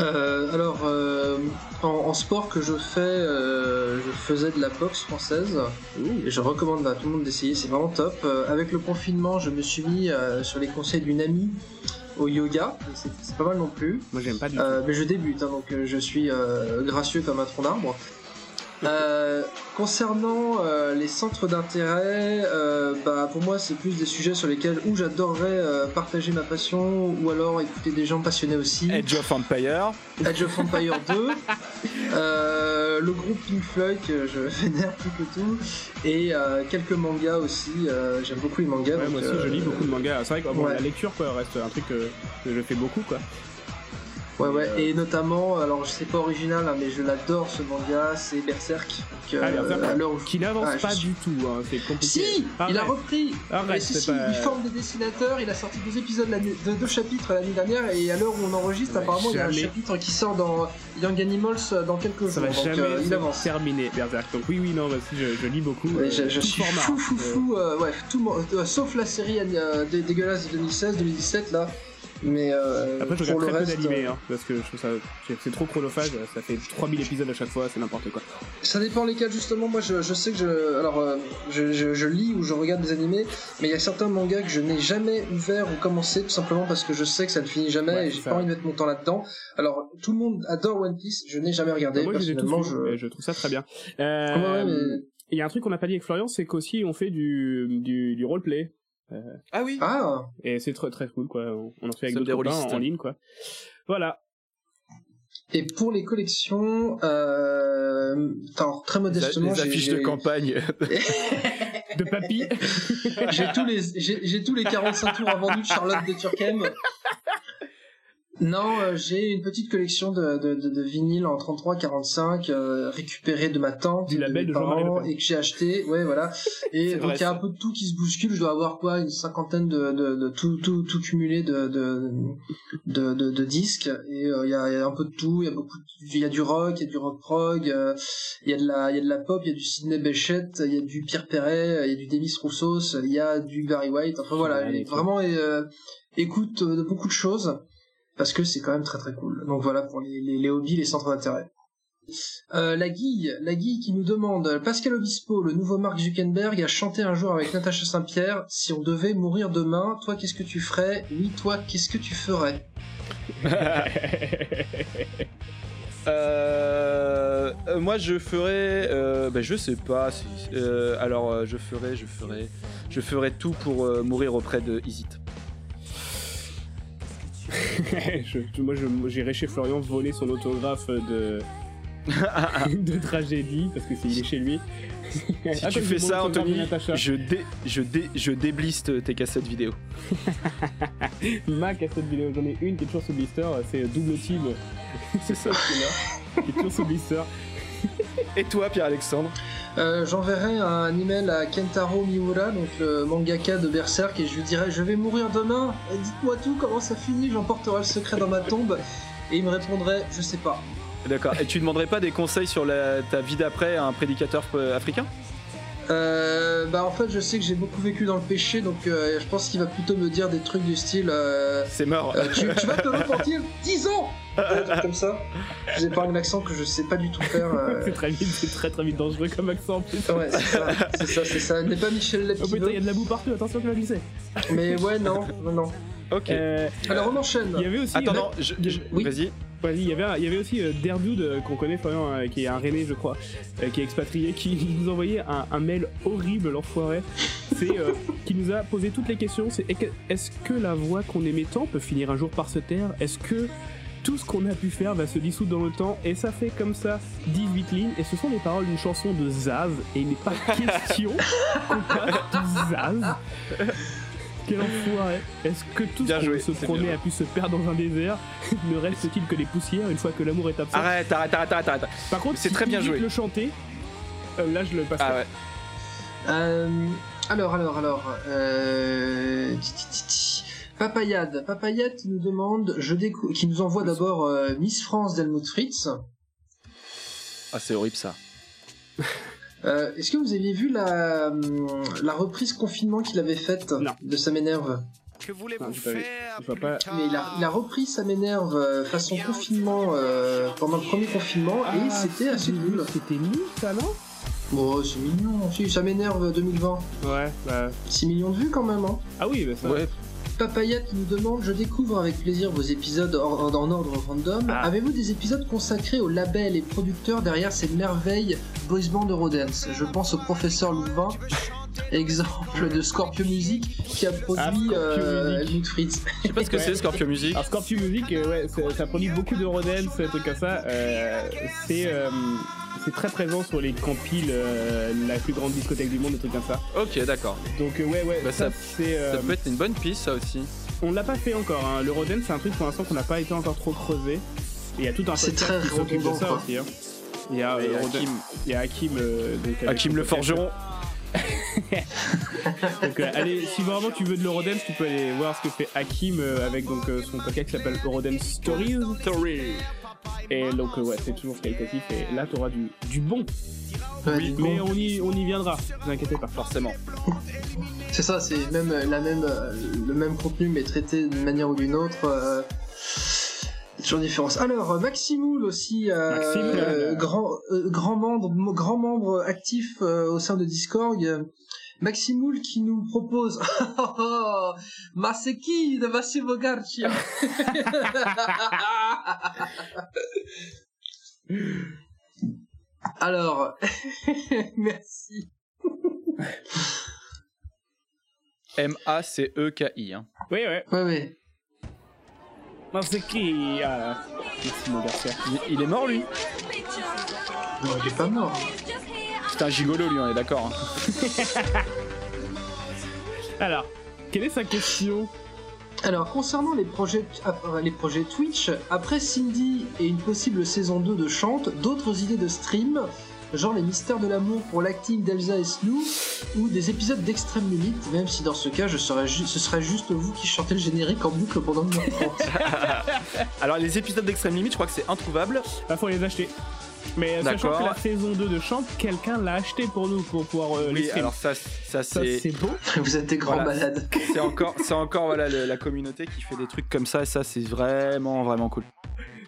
Euh, alors, euh, en, en sport que je fais, euh, je faisais de la boxe française. Et je recommande à tout le monde d'essayer, c'est vraiment top. Euh, avec le confinement, je me suis mis euh, sur les conseils d'une amie au yoga. C'est pas mal non plus. Moi, j'aime pas du Euh, mais je débute, hein, donc euh, je suis euh, gracieux comme un tronc d'arbre. Euh, concernant euh, les centres d'intérêt, euh, bah, pour moi c'est plus des sujets sur lesquels où j'adorerais euh, partager ma passion ou alors écouter des gens passionnés aussi. Edge of Empire. Edge of Empire 2, euh, le groupe Pink Floyd que je vénère plus que tout, et euh, quelques mangas aussi. euh, J'aime beaucoup les mangas. Ouais, donc, moi aussi, je lis beaucoup de mangas. C'est vrai que bon, ouais. la lecture quoi, reste un truc que, que je fais beaucoup. Quoi. Ouais, ouais, et notamment, alors je sais pas original, hein, mais je l'adore ce manga, c'est Berserk. Euh, Ah, Ah, je pas suis- du tout, hein, c'est compliqué. Si, il a repris. Arrête, Mais si, c'est si, pas- il forme des dessinateurs. Il a sorti deux épisodes, deux, deux chapitres l'année dernière, et à l'heure où on enregistre, Ça apparemment, il y a un chapitre qui sort dans Young Animals euh, dans quelques jours. Ça va donc, jamais euh, il avance. terminer, Berserk. Donc oui, oui, non, bah, si, je, je lis beaucoup. Ouais, euh, je, suis format. fou, fou, Euh, fou, euh, ouais, tout, euh, sauf la série euh, dé- dégueulasse de 2016, 2017 là. Mais euh, Après, je regarde très reste, peu d'animés, euh, hein, parce que je trouve ça, c'est- trop chronophage, ça fait 3000 épisodes à chaque fois, c'est n'importe quoi. ça dépend lesquels justement. Moi, je, je sais que je, alors, euh, je, je- je lis ou je regarde des animés, mais il y a certains mangas que je n'ai jamais ouvert ou commencé tout simplement parce que je sais que ça ne finit jamais Ouais, et j'ai pas envie de mettre mon temps là-dedans. Alors, tout le monde adore One Piece, je n'ai jamais regardé. Moi, personnellement, je... je trouve ça très bien. Euh, Ouais, ouais, mais il y a un truc qu'on n'a pas dit avec Florian, c'est qu'aussi on fait du, du, du roleplay. Euh, Ah oui. Ah, et c'est très très cool, quoi. On en fait avec d'autres copains en ligne, quoi. Voilà. et pour les collections, euh, alors, très modestement, les affiches de campagne. De papy. j'ai tous les j'ai tous les 45 tours vendus de Charlotte de Turckheim. Non, euh, j'ai une petite collection de, de, de, de vinyles en 33-45 euh, récupérés de ma tante, Du de label mes de Le parents et que j'ai acheté. Ouais, voilà. Et donc il y a un peu de tout qui se bouscule. Je dois avoir quoi, une cinquantaine de, de, de tout, tout, tout cumulé de de, de, disques. Et euh, il y, a, y a un peu de tout. Il y a beaucoup, il y a du rock, il y a du rock prog, euh, il y a de la, il y a de la pop, il y a du Sidney Bechet, il y a du Pierre Perret, il y a du Demis Roussos, il y a du Barry White. Enfin voilà, Ouais, vraiment euh, écoute euh, de beaucoup de choses parce que c'est quand même très très cool. Donc voilà pour les, hobbies, les centres d'intérêt. Euh, la Guille, la qui nous demande Pascal Obispo, le nouveau Mark Zuckerberg, a chanté un jour avec Natacha Saint-Pierre. Si on devait mourir demain, toi qu'est-ce que tu ferais? Oui, toi qu'est-ce que tu ferais? Euh, euh, moi, je ferais. Bah, je sais pas. alors, je ferais, je ferais, je ferais tout pour mourir auprès de Isit. Je- moi, j'irais chez Florian voler son autographe de, de tragédie, parce que c'est il est chez lui. Si Ah, tu fais ça, Anthony, je, dé, je, dé, je débliste tes cassettes vidéo. Ma cassette vidéo, j'en ai une qui est toujours sous blister, c'est Double Team. C'est ça. qui est toujours sous blister. Et toi, Pierre-Alexandre Euh, J'enverrai un email à Kentaro Miura, donc le mangaka de Berserk, et je lui dirai Je vais mourir demain, dites-moi tout, comment ça finit, j'emporterai le secret dans ma tombe. Et il me répondrait Je sais pas. D'accord. Et tu demanderais pas des conseils sur la, ta vie d'après à un prédicateur euh, africain? Euh, bah en fait je sais que j'ai beaucoup vécu dans le péché donc euh, je pense qu'il va plutôt me dire des trucs du style euh, C'est mort. euh, tu, tu vas te repentir 10 ans Des trucs comme ça j'ai pas un accent que je sais pas du tout faire euh. C'est très vite, c'est très très vite dangereux comme accent en plus. ouais c'est ça c'est ça c'est ça n'est pas Michel Leb Oh putain, il y a de la boue partout, attention tu vas glisser. mais ouais non non non Ok. Euh, alors on enchaîne il y avait aussi. Attends, non, je, je- Oui. vas-y. Vas-y, il y avait, aussi euh, qu'on connaît, Florian, euh, qui est un René, je crois, euh, qui est expatrié, qui nous envoyait un, un mail horrible, l'enfoiré. C'est euh, qui nous a posé toutes les questions. C'est est-ce que la voix qu'on aimait tant peut finir un jour par se taire? Est-ce que tout ce qu'on a pu faire va se dissoudre dans le temps? Et ça fait comme ça 18 lignes. Et ce sont les paroles d'une chanson de Zaz. Et il n'est pas question qu'on Zaz. Quel enfoiré Est-ce que tout Bien ce joué, qu'on se promet a pu se perdre dans un désert Ne reste-t-il que des poussières une fois que l'amour est absent Arrête, arrête, arrête, arrête, arrête. Par contre, c'est si très bien joué. le chanter, euh, là je le passe. Ah ouais. Euh, alors, alors, alors. Euh... Papayade. Papayade qui nous demande, je décou- qui nous envoie d'abord euh, Miss France d'Helmut Fritz. Ah, c'est horrible ça. Euh, Est-ce que vous aviez vu la, hum, la reprise confinement qu'il avait faite de Ça m'énerve Que voulez-vous pas faire pas. Mais il a, il a repris Ça m'énerve euh, façon confinement euh, pendant le premier confinement et Ah, c'était assez cool. C'était nul ça, non? Bon, c'est mignon. Si, Ça m'énerve 2020. Ouais, bah. 6 millions de vues quand même. Hein. Ah oui, bah ça. Ouais. Papaya qui nous demande Je découvre avec plaisir vos épisodes en, ordre random. Ah. Avez-vous des épisodes consacrés aux labels et producteurs derrière ces merveilles boys band Eurodance? Je pense au professeur Louvain, exemple de Scorpio Music qui a produit Ah, euh, Fritz. Je sais pas ce que Ouais. c'est Scorpio Music. Alors Scorpio Music, euh, ouais, ça, ça produit beaucoup de Rodens, des trucs comme ça. Euh, c'est euh, c'est très présent sur les compiles, euh, la plus grande discothèque du monde, des trucs comme ça. Ok, d'accord. Donc euh, ouais, ouais, Bah, ça, ça- c'est. euh, Ça peut être une bonne piste, ça aussi. On l'a pas fait encore. Hein. Le Rodens, c'est un truc pour l'instant qu'on n'a pas été encore trop creusé. Et il y a tout un C'est très qui de ça quoi. aussi. hein. Il y a, euh, Hakim, il y a Hakim, euh, donc, le forgeron. Donc, euh, allez, si vraiment tu veux de l'Eurodance, tu peux aller voir ce que fait Hakim euh, avec donc euh, son podcast qui s'appelle Eurodance Stories. Et donc ouais, c'est toujours qualitatif et là tu auras du, du bon. Mais on y, on y viendra, ne vous inquiétez pas. Forcément. C'est ça, c'est même la même le même contenu mais traité d'une manière ou d'une autre. Toujours différence. Alors Maximoul aussi, euh, euh, grand euh, grand membre grand membre actif euh, au sein de Discord. Maximoul qui nous propose Ma c'est qui de Massimo Garcia Alors, merci. M-A-C-E-K-I. hein. Oui. Ouais, ouais. Non, c'est qui ah, il est mort, lui Non, il est pas mort. C'est un gigolo, lui, on est d'accord. hein. Alors, quelle est sa question Alors, concernant les projets, euh, les projets Twitch, après Cindy et une possible saison 2 de Chante, d'autres idées de stream, genre les mystères de l'amour pour l'acting d'Elsa et Snow, ou des épisodes d'Extrême Limite, même si dans ce cas, je serais ju- ce serait juste vous qui chantez le générique en boucle pendant 1h30. Alors, les épisodes d'Extrême Limite, je crois que c'est introuvable. Bah, faut les acheter. Mais euh, sachant que la saison 2 de Chante, quelqu'un l'a acheté pour nous pour pouvoir euh, les Oui, alors ça, ça Ça, c'est. c'est beau. vous êtes des grands Voilà. malades. C'est encore, c'est encore voilà, le- la communauté qui fait des trucs comme ça, et ça, c'est vraiment, vraiment cool.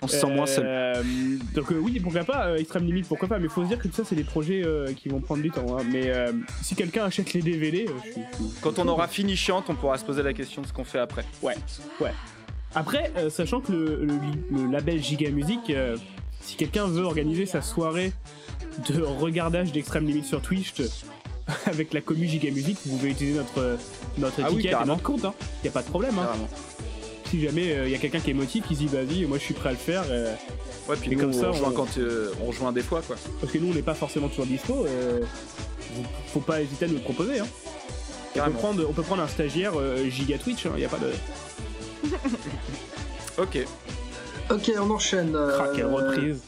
On se sent moins seul. Euh, donc euh, oui, pourquoi pas, euh, Extrême Limite, pourquoi pas, mais faut se dire que tout ça c'est des projets euh, qui vont prendre du temps. hein. Mais euh, si quelqu'un achète les DVD, euh, je suis- je suis- Quand on aura fini Chiante, on pourra se poser la question de ce qu'on fait après. Ouais, ouais. Après, euh, sachant que le, le- le label Giga Music, euh, si quelqu'un veut organiser sa soirée de regardage d'Extrême Limite sur Twitch avec la commu Giga Music, vous pouvez utiliser notre, notre Ah oui, et notre compte, hein. y a pas de problème. Hein. Si jamais il y a quelqu'un qui est motivé, qui se dit vas-y, moi je suis prêt à le faire, euh, Ouais, puis Et nous, comme ça, on, rejoint on- quand, euh, on rejoint des fois, quoi. parce que nous on n'est pas forcément toujours dispo, euh, faut pas hésiter à nous le proposer. Hein. On, peut prendre, on peut prendre un stagiaire euh, Giga Twitch, il y a pas de. Ok. Ok, on enchaîne. euh, Ah, quelle reprise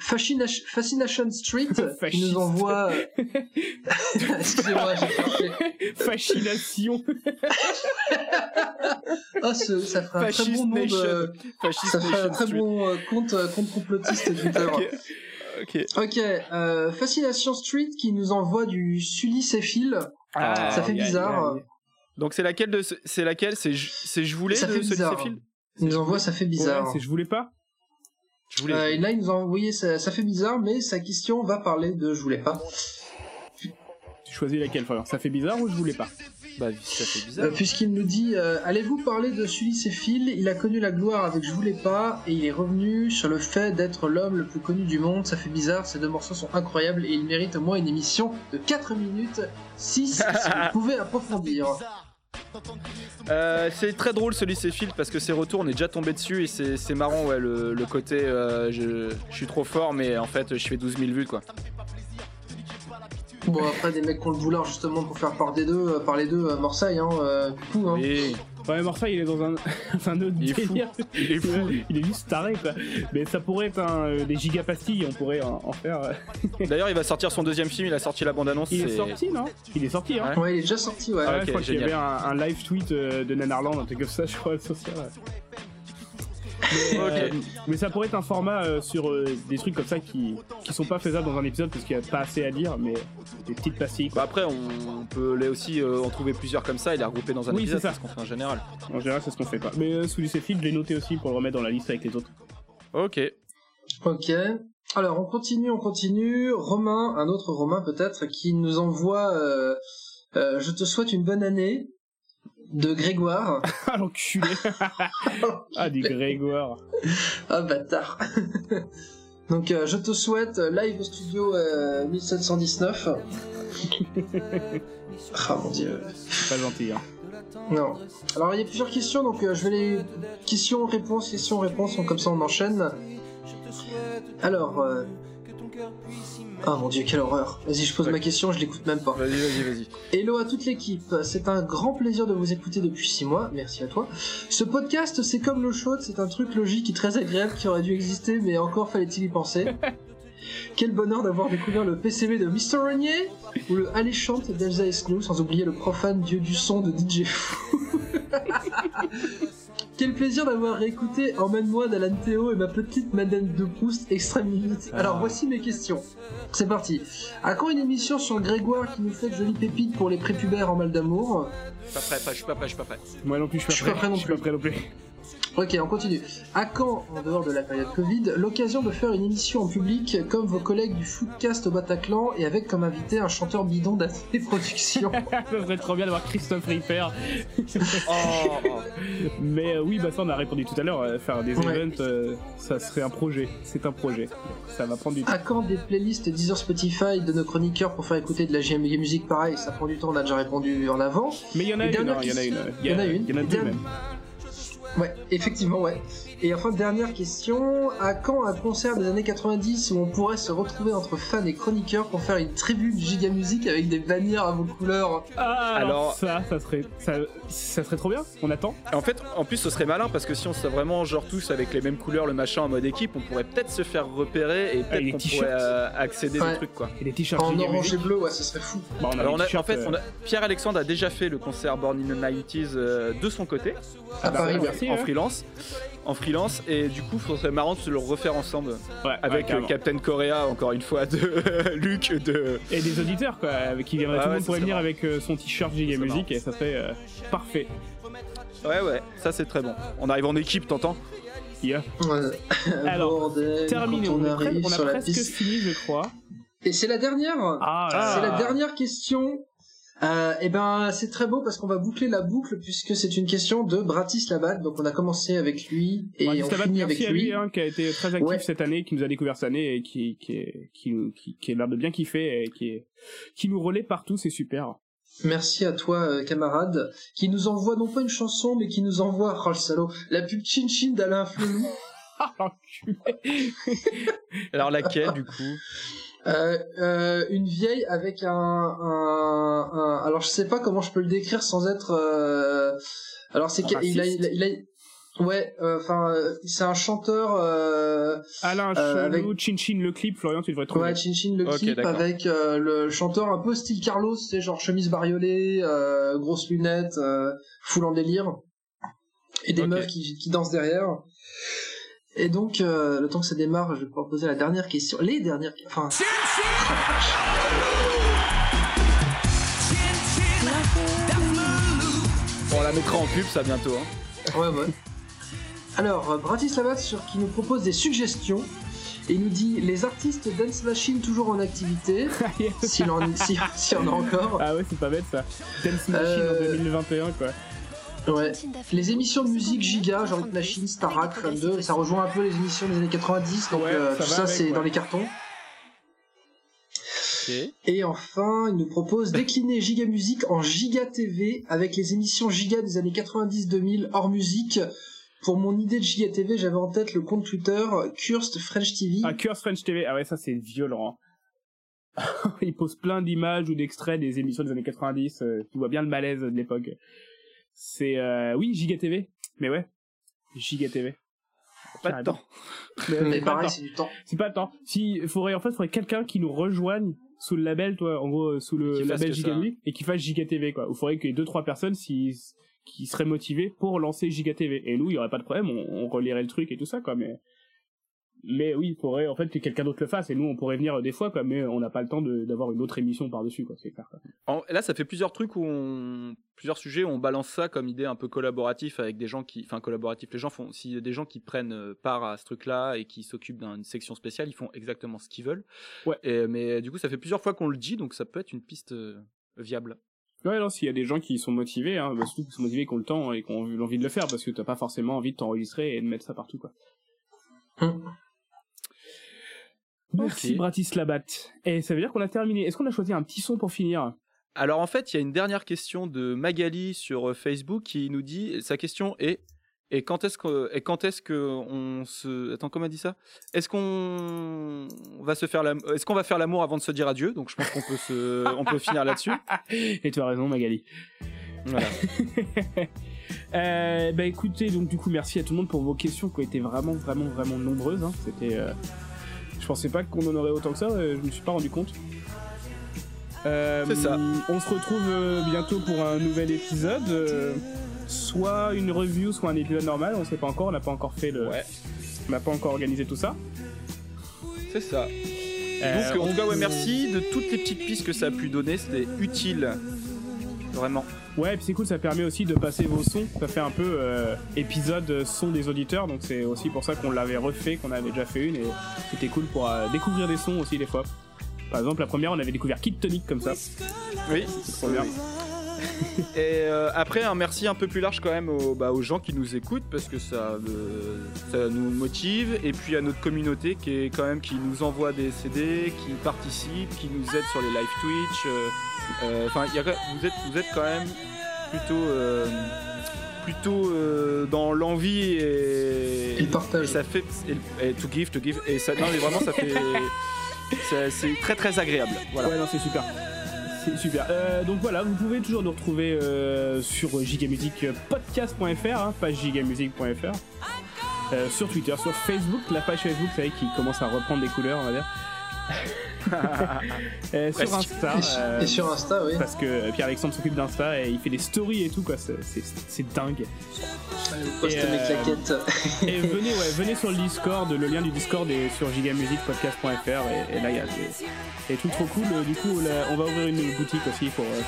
Fascina- Fascination Street qui nous envoie. euh, Excusez-moi, j'ai. Fascination Ah, ce- ça ferait un très bon Ça un très Street. euh, compte, compte complotiste Twitter. Ok. Ok. Ok, euh, Fascination Street qui nous envoie du Sully Céphile. Ah, ça fait bizarre. Donc c'est laquelle de ce- c'est laquelle? C'est je- voulais Ça de fait bizarre. de ces fils Il nous envoie, ça fait bizarre. Ouais, c'est je voulais pas? Je voulais. Euh, et là, il nous a envoyé, ça, ça fait bizarre, mais sa question va parler de je voulais pas. Tu choisis laquelle Florian Ça fait bizarre ou je voulais pas? Bah ça fait bizarre. Euh, Puisqu'il nous dit euh, Allez-vous parler de Sully Céphile Il a connu la gloire avec Je voulais pas, et il est revenu sur le fait d'être l'homme le plus connu du monde. Ça fait bizarre, ces deux morceaux sont incroyables et il mérite au moins une émission de 4 minutes 6 si vous pouvez approfondir. Euh, c'est très drôle ce Field parce que ses retours on est déjà tombé dessus et c'est marrant ouais le, le côté euh, je, je suis trop fort mais en fait je fais 12 000 vues quoi. Bon, après, des mecs qui ont le vouloir justement pour faire part des deux, euh, par les deux, euh, Marseille, hein, euh, du coup, hein. Ouais, Marseille, il est dans un, un autre Il est fou. délire. il est fou. Il est juste taré, quoi. Mais ça pourrait être un, euh, des gigapastilles, on pourrait en, en faire. euh. D'ailleurs il va sortir son deuxième film, il a sorti la bande annonce. Il est sorti, non? Il est sorti, hein. Ouais. Ouais, il est déjà sorti, ouais. Ah ouais, ok, je crois qu'il y avait un, un live tweet euh, de Nanarland, un truc comme ça, je crois, social. Mais, euh, mais ça pourrait être un format euh, sur euh, des trucs comme ça qui, qui sont pas faisables dans un épisode parce qu'il y a pas assez à dire, mais des petites pastilles. Bah après on, on peut les aussi euh, en trouver plusieurs comme ça et les regrouper dans un Oui, épisode, c'est ce qu'on fait en général. En général, c'est ce qu'on fait pas. Mais euh, sous les je l'ai noté aussi pour le remettre dans la liste avec les autres. Ok. Ok. Alors, on continue, on continue. Romain, un autre Romain peut-être, qui nous envoie euh, euh, Je te souhaite une bonne année de Grégoire. ah l'enculé Ah, du Grégoire ah, bâtard. Donc, euh, je te souhaite euh, live au studio euh, 1719. ah mon dieu. Pas gentil, hein. Non. Alors, il y a plusieurs questions, donc euh, je vais les questions-réponses, questions-réponses, donc comme ça on enchaîne. Alors. Ah mon dieu, quelle horreur. Vas-y, je pose ma question, je l'écoute même pas. Vas-y vas-y vas-y. Hello à toute l'équipe, c'est un grand plaisir de vous écouter depuis 6 mois, merci à toi. Ce podcast, c'est comme l'eau chaude, c'est un truc logique et très agréable qui aurait dû exister, mais encore fallait-il y penser. Quel bonheur d'avoir découvert le PCB de Mr. Renier ou le alléchante d'Elsa Esclou, sans oublier le profane dieu du son de DJ Fou. Quel plaisir d'avoir réécouté Emmène-moi d'Alan Théo et ma petite Madeleine de Proust extrême limite. Alors voici mes questions. C'est parti. À quand une émission sur Grégoire qui nous fait de jolies pépites pour les prépubères en mal d'amour? Pas prêt, pas, je suis pas prêt, je suis pas prêt. Moi non plus, je suis pas Je suis prêt. pas prêt non Je suis pas plus. prêt non plus. Ok, on continue. À quand, en dehors de la période Covid, l'occasion de faire une émission en public comme vos collègues du Footcast au Bataclan et avec comme invité un chanteur bidon d'AT Productions ça serait trop bien d'avoir Christophe Riffer. Oh, Mais euh, oui, bah ça on a répondu tout à l'heure, euh, faire des Ouais. events, euh, ça serait un projet. C'est un projet. Ça va prendre du temps. À quand des playlists Deezer Spotify de nos chroniqueurs pour faire écouter de la JMG musique Pareil, ça prend du temps, on a déjà répondu en avant. Mais il y en a Et une, il y en a une. Il y, en a une. Il y en a deux même. Ouais, effectivement, ouais. Et enfin, dernière question. À quand un concert des années 90 où on pourrait se retrouver entre fans et chroniqueurs pour faire une tribu de Giga Music avec des bannières à vos couleurs? Ah, alors, Alors- ça, ça serait, ça, ça serait trop bien. On attend. En fait, en plus, ce serait malin parce que si on serait vraiment genre tous avec les mêmes couleurs, le machin en mode équipe, on pourrait peut-être se faire repérer et les peut-être qu'on pourrait euh, accéder Ouais. des trucs quoi. Et des t-shirts En Giga orange et bleu, ouais, ce serait fou. Bah, on a Alors des on a, en fait, euh, on a- Pierre-Alexandre a déjà fait le concert Born in the 90s euh, de son côté, À bah, Paris, merci. en hein. freelance. En freelance, et du coup, ce serait marrant de se le refaire ensemble Ouais, avec euh. Captain Korea, encore une fois, de Luc, de. Et des auditeurs, quoi, avec qui viendraient. Ouais, tout le ouais, monde pourrait venir marrant. avec euh, son t-shirt Giga Music et ça serait euh, parfait. Ouais, ouais, ça c'est très bon. On arrive en équipe, t'entends Yeah. Ouais. Alors, Bordel, Terminé, on, arrive on a sur la presque piste. fini, je crois. Et c'est la dernière Ah, C'est la dernière question. Euh, et ben c'est très beau parce qu'on va boucler la boucle puisque c'est une question de Bratislava. Donc on a commencé avec lui et Bon, on finit merci avec à lui, lui. hein, qui a été très actif Ouais. cette année, qui nous a découvert cette année et qui qui est- qui l'air de bien kiffer et qui est, qui nous relaie partout, c'est super. Merci à toi euh, camarade qui nous envoie non pas une chanson mais qui nous envoie oh le salaud la pub Chin Chin d'Alain Flelou. Ah. Alors laquelle du coup? Euh, euh, une vieille avec un, un, un- alors je sais pas comment je peux le décrire sans être euh, alors c'est qu'il a, il a, il a- ouais euh, enfin euh, c'est un chanteur euh, Alain Euh, Chelou, Chin Chin le clip, Florian, tu devrais trouver. Ouais, Chin Chin le clip avec euh, le chanteur un peu style Carlos, c'est genre chemise bariolée, euh, grosses lunettes, euh, full en délire, et des meufs qui, qui dansent derrière. Et donc, euh, le temps que ça démarre, je vais pouvoir poser la dernière question, les dernières, enfin. On la mettra en pub ça bientôt. Hein. Ouais, ouais. Alors, euh, Bratislava sur qui nous propose des suggestions. Et il nous dit les artistes Dance Machine toujours en activité, s'il en, si, s'il y en a encore. Ah ouais, c'est pas bête ça. Dance Machine Euh, en 2021 quoi. Ouais. Les émissions de musique giga, genre Machine, Starac, Run 2, ça rejoint un peu les émissions des années 90, donc Ouais, euh, ça tout ça c'est ouais. dans les cartons. Et enfin, il nous propose décliner Giga Musique en Giga TV avec les émissions Giga des années 90-2000 hors musique. Pour mon idée de Giga TV, j'avais en tête le compte Twitter Cursed French TV. Ah, Curse French TV, ah ouais, ça c'est violent. hein. Il pose plein d'images ou d'extraits des émissions des années 90, euh, tu vois bien le malaise de l'époque. C'est, euh, oui, Giga TV. Mais ouais, Giga TV. Pas de temps. Mais, Mais c'est pas pareil, c'est du temps. C'est pas le temps. Si, faudrait, en fait, faudrait quelqu'un qui nous rejoigne sous le label, toi, en gros, euh, sous le Qui fasse label Giga et qui fasse Giga TV, quoi. Il faudrait qu'il y ait deux, trois personnes si, qui seraient motivées pour lancer Giga TV. Et nous, il y aurait pas de problème, on, on relirait le truc et tout ça, quoi, mais, mais oui, il faudrait, en fait, que quelqu'un d'autre le fasse, et nous, on pourrait venir euh, des fois, quoi, mais on n'a pas le temps de- d'avoir une autre émission par-dessus, quoi, c'est clair, quoi. En- là, ça fait plusieurs trucs où on, plusieurs sujets où on balance ça comme idée un peu collaboratif avec des gens qui, enfin collaboratif. Les gens font, s'il y a des gens qui prennent euh, part à ce truc-là et qui s'occupent d'une section spéciale, ils font exactement ce qu'ils veulent. Ouais. Et, mais du coup, ça fait plusieurs fois qu'on le dit, donc ça peut être une piste euh, viable. Ouais, non, s'il y a des gens qui sont motivés, hein, bah, surtout qui sont motivés, qui ont le temps et qui ont l'envie de le faire, parce que t'as pas forcément envie de t'enregistrer et de mettre ça partout, quoi. Hum. Merci Ok. Bratislavat. Et ça veut dire qu'on a terminé. Est-ce qu'on a choisi un petit son pour finir? Alors en fait, il y a une dernière question de Magali sur euh, Facebook qui nous dit, sa question est et quand est-ce que et quand est-ce que on se attends comment dit ça? Est-ce qu'on va se faire est-ce qu'on va faire l'amour avant de se dire adieu? Donc je pense qu'on peut se on peut finir là-dessus. Et tu as raison, Magali. Voilà. Euh, bah écoutez, donc du coup, merci à tout le monde pour vos questions qui ont été vraiment, vraiment, vraiment nombreuses. hein. C'était, euh, je pensais pas qu'on en aurait autant que ça. euh, je me suis pas rendu compte. Euh, C'est ça. On se retrouve euh, bientôt pour un nouvel épisode. euh, soit une review, soit un épisode normal. On sait pas encore. On n'a pas encore fait le. Ouais. On n'a pas encore organisé tout ça. C'est ça. Euh, Donc en tout cas ouais merci de toutes les petites pistes que ça a pu donner, c'était utile. Vraiment. Ouais, et puis c'est cool, ça permet aussi de passer vos sons. Ça fait un peu euh, épisode son des auditeurs, donc c'est aussi pour ça qu'on l'avait refait, qu'on avait déjà fait une, et c'était cool pour euh, découvrir des sons aussi des fois. Par exemple, la première, on avait découvert Kid Tonic comme ça. Oui. C'est trop bien. Et euh, après, un merci un peu plus large quand même aux, bah, aux gens qui nous écoutent parce que ça, euh, ça nous motive. Et puis à notre communauté qui est quand même qui nous envoie des CD, qui participe, qui nous aide sur les live Twitch. euh, Enfin, a quand- vous êtes vous êtes quand même plutôt euh, plutôt euh, dans l'envie et, partage. et ça fait et, et to give to give et ça non mais vraiment ça fait c'est très très agréable. Voilà. Ouais, non, c'est super. C'est super. Euh, donc voilà, vous pouvez toujours nous retrouver euh, sur gigamusicpodcast.fr, hein, page gigamusic.fr. Euh, sur Twitter, sur Facebook, la page Facebook, vous savez, qui commence à reprendre des couleurs, on va dire. Euh, sur. Insta. Euh, et sur Insta, oui. Parce que Pierre-Alexandre s'occupe d'Insta et il fait des stories et tout, quoi. C'est- dingue. Et, mes euh, claquettes. Et venez, ouais, venez sur le Discord, le lien du Discord est sur gigamusicpodcast.fr et, et là il y a des, des trucs trop cool. Du coup, là, on va ouvrir une boutique aussi pour. euh,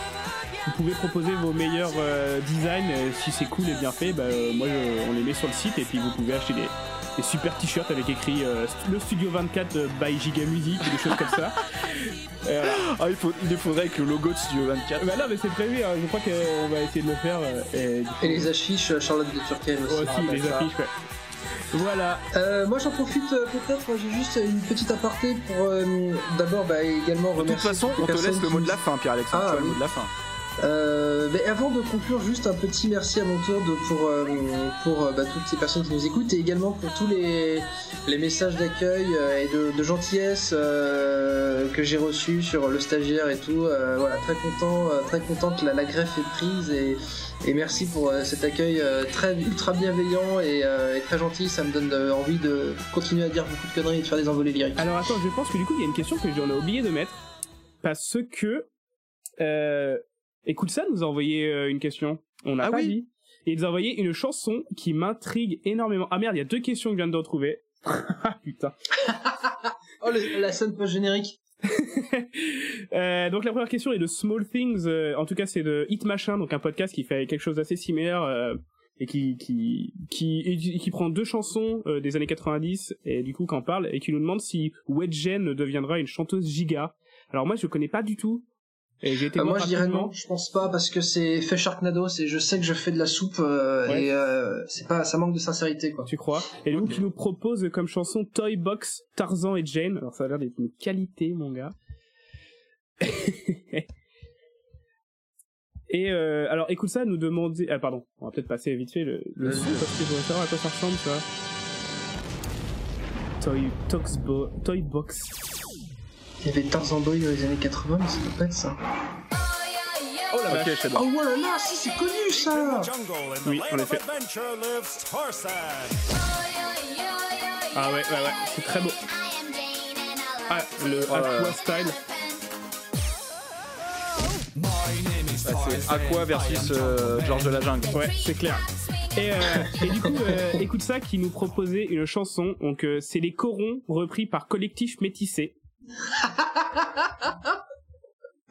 vous pouvez proposer vos meilleurs euh, designs. Si c'est cool et bien fait, bah, euh, moi je- on les met sur le site et puis vous pouvez acheter des, des super t-shirts avec écrit euh, le Studio 24 euh, by Gigamusic ou des choses comme ça. Euh, voilà. Ah, il, faut, il nous faudrait avec le logo de Studio 24. Bah non, mais c'est prévu, hein, je crois qu'on va essayer de le faire. euh, et, du coup, Et les affiches, Charlotte de Turckheim aussi. aussi, les Ça. affiches, ouais. Voilà, Euh, moi j'en profite euh, peut-être, moi, j'ai juste une petite aparté pour euh, d'abord bah, également De toute remercier façon, on te laisse le qui mot de la fin, Pierre-Alexandre. Ah, tu as le mot de la fin. Euh, mais avant de conclure, juste un petit merci à mon tour de, pour, euh, pour euh, bah, toutes ces personnes qui nous écoutent et également pour tous les, les messages d'accueil euh, et de, de gentillesse que j'ai reçus sur le stagiaire et tout. Voilà, très content, très content que la, la greffe est prise et, et merci pour cet accueil très ultra bienveillant et, et très gentil. Ça me donne envie de continuer à dire beaucoup de conneries et de faire des envolées lyriques. Alors attends, je pense que du coup il y a une question que j'en ai oublié de mettre parce que écoute ça nous a envoyé euh, une question. On n'a Ah pas oui. dit. Et il nous a envoyé une chanson qui m'intrigue énormément. Ah merde, il y a deux questions que je viens de retrouver. Ah putain. Oh, le- la scène post-générique. Euh, donc la première question est de Small Things. euh, en tout cas, c'est de Hit Machin, donc un podcast qui fait quelque chose d'assez similaire euh, et qui qui qui et qui prend deux chansons euh, des années 90 et du coup qu'en parle et qui nous demande si Wedgen deviendra une chanteuse giga. Alors moi, je connais pas du tout. Et j'ai été Euh, moi je dirais non, je pense pas parce que c'est fait Sharknado, c'est je sais que je fais de la soupe euh, Ouais. et euh, c'est pas ça manque de sincérité quoi. Tu crois? Et coup, qui nous propose comme chanson Toy Box, Tarzan et Jane. Alors ça a l'air d'être une qualité, mon gars. Et euh, alors écoute ça, nous demander... Ah pardon, on va peut-être passer vite fait le, le son parce que je voudrais savoir à quoi ça ressemble ça. Toy, Toxbo, Toy Box. Il y avait Tarzan Boy dans les années 80 mais ça peut pas être ça. Oh la Ok, vache. c'est bon. Oh voilà là, si c'est connu ça Oui, en effet. Ah ouais, ouais, ouais, c'est très beau. Ah, le Oh. Aqua Style. Ah, c'est Aqua versus euh, Georges de la Jungle. Ouais, c'est clair. Et, euh, et du coup, euh, écoute ça, qui nous proposait une chanson. Donc, euh, c'est les corons repris par Collectif Métissé.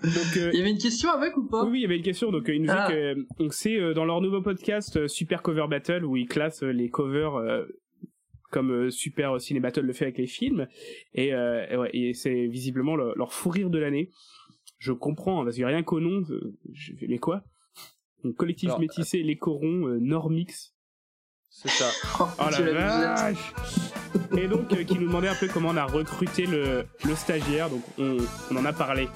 Donc, euh, Il y avait une question avec ou pas? Oui, oui, il y avait une question. Donc, euh, il nous dit Ah. que donc c'est euh, dans leur nouveau podcast euh, Super Cover Battle où ils classent euh, les covers euh, comme euh, Super Ciné Battle le fait avec les films. Et, euh, et ouais, et c'est visiblement le- leur fou rire de l'année. Je comprends, hein, parce que rien qu'au nom, euh, mais quoi? Donc, Collectif Alors, Métissé, les corons, euh, Normix. C'est ça. Oh, Oh la vache Et donc, euh, qui nous demandait un peu comment on a recruté le, le stagiaire. Donc, on, on en a parlé.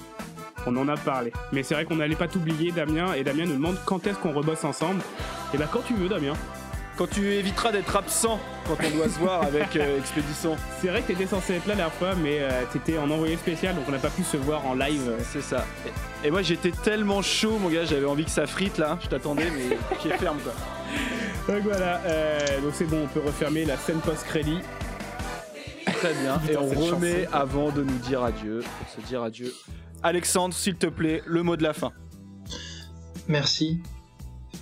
On en a parlé. Mais c'est vrai qu'on n'allait pas t'oublier, Damien. Et Damien nous demande quand est-ce qu'on rebosse ensemble. Et bah, quand tu veux, Damien. Quand tu éviteras d'être absent quand on doit se voir avec euh, Expédition. C'est vrai que t'étais censé être là la dernière fois, mais euh, t'étais en envoyé spécial, donc on n'a pas pu se voir en live. C'est ça. Et, et moi j'étais tellement chaud, mon gars, j'avais envie que ça frite là. Je t'attendais, mais pied ferme quoi. Donc voilà, euh, donc c'est bon, on peut refermer la scène post-crédit. Très bien. Et on remet chanson. avant de nous dire adieu, pour se dire adieu. Alexandre, s'il te plaît, le mot de la fin. Merci.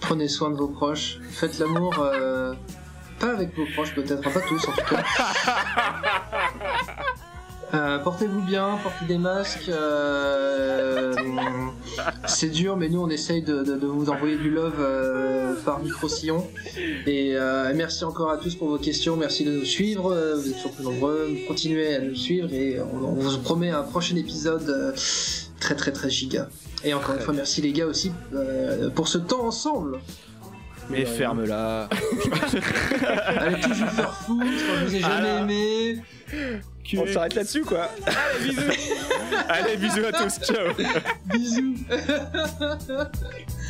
Prenez soin de vos proches. Faites l'amour. euh, Pas avec vos proches peut-être, pas tous en tout cas. Euh, Portez-vous bien, portez des masques. euh, c'est dur, mais nous on essaye de, de- de vous envoyer du love euh, par micro-sillon. Et euh, merci encore à tous pour vos questions, merci de nous suivre, euh, vous êtes toujours plus nombreux, continuez à nous suivre et on, on vous promet un prochain épisode euh, très très très giga. Et encore une fois, merci les gars aussi euh, pour ce temps ensemble. Mais ferme-la. Allez tous vous faire foutre, je vous ai jamais Ah aimé. On s'arrête là-dessus quoi. Allez bisous. Allez bisous à tous. Ciao. Bisous.